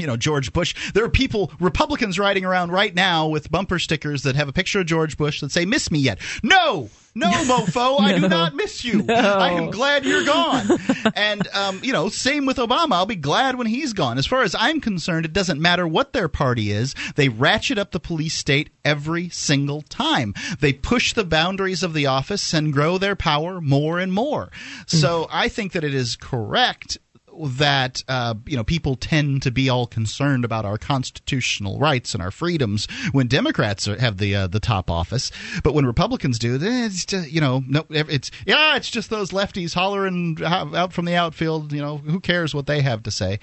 Speaker 1: you know George Bush. There are people, Republicans, riding around right now with bumper stickers that have a picture of George Bush that say "Miss me yet?" No, no, mofo, I do not miss you. I am glad you're gone. and um, you know, same with Obama. I'll be glad when he's gone. As far as I'm concerned, it doesn't matter what their party is. They ratchet up the police state every single time. They push the boundaries of the office and grow their power more and more. So I think that it is correct that uh, you know people tend to be all concerned about our constitutional rights and our freedoms when Democrats are, have the uh, the top office, but when Republicans do, it's just, you know no, it's yeah, it's just those lefties hollering out out from the outfield. You know, who cares what they have to say?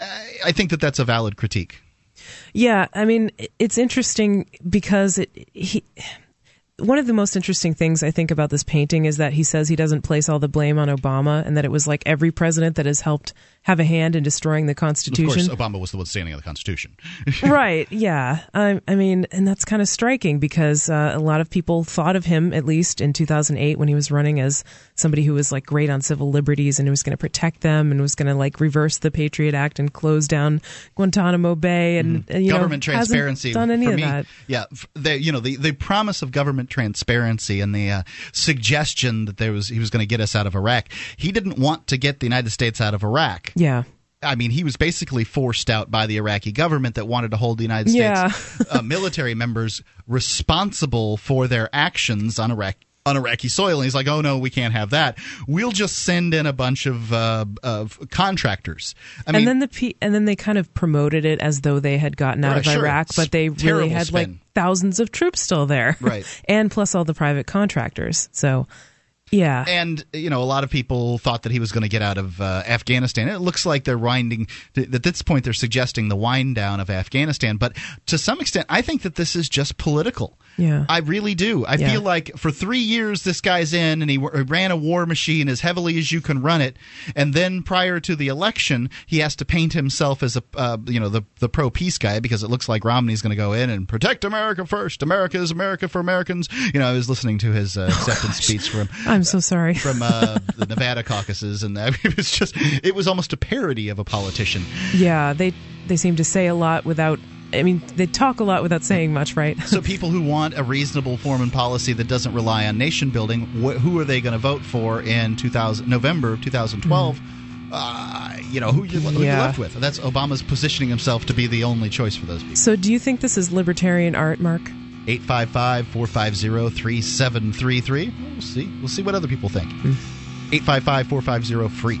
Speaker 1: Uh, I think that that's a valid critique.
Speaker 2: Yeah, I mean, it's interesting because it he. One of the most interesting things I think about this painting is that he says he doesn't place all the blame on Obama and that it was like every president that has helped have a hand in destroying the Constitution.
Speaker 1: Of course, Obama was the one standing on the Constitution.
Speaker 2: right. Yeah. I, I mean, and that's kind of striking because uh, a lot of people thought of him, at least in 2008, when he was running as somebody who was like great on civil liberties and who was going to protect them and was going to like reverse the Patriot Act and close down Guantanamo Bay and, and, you
Speaker 1: Mm-hmm. government
Speaker 2: know,
Speaker 1: transparency
Speaker 2: done any
Speaker 1: for
Speaker 2: of
Speaker 1: me,
Speaker 2: that.
Speaker 1: Yeah, f- the you know the the promise of government transparency and the uh, suggestion that there was he was going to get us out of Iraq. He didn't want to get the United States out of Iraq.
Speaker 2: Yeah.
Speaker 1: I mean, he was basically forced out by the Iraqi government that wanted to hold the United States
Speaker 2: Yeah.
Speaker 1: uh, military members responsible for their actions on Iraq. On Iraqi soil, and he's like, "Oh no, we can't have that. We'll just send in a bunch of uh, of contractors." I mean,
Speaker 2: and then the P- and then they kind of promoted it as though they had gotten out
Speaker 1: Right,
Speaker 2: of
Speaker 1: sure.
Speaker 2: Iraq, but they really had like thousands of troops still there,
Speaker 1: Right.
Speaker 2: and plus all the private contractors. So, yeah,
Speaker 1: And you know, a lot of people thought that he was going to get out of uh, Afghanistan. It looks like they're winding. th- At this point, they're suggesting the wind down of Afghanistan. But to some extent, I think that this is just political.
Speaker 2: Yeah.
Speaker 1: I really do. I
Speaker 2: Yeah.
Speaker 1: feel like for three years, this guy's in, and he w- ran a war machine as heavily as you can run it. And then prior to the election, he has to paint himself as a, uh, you know, the the pro peace guy because it looks like Romney's going to go in and protect America first. America is America for Americans. You know, I was listening to his uh, acceptance speech from
Speaker 2: I'm so sorry.
Speaker 1: from uh, the Nevada caucuses, and I mean, it was just it was almost a parody of a politician.
Speaker 2: yeah, they they seem to say a lot without. I mean, they talk a lot without saying much, right?
Speaker 1: So people who want a reasonable foreign policy that doesn't rely on nation building, wh- who are they going to vote for in 2000 November of 2012? Uh, you know who you, who you left with. That's Obama's positioning himself to be the only choice for those people.
Speaker 2: So, do you think this is libertarian art, Mark?
Speaker 1: 855-450-3733. We'll see. We'll see what other people think. 855-450 free.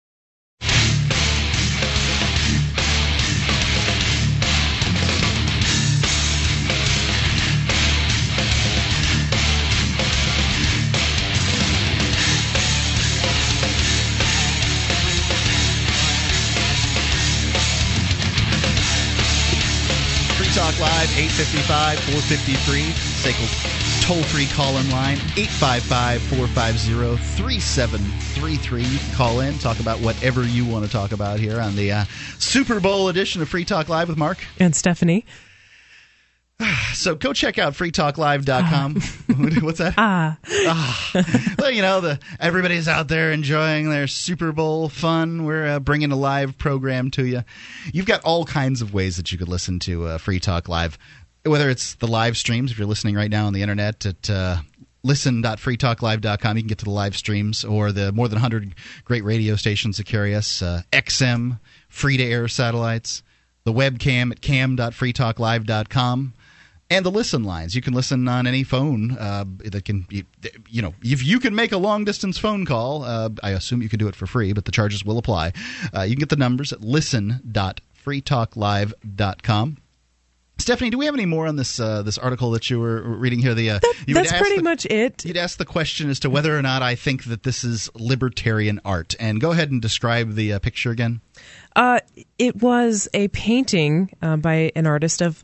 Speaker 1: Talk Live, 855 453. SACL toll free call in line, 855 450 3733. You can call in, talk about whatever you want to talk about here on the uh, Super Bowl edition of Free Talk Live with Mark.
Speaker 2: And Stephanie.
Speaker 1: So go check out freetalklive.com. What's that?
Speaker 2: Ah.
Speaker 1: Ah. well, you know, the everybody's out there enjoying their Super Bowl fun. We're uh, bringing a live program to you. You've got all kinds of ways that you could listen to uh, Free Talk Live, whether it's the live streams, if you're listening right now on the internet at uh, listen.freetalklive.com. You can get to the live streams or the more than 100 great radio stations that carry us, uh, XM, free to air satellites, the webcam at cam.freetalklive.com. And the listen lines. You can listen on any phone uh, that can, you, you know, if you can make a long distance phone call, uh, I assume you can do it for free, but the charges will apply. Uh, you can get the numbers at listen.freetalklive.com. Stephanie, do we have any more on this uh, this article that you were reading here? The uh, you
Speaker 2: That's pretty
Speaker 1: the-
Speaker 2: much it.
Speaker 1: You'd ask the question as to whether or not I think that this is libertarian art, and go ahead and describe the uh, picture again.
Speaker 2: Uh, it was a painting uh, by an artist of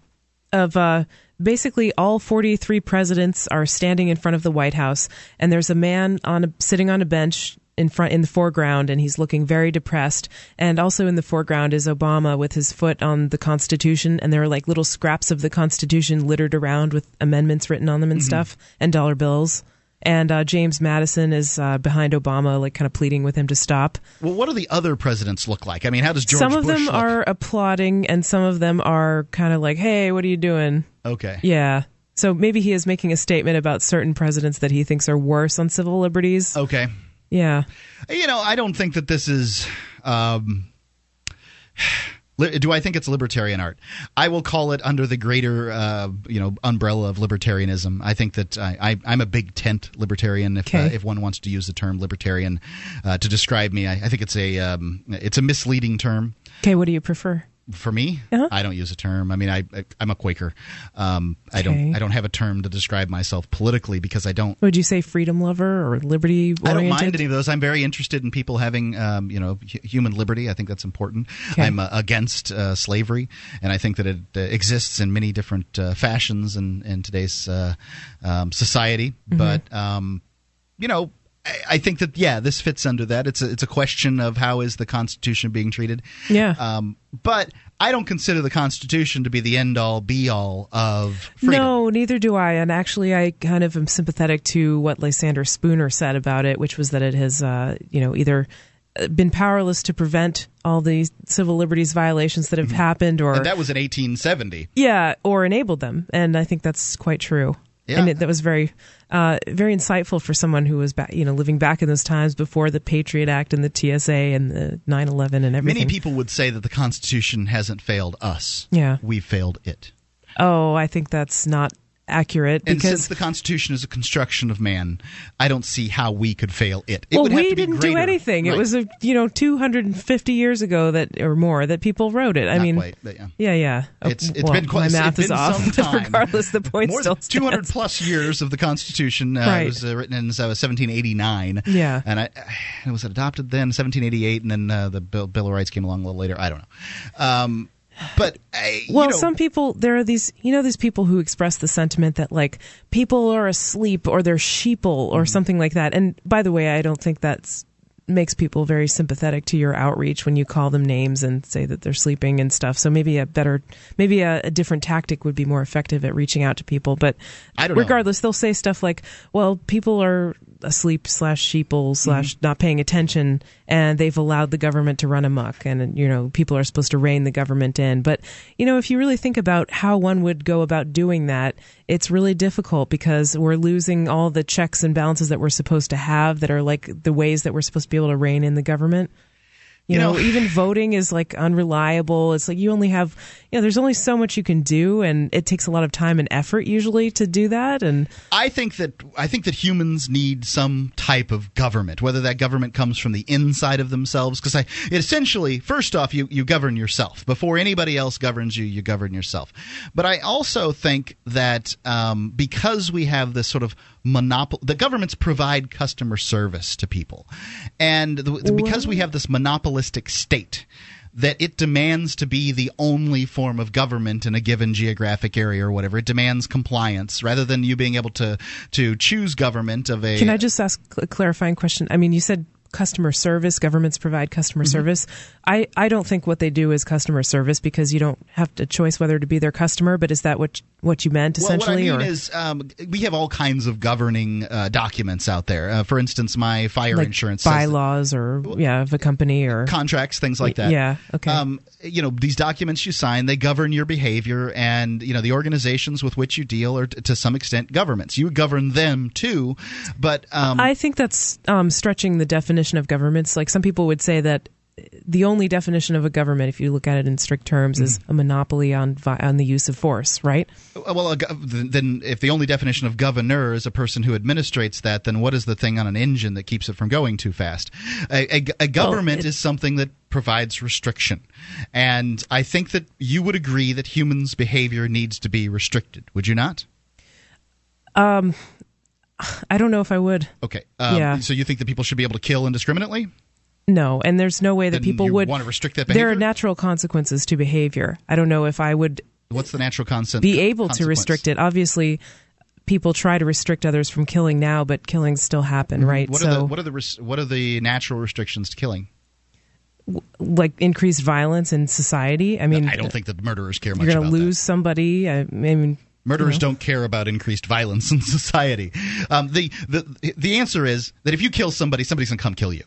Speaker 2: of uh, basically all 43 presidents are standing in front of the White House, and there's a man on a, sitting on a bench in front in the foreground, and he's looking very depressed. And also in the foreground is Obama with his foot on the Constitution, and there are like little scraps of the Constitution littered around with amendments written on them and
Speaker 1: Mhm.
Speaker 2: stuff, and dollar bills. And uh, James Madison is uh, behind Obama, like kind of pleading with him to stop.
Speaker 1: Well, what do the other presidents look like? I mean, how does George
Speaker 2: some of
Speaker 1: Bush
Speaker 2: them
Speaker 1: look?
Speaker 2: are applauding, and some of them are kind of like, "Hey, what are you doing?"
Speaker 1: Okay.
Speaker 2: Yeah. So maybe he is making a statement about certain presidents that he thinks are worse on civil liberties.
Speaker 1: Okay.
Speaker 2: Yeah.
Speaker 1: You know, I don't think that this is. Um, do I think it's libertarian art? I will call it under the greater, uh, you know, umbrella of libertarianism. I think that I, I, I'm a big tent libertarian. If uh, if one wants to use the term libertarian uh, to describe me, I, I think it's a um, it's a misleading term.
Speaker 2: Okay, what do you prefer?
Speaker 1: For me,
Speaker 2: Uh-huh.
Speaker 1: I don't use a term. I mean, I, I I'm a Quaker. Um, I
Speaker 2: Okay.
Speaker 1: don't I don't have a term to describe myself politically because I don't
Speaker 2: Would you say freedom lover or liberty
Speaker 1: I don't mind any of those. I'm very interested in people having, um, you know, hu- human liberty. I think that's important.
Speaker 2: Okay.
Speaker 1: I'm uh, against uh, slavery, and I think that it uh, exists in many different uh, fashions in, in today's uh, um, society.
Speaker 2: Mhm.
Speaker 1: But um, you know. I- think that yeah, this fits under that. It's a, it's a question of how is the Constitution being treated.
Speaker 2: Yeah.
Speaker 1: Um, but I don't consider the Constitution to be the end all be all of freedom.
Speaker 2: No, neither do I. And actually, I kind of am sympathetic to what Lysander Spooner said about it, which was that it has, uh, you know, either uh, been powerless to prevent all these civil liberties violations that have happened, or
Speaker 1: Mm-hmm. And that was in 1870.
Speaker 2: yeah, or enabled them. And I think that's quite true.
Speaker 1: Yeah.
Speaker 2: And it, that was very, uh, very insightful for someone who was, back, you know, living back in those times before the Patriot Act and the TSA and the 9/11 and everything.
Speaker 1: Many people would say that the Constitution hasn't failed us.
Speaker 2: Yeah.
Speaker 1: We've failed it.
Speaker 2: Oh, I think that's not accurate
Speaker 1: And
Speaker 2: because
Speaker 1: since the Constitution is a construction of man, I don't see how we could fail it. It
Speaker 2: well,
Speaker 1: would have
Speaker 2: we didn't do
Speaker 1: greater.
Speaker 2: anything. It was a you know 250 years ago that or more that people wrote it. I
Speaker 1: Not
Speaker 2: mean,
Speaker 1: quite, yeah.
Speaker 2: yeah, yeah. Oh,
Speaker 1: It's it's
Speaker 2: well,
Speaker 1: been quite
Speaker 2: my math is off. Regardless, the point
Speaker 1: More
Speaker 2: still
Speaker 1: than 200
Speaker 2: stands.
Speaker 1: plus years of the Constitution. Uh,
Speaker 2: Right.
Speaker 1: It was uh, written in uh, 1789.
Speaker 2: Yeah.
Speaker 1: and I it was adopted then 1788, and then uh, the Bill, Bill of Rights came along a little later. I don't know. Um, but I, you
Speaker 2: Well,
Speaker 1: know,
Speaker 2: some people there are these you know these people who express the sentiment that like people are asleep or they're sheeple
Speaker 1: Mm-hmm.
Speaker 2: or something like that. And by the way, I don't think that's makes people very sympathetic to your outreach when you call them names and say that they're sleeping and stuff. So maybe a better maybe a, a different tactic would be more effective at reaching out to people. But
Speaker 1: I don't know.
Speaker 2: regardless, they'll say stuff like, "Well, people are asleep slash sheeple slash mm-hmm. not paying attention and they've allowed the government to run amok and you know people are supposed to rein the government in. But you know if you really think about how one would go about doing that it's really difficult because we're losing all the checks and balances that we're supposed to have that are like the ways that we're supposed to be able to rein in the government. You,
Speaker 1: You
Speaker 2: know,
Speaker 1: know-
Speaker 2: even voting is like unreliable. It's like you only have, you know, there's only so much you can do, and it takes a lot of time and effort usually to do that. And
Speaker 1: I think that I think that humans need some type of government, whether that government comes from the inside of themselves. Because I it essentially, first off, you you govern yourself before anybody else governs you. You govern yourself. But I also think that um, because we have this sort of monopoly, the governments provide customer service to people, and the, because we have this monopolistic state that it demands to be the only form of government in a given geographic area or whatever. It demands compliance rather than you being able to to choose government of a.
Speaker 2: Can I just ask a clarifying question? I mean, you said customer service. Governments provide customer
Speaker 1: Mm-hmm.
Speaker 2: service. I, I don't think what they do is customer service because you don't have a choice whether to be their customer. But is that what what you meant essentially?
Speaker 1: Well, what I mean
Speaker 2: or
Speaker 1: is, um, we have all kinds of governing uh, documents out there. Uh, for instance, my fire
Speaker 2: like
Speaker 1: insurance says that-
Speaker 2: bylaws or yeah of a company or
Speaker 1: contracts, things like that.
Speaker 2: Yeah. Okay.
Speaker 1: Um, you know, these documents you sign, they govern your behavior, and you know the organizations with which you deal are t- to some extent governments. You govern them too, but um,
Speaker 2: I think that's um, stretching the definition of governments. Like some people would say that the only definition of a government, if you look at it in strict terms, is
Speaker 1: Mm-hmm.
Speaker 2: a monopoly on on the use of force. Right?
Speaker 1: well, then if the only definition of governor is a person who administrates that, then what is the thing on an engine that keeps it from going too fast? A, a, a government
Speaker 2: it-
Speaker 1: is something that provides restriction, and I think that you would agree that humans' behavior needs to be restricted. Would you not?
Speaker 2: Um, I don't know if I would.
Speaker 1: Okay. Um,
Speaker 2: Yeah.
Speaker 1: So you think that people should be able to kill indiscriminately?
Speaker 2: No, and there's no way that
Speaker 1: Then
Speaker 2: people
Speaker 1: you
Speaker 2: would
Speaker 1: want to restrict that
Speaker 2: There are natural consequences to behavior. I don't know if I would
Speaker 1: What's the natural constant?
Speaker 2: be able to restrict it. Obviously, people try to restrict others from killing now, but killings still happen, right?
Speaker 1: Mm-hmm. What
Speaker 2: so,
Speaker 1: are the what are the what are the natural restrictions to killing?
Speaker 2: like increased violence in society. I mean,
Speaker 1: I don't think that murderers care much
Speaker 2: you're going to lose somebody. I mean,
Speaker 1: Murderers
Speaker 2: you know.
Speaker 1: don't care about increased violence in society. Um, the, the the answer is that if you kill somebody, somebody's gonna come kill you,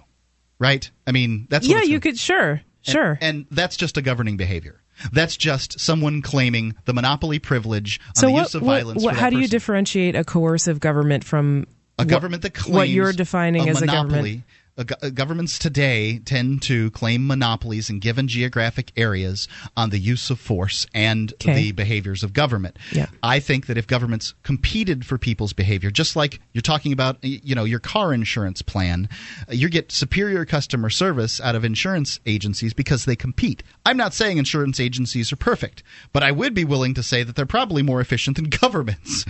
Speaker 1: right? I mean, that's
Speaker 2: yeah, you could sure, sure.
Speaker 1: and, that's just a governing behavior. That's just someone claiming the monopoly privilege on
Speaker 2: so
Speaker 1: the
Speaker 2: what,
Speaker 1: use of
Speaker 2: what-
Speaker 1: violence.
Speaker 2: what- how do you
Speaker 1: person.
Speaker 2: differentiate a coercive government from
Speaker 1: a
Speaker 2: what-
Speaker 1: government that claims
Speaker 2: what you're defining
Speaker 1: a
Speaker 2: as a
Speaker 1: monopoly.
Speaker 2: government?
Speaker 1: Uh, uh, governments today tend to claim monopolies in given geographic areas on the use of force and
Speaker 2: Okay.
Speaker 1: the behaviors of government.
Speaker 2: Yeah.
Speaker 1: I think that if governments competed for people's behavior, just like you're talking about, you know, your car insurance plan, uh, you get superior customer service out of insurance agencies because they compete. I'm not saying insurance agencies are perfect, but I would be willing to say that they're probably more efficient than governments.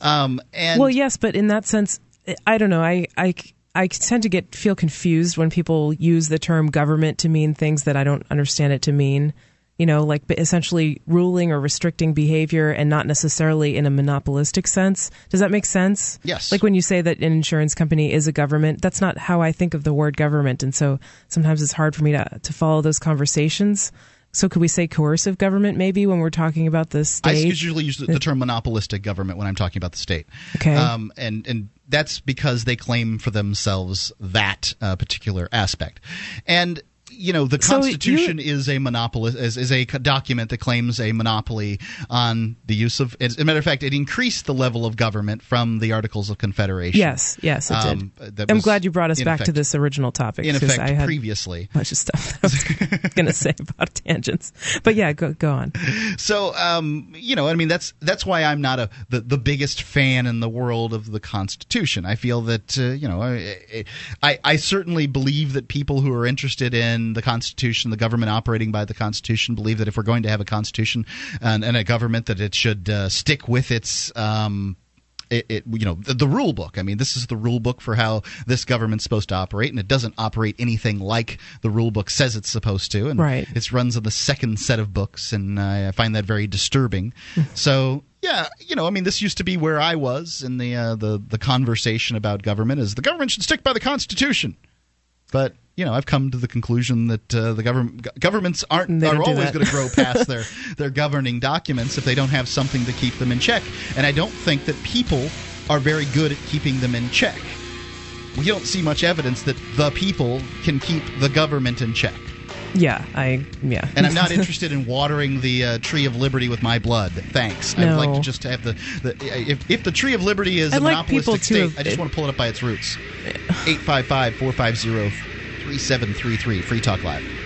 Speaker 1: Um, and
Speaker 2: well, yes, but in that sense, I don't know. I, I, I tend to get feel confused when people use the term government to mean things that I don't understand it to mean. You know, like essentially ruling or restricting behavior and not necessarily in a monopolistic sense. Does that make sense?
Speaker 1: Yes.
Speaker 2: Like when you say that an insurance company is a government, that's not how I think of the word government. And so sometimes it's hard for me to, to follow those conversations. So could we say coercive government maybe when we're talking about the state?
Speaker 1: I usually use the, the term monopolistic government when I'm talking about the state.
Speaker 2: Okay.
Speaker 1: Um, and and that's because they claim for themselves that uh, particular aspect. And you know the
Speaker 2: So you-
Speaker 1: Constitution is a monopolist is, is a document that claims a monopoly on the use of. As a matter of fact, it increased the level of government from the Articles of Confederation.
Speaker 2: Yes, yes, it
Speaker 1: Um,
Speaker 2: did. I'm glad you brought us back to this original topic.
Speaker 1: in effect
Speaker 2: I had
Speaker 1: previously.
Speaker 2: a bunch of stuff that I was going to say about tangents. But yeah, go go on.
Speaker 1: So, um, you know, I mean, that's that's why I'm not a the, the biggest fan in the world of the Constitution. I feel that uh, you know, I, I I certainly believe that people who are interested in the Constitution, the government operating by the Constitution, believe that if we're going to have a Constitution and, and a government, that it should uh, stick with its. Um, it, it you know the, the rule book. I mean, this is the rule book for how this government's supposed to operate, and it doesn't operate anything like the rule book says it's supposed to. And
Speaker 2: Right.
Speaker 1: it runs on the second set of books, and I find that very disturbing. so. Yeah, you know, I mean, this used to be where I was in the uh, the the conversation about government. Is the government should stick by the Constitution? But you know, I've come to the conclusion that uh, the government governments aren't are always going to grow past their their governing documents if they don't have something to keep them in check. And I don't think that people are very good at keeping them in check. We don't see much evidence that the people can keep the government in check.
Speaker 2: Yeah, I yeah.
Speaker 1: And I'm not interested in watering the uh, tree of liberty with my blood. Thanks. I'd like to just have the, the if, if the tree of liberty is
Speaker 2: I'd
Speaker 1: a
Speaker 2: like
Speaker 1: monopolistic state,
Speaker 2: have-
Speaker 1: I just want to pull it up by its roots. 855-450-3733 Free Talk Live.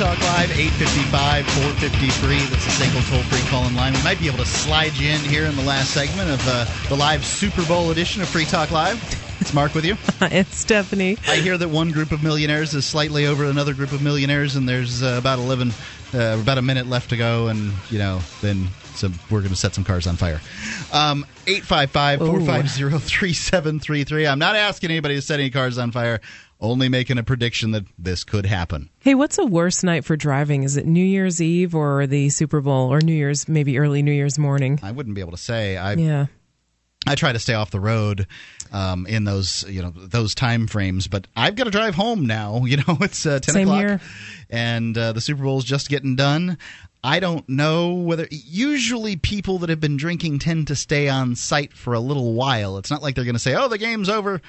Speaker 1: Talk Live, 855 453. That's a single toll free call in line. We might be able to slide you in here in the last segment of uh, the live Super Bowl edition of Free Talk Live. It's Mark with you.
Speaker 2: it's Stephanie.
Speaker 1: I hear that one group of millionaires is slightly over another group of millionaires, and there's uh, about 11, uh, about a minute left to go, and, you know, then so we're going to set some cars on fire. Um, 855 450 3733. I'm not asking anybody to set any cars on fire, only making a prediction that this could happen.
Speaker 2: Hey, what's a worse night for driving? Is it New Year's Eve or the Super Bowl or New Year's, maybe early New Year's morning?
Speaker 1: I wouldn't be able to say. I,
Speaker 2: yeah.
Speaker 1: I try to stay off the road um, in those you know those time frames, but I've got to drive home now. You know, it's uh, ten
Speaker 2: Same
Speaker 1: o'clock,
Speaker 2: here.
Speaker 1: and uh, the Super Bowl's just getting done. I don't know whether usually people that have been drinking tend to stay on site for a little while. It's not like they're going to say, "Oh, the game's over.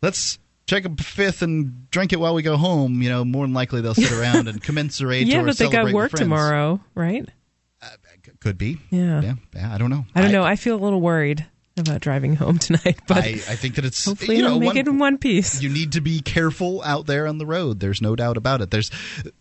Speaker 1: Let's check a fifth and drink it while we go home." You know, more than likely they'll sit around and commiserate.
Speaker 2: yeah, but they got work tomorrow, right?
Speaker 1: Uh, could be.
Speaker 2: Yeah.
Speaker 1: yeah, yeah. I don't know.
Speaker 2: I don't know. I feel a little worried about driving home tonight, but
Speaker 1: I, I think that it's
Speaker 2: hopefully
Speaker 1: you know
Speaker 2: make
Speaker 1: one-
Speaker 2: it in one piece.
Speaker 1: You need to be careful out there on the road. There's no doubt about it. There's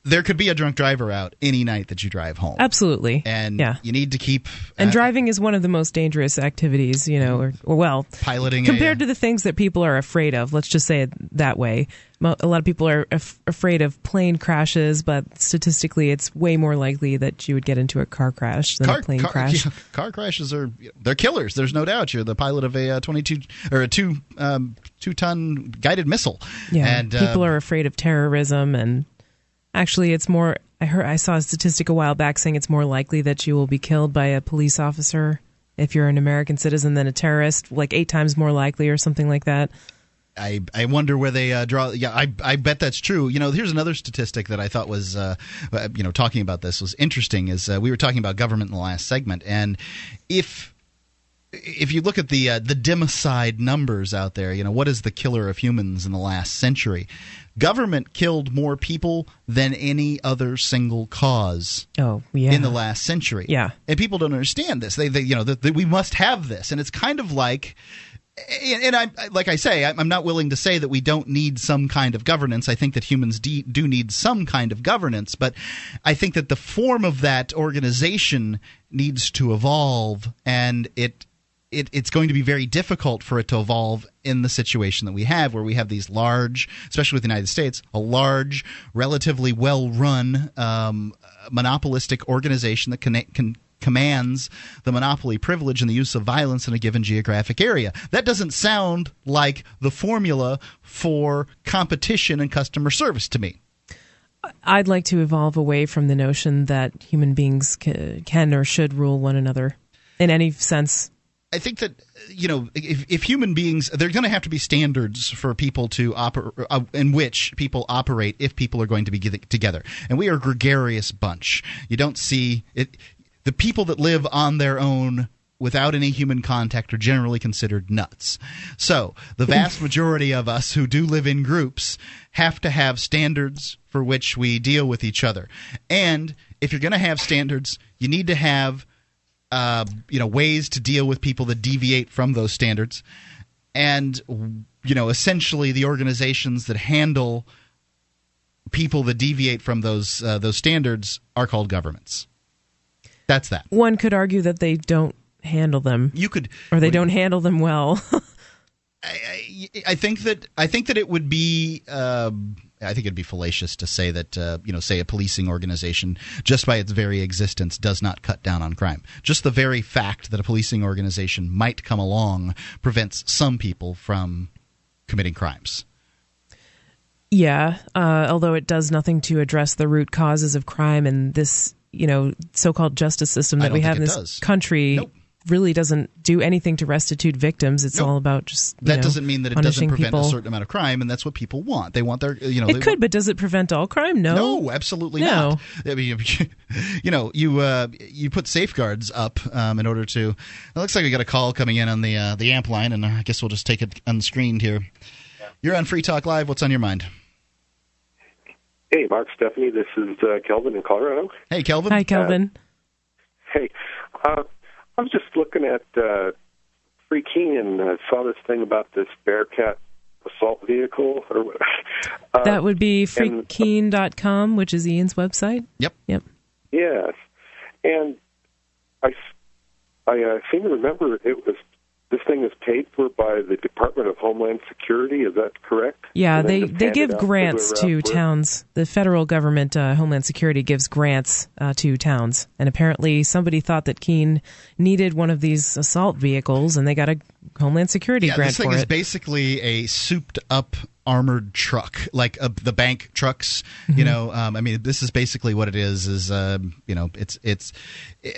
Speaker 1: there could be a drunk driver out any night that you drive home.
Speaker 2: Absolutely.
Speaker 1: And
Speaker 2: yeah.
Speaker 1: you need to keep
Speaker 2: And
Speaker 1: uh,
Speaker 2: driving is one of the most dangerous activities, you know, or, or well,
Speaker 1: piloting a-
Speaker 2: compared to the things that people are afraid of. Let's just say it that way. A lot of people are af- afraid of plane crashes, but statistically, it's way more likely that you would get into a car crash than
Speaker 1: car,
Speaker 2: a plane
Speaker 1: car,
Speaker 2: crash.
Speaker 1: yeah, car crashes are they're killers. There's no doubt. You're the pilot of a uh, 22 or a two um, two ton guided missile.
Speaker 2: Yeah,
Speaker 1: and
Speaker 2: people
Speaker 1: uh,
Speaker 2: are afraid of terrorism, and actually, it's more. I heard I saw a statistic a while back saying it's more likely that you will be killed by a police officer if you're an American citizen than a terrorist, like eight times more likely, or something like that.
Speaker 1: I, I wonder where they uh, draw. Yeah, I, I bet that's true. You know, here's another statistic that I thought was, uh, uh, you know, talking about this was interesting. Is uh, we were talking about government in the last segment, and if if you look at the uh, the democide numbers out there, you know, what is the killer of humans in the last century? Government killed more people than any other single cause
Speaker 2: Oh, yeah.
Speaker 1: in the last century.
Speaker 2: Yeah.
Speaker 1: and people don't understand this. They, they you know, that that we must have this, and it's kind of like and, I, like I say, I'm not willing to say that we don't need some kind of governance. I think that humans do need some kind of governance, but I think that the form of that organization needs to evolve, and it. It, it's going to be very difficult for it to evolve in the situation that we have, where we have these large, especially with the United States, a large, relatively well-run um, monopolistic organization that can, can commands the monopoly privilege and the use of violence in a given geographic area. That doesn't sound like the formula for competition and customer service to me.
Speaker 2: I'd like to evolve away from the notion that human beings can or should rule one another in any sense.
Speaker 1: I think that you know if, if human beings there are going to have to be standards for people to operate uh, in which people operate if people are going to be together and we are a gregarious bunch you don't see it the people that live on their own without any human contact are generally considered nuts. So the vast majority of us who do live in groups have to have standards for which we deal with each other. And if you're going to have standards you need to have uh, you know ways to deal with people that deviate from those standards, and you know essentially the organizations that handle people that deviate from those uh, those standards are called governments. That's that.
Speaker 2: One could argue that they don't handle them.
Speaker 1: You could,
Speaker 2: or they don't handle them well.
Speaker 1: I think that I think that it would be. um I think it'd be fallacious to say that uh, you know, say a policing organization, just by its very existence, does not cut down on crime. Just the very fact that a policing organization might come along prevents some people from committing crimes.
Speaker 2: Yeah, uh, although it does nothing to address the root causes of crime and this, you know, so-called justice system that we have in this
Speaker 1: does.
Speaker 2: country really doesn't do anything to restitute victims. It's all about just you
Speaker 1: That
Speaker 2: know,
Speaker 1: doesn't mean that it doesn't prevent
Speaker 2: people.
Speaker 1: a certain amount of crime, and that's what people want. They want their, you know,
Speaker 2: It could,
Speaker 1: want-
Speaker 2: but does it prevent all crime? No.
Speaker 1: No, absolutely
Speaker 2: No.
Speaker 1: not. I mean, you know, you uh, you put safeguards up um, in order to. It looks like we got a call coming in on the uh, the amp line, and I guess we'll just take it unscreened here. You're on Free Talk Live. What's on your mind?
Speaker 11: Hey, Mark, Stephanie, this is uh, Kelvin in Colorado.
Speaker 1: Hey, Kelvin.
Speaker 2: Hi, Kelvin.
Speaker 11: Hey, uh, I was just looking at uh, Free Keene and uh, saw this thing about this Bearcat assault vehicle or what? Uh,
Speaker 2: that would be
Speaker 11: and-
Speaker 2: freekeene.com, which is Ian's website.
Speaker 1: Yep.
Speaker 2: Yep.
Speaker 11: Yes, and I, I uh, seem to remember it was this thing is paid for by the Department of Homeland Security. Is that correct?
Speaker 2: Yeah,
Speaker 11: And then
Speaker 2: they, they give
Speaker 11: out to
Speaker 2: grants to
Speaker 11: else
Speaker 2: towns. The federal government, uh, Homeland Security, gives grants uh, to towns. And apparently, somebody thought that Keene needed one of these assault vehicles, and they got a Homeland Security
Speaker 1: Yeah,
Speaker 2: grant
Speaker 1: this thing is
Speaker 2: it.
Speaker 1: basically a souped up armored truck, like uh, the bank trucks. You
Speaker 2: Mhm.
Speaker 1: know, um, I mean, this is basically what it is. Is um, you know, it's it's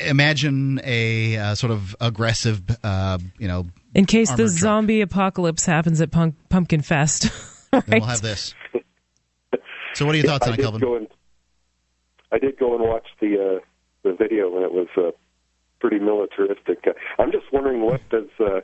Speaker 1: imagine a uh, sort of aggressive, uh, you know,
Speaker 2: In case the
Speaker 1: truck.
Speaker 2: zombie apocalypse happens at Punk- Pumpkin Fest.
Speaker 1: And
Speaker 2: right?
Speaker 1: we'll have this. So, what are your thoughts
Speaker 11: I
Speaker 1: on it,
Speaker 11: did
Speaker 1: Kelvin?
Speaker 11: Go and, I did go and watch the uh, the video, and it was uh, pretty militaristic. Uh, I'm just wondering, what does uh,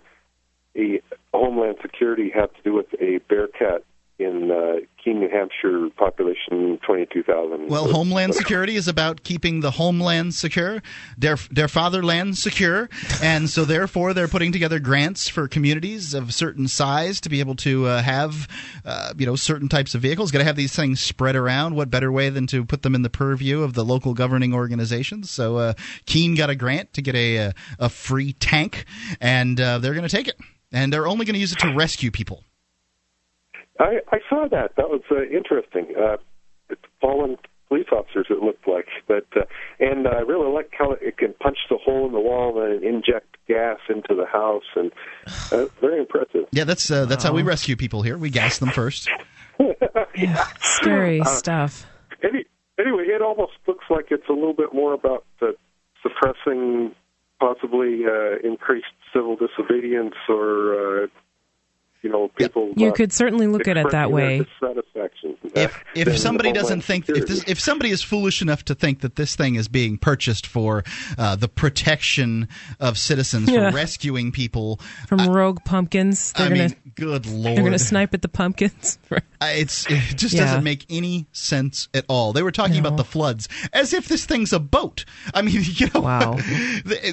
Speaker 11: a Homeland Security have to do with a Bearcat in uh, Keene, New Hampshire, population 22,000?
Speaker 1: Well, Homeland Security is about keeping the homeland secure, their their fatherland secure, and so therefore they're putting together grants for communities of certain size to be able to uh, have, uh, you know, certain types of vehicles. Got to have these things spread around. What better way than to put them in the purview of the local governing organizations? So uh, Keene got a grant to get a a, a free tank, and uh, they're going to take it, and they're only going to use it to rescue people.
Speaker 11: I, I saw that. That was uh, interesting. Uh, fallen police officers, it looked like. But uh, and I really like how it can punch the hole in the wall and inject gas into the house, and uh, very impressive.
Speaker 1: Yeah, that's uh, that's how we rescue people here. We gas them first. yeah.
Speaker 2: Scary
Speaker 11: Uh,
Speaker 2: stuff.
Speaker 11: Any, anyway, it almost looks like it's a little bit more about uh, suppressing possibly uh, increased civil disobedience or. Uh, you know, people.
Speaker 2: You
Speaker 11: uh,
Speaker 2: could certainly look at it that way.
Speaker 11: Dissatisfaction.
Speaker 1: if if somebody doesn't think if this, if somebody is foolish enough to think that this thing is being purchased for uh, the protection of citizens
Speaker 2: Yeah.
Speaker 1: for rescuing people
Speaker 2: From rogue pumpkins. They're
Speaker 1: I
Speaker 2: gonna
Speaker 1: mean, good lord.
Speaker 2: they're gonna snipe at the pumpkins.
Speaker 1: It's it just
Speaker 2: Yeah.
Speaker 1: doesn't make any sense at all. They were talking about the floods as if this thing's a boat. I mean, you know,
Speaker 2: Wow.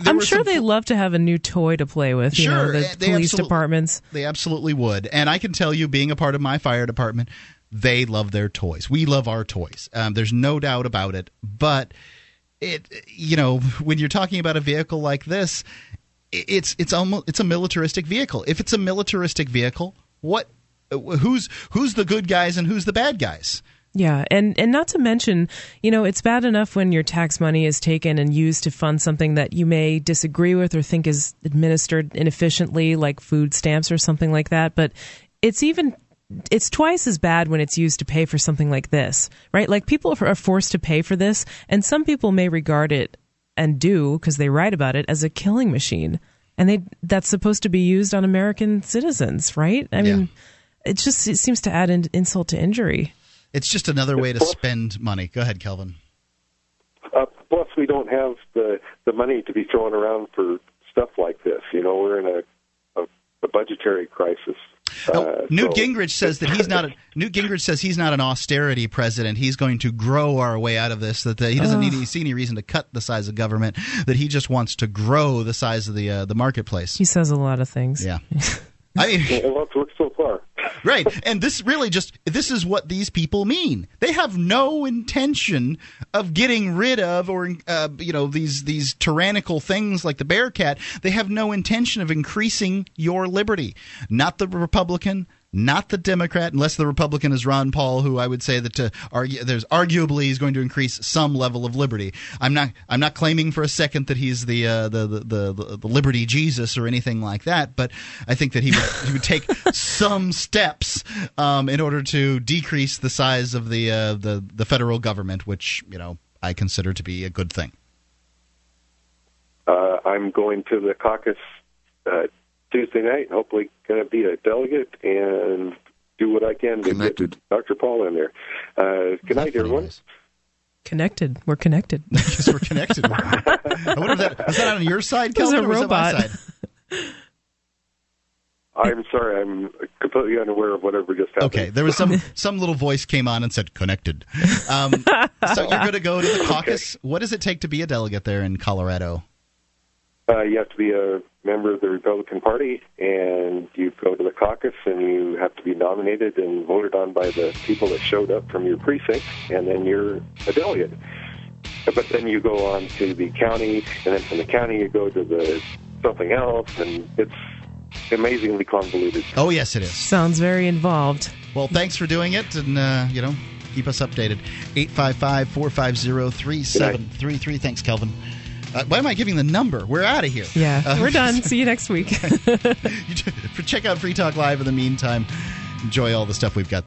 Speaker 2: I'm sure they love to have a new toy to play with. You know,
Speaker 1: Sure,
Speaker 2: the
Speaker 1: eh, they
Speaker 2: police departments.
Speaker 1: They absolutely would. And I can tell you, being a part of my fire department, they love their toys. We love our toys. Um, there's no doubt about it. But it, you know, when you're talking about a vehicle like this, it's it's almost it's a militaristic vehicle. If it's a militaristic vehicle, what, who's who's the good guys and who's the bad guys?
Speaker 2: Yeah, and and not to mention, you know, it's bad enough when your tax money is taken and used to fund something that you may disagree with or think is administered inefficiently, like food stamps or something like that. But it's even it's twice as bad when it's used to pay for something like this, right? Like people are forced to pay for this, and some people may regard it and do because they write about it as a killing machine, and they that's supposed to be used on American citizens, right? I mean, it just it seems to add in, insult to injury.
Speaker 1: It's just another way to spend money. Go ahead, Kelvin.
Speaker 11: Uh, plus, we don't have the the money to be throwing around for stuff like this. You know, we're in a a, a budgetary crisis. Uh,
Speaker 1: Newt
Speaker 11: so-
Speaker 1: Gingrich says that he's not. A, Newt Gingrich says he's not an austerity president. He's going to grow our way out of this. That uh, he doesn't need
Speaker 2: Ugh.
Speaker 1: to see any reason to cut the size of government. That he just wants to grow the size of the uh, the marketplace.
Speaker 2: He says a lot of things.
Speaker 1: Yeah. I mean,
Speaker 11: well, it's worked so far.
Speaker 1: Right. And this really just this is what these people mean. They have no intention of getting rid of or uh, you know these these tyrannical things like the Bearcat. They have no intention of increasing your liberty. Not the Republican. Not the Democrat, unless the Republican is Ron Paul, who I would say that to argue, there's arguably he's going to increase some level of liberty. I'm not I'm not claiming for a second that he's the uh, the, the, the the liberty Jesus or anything like that, but I think that he would he would take some steps um, in order to decrease the size of the uh, the the federal government, which you know I consider to be a good thing.
Speaker 11: Uh, I'm going to the caucus uh, Tuesday night. Hopefully, going to be a delegate and do what I can to get Dr. Paul in there. Uh, good night, everyone.
Speaker 2: Connected. We're connected.
Speaker 1: Because we're connected. I wonder if that was that on your side,
Speaker 2: It was
Speaker 1: Kelvin,
Speaker 2: a
Speaker 1: or was that my
Speaker 2: robot.
Speaker 1: side?
Speaker 11: I'm sorry, I'm completely unaware of whatever just happened.
Speaker 1: Okay, there was some some little voice came on and said connected. Um, so you're going to go to the caucus. What does it take to be a delegate there in Colorado?
Speaker 11: Uh, you have to be a member of the Republican Party, and you go to the caucus, and you have to be nominated and voted on by the people that showed up from your precinct, and then you're a delegate. But then you go on to the county, and then from the county you go to the something else, and it's amazingly convoluted.
Speaker 1: Oh, yes, it is.
Speaker 2: Sounds very involved.
Speaker 1: Well, thanks for doing it, and uh, you know, keep us updated. 855-450-3733. Thanks, Kelvin. Uh, why am I giving the number? We're out of here.
Speaker 2: Yeah,
Speaker 1: Uh,
Speaker 2: we're done. See you next week.
Speaker 1: Check out Free Talk Live in the meantime. Enjoy all the stuff we've got.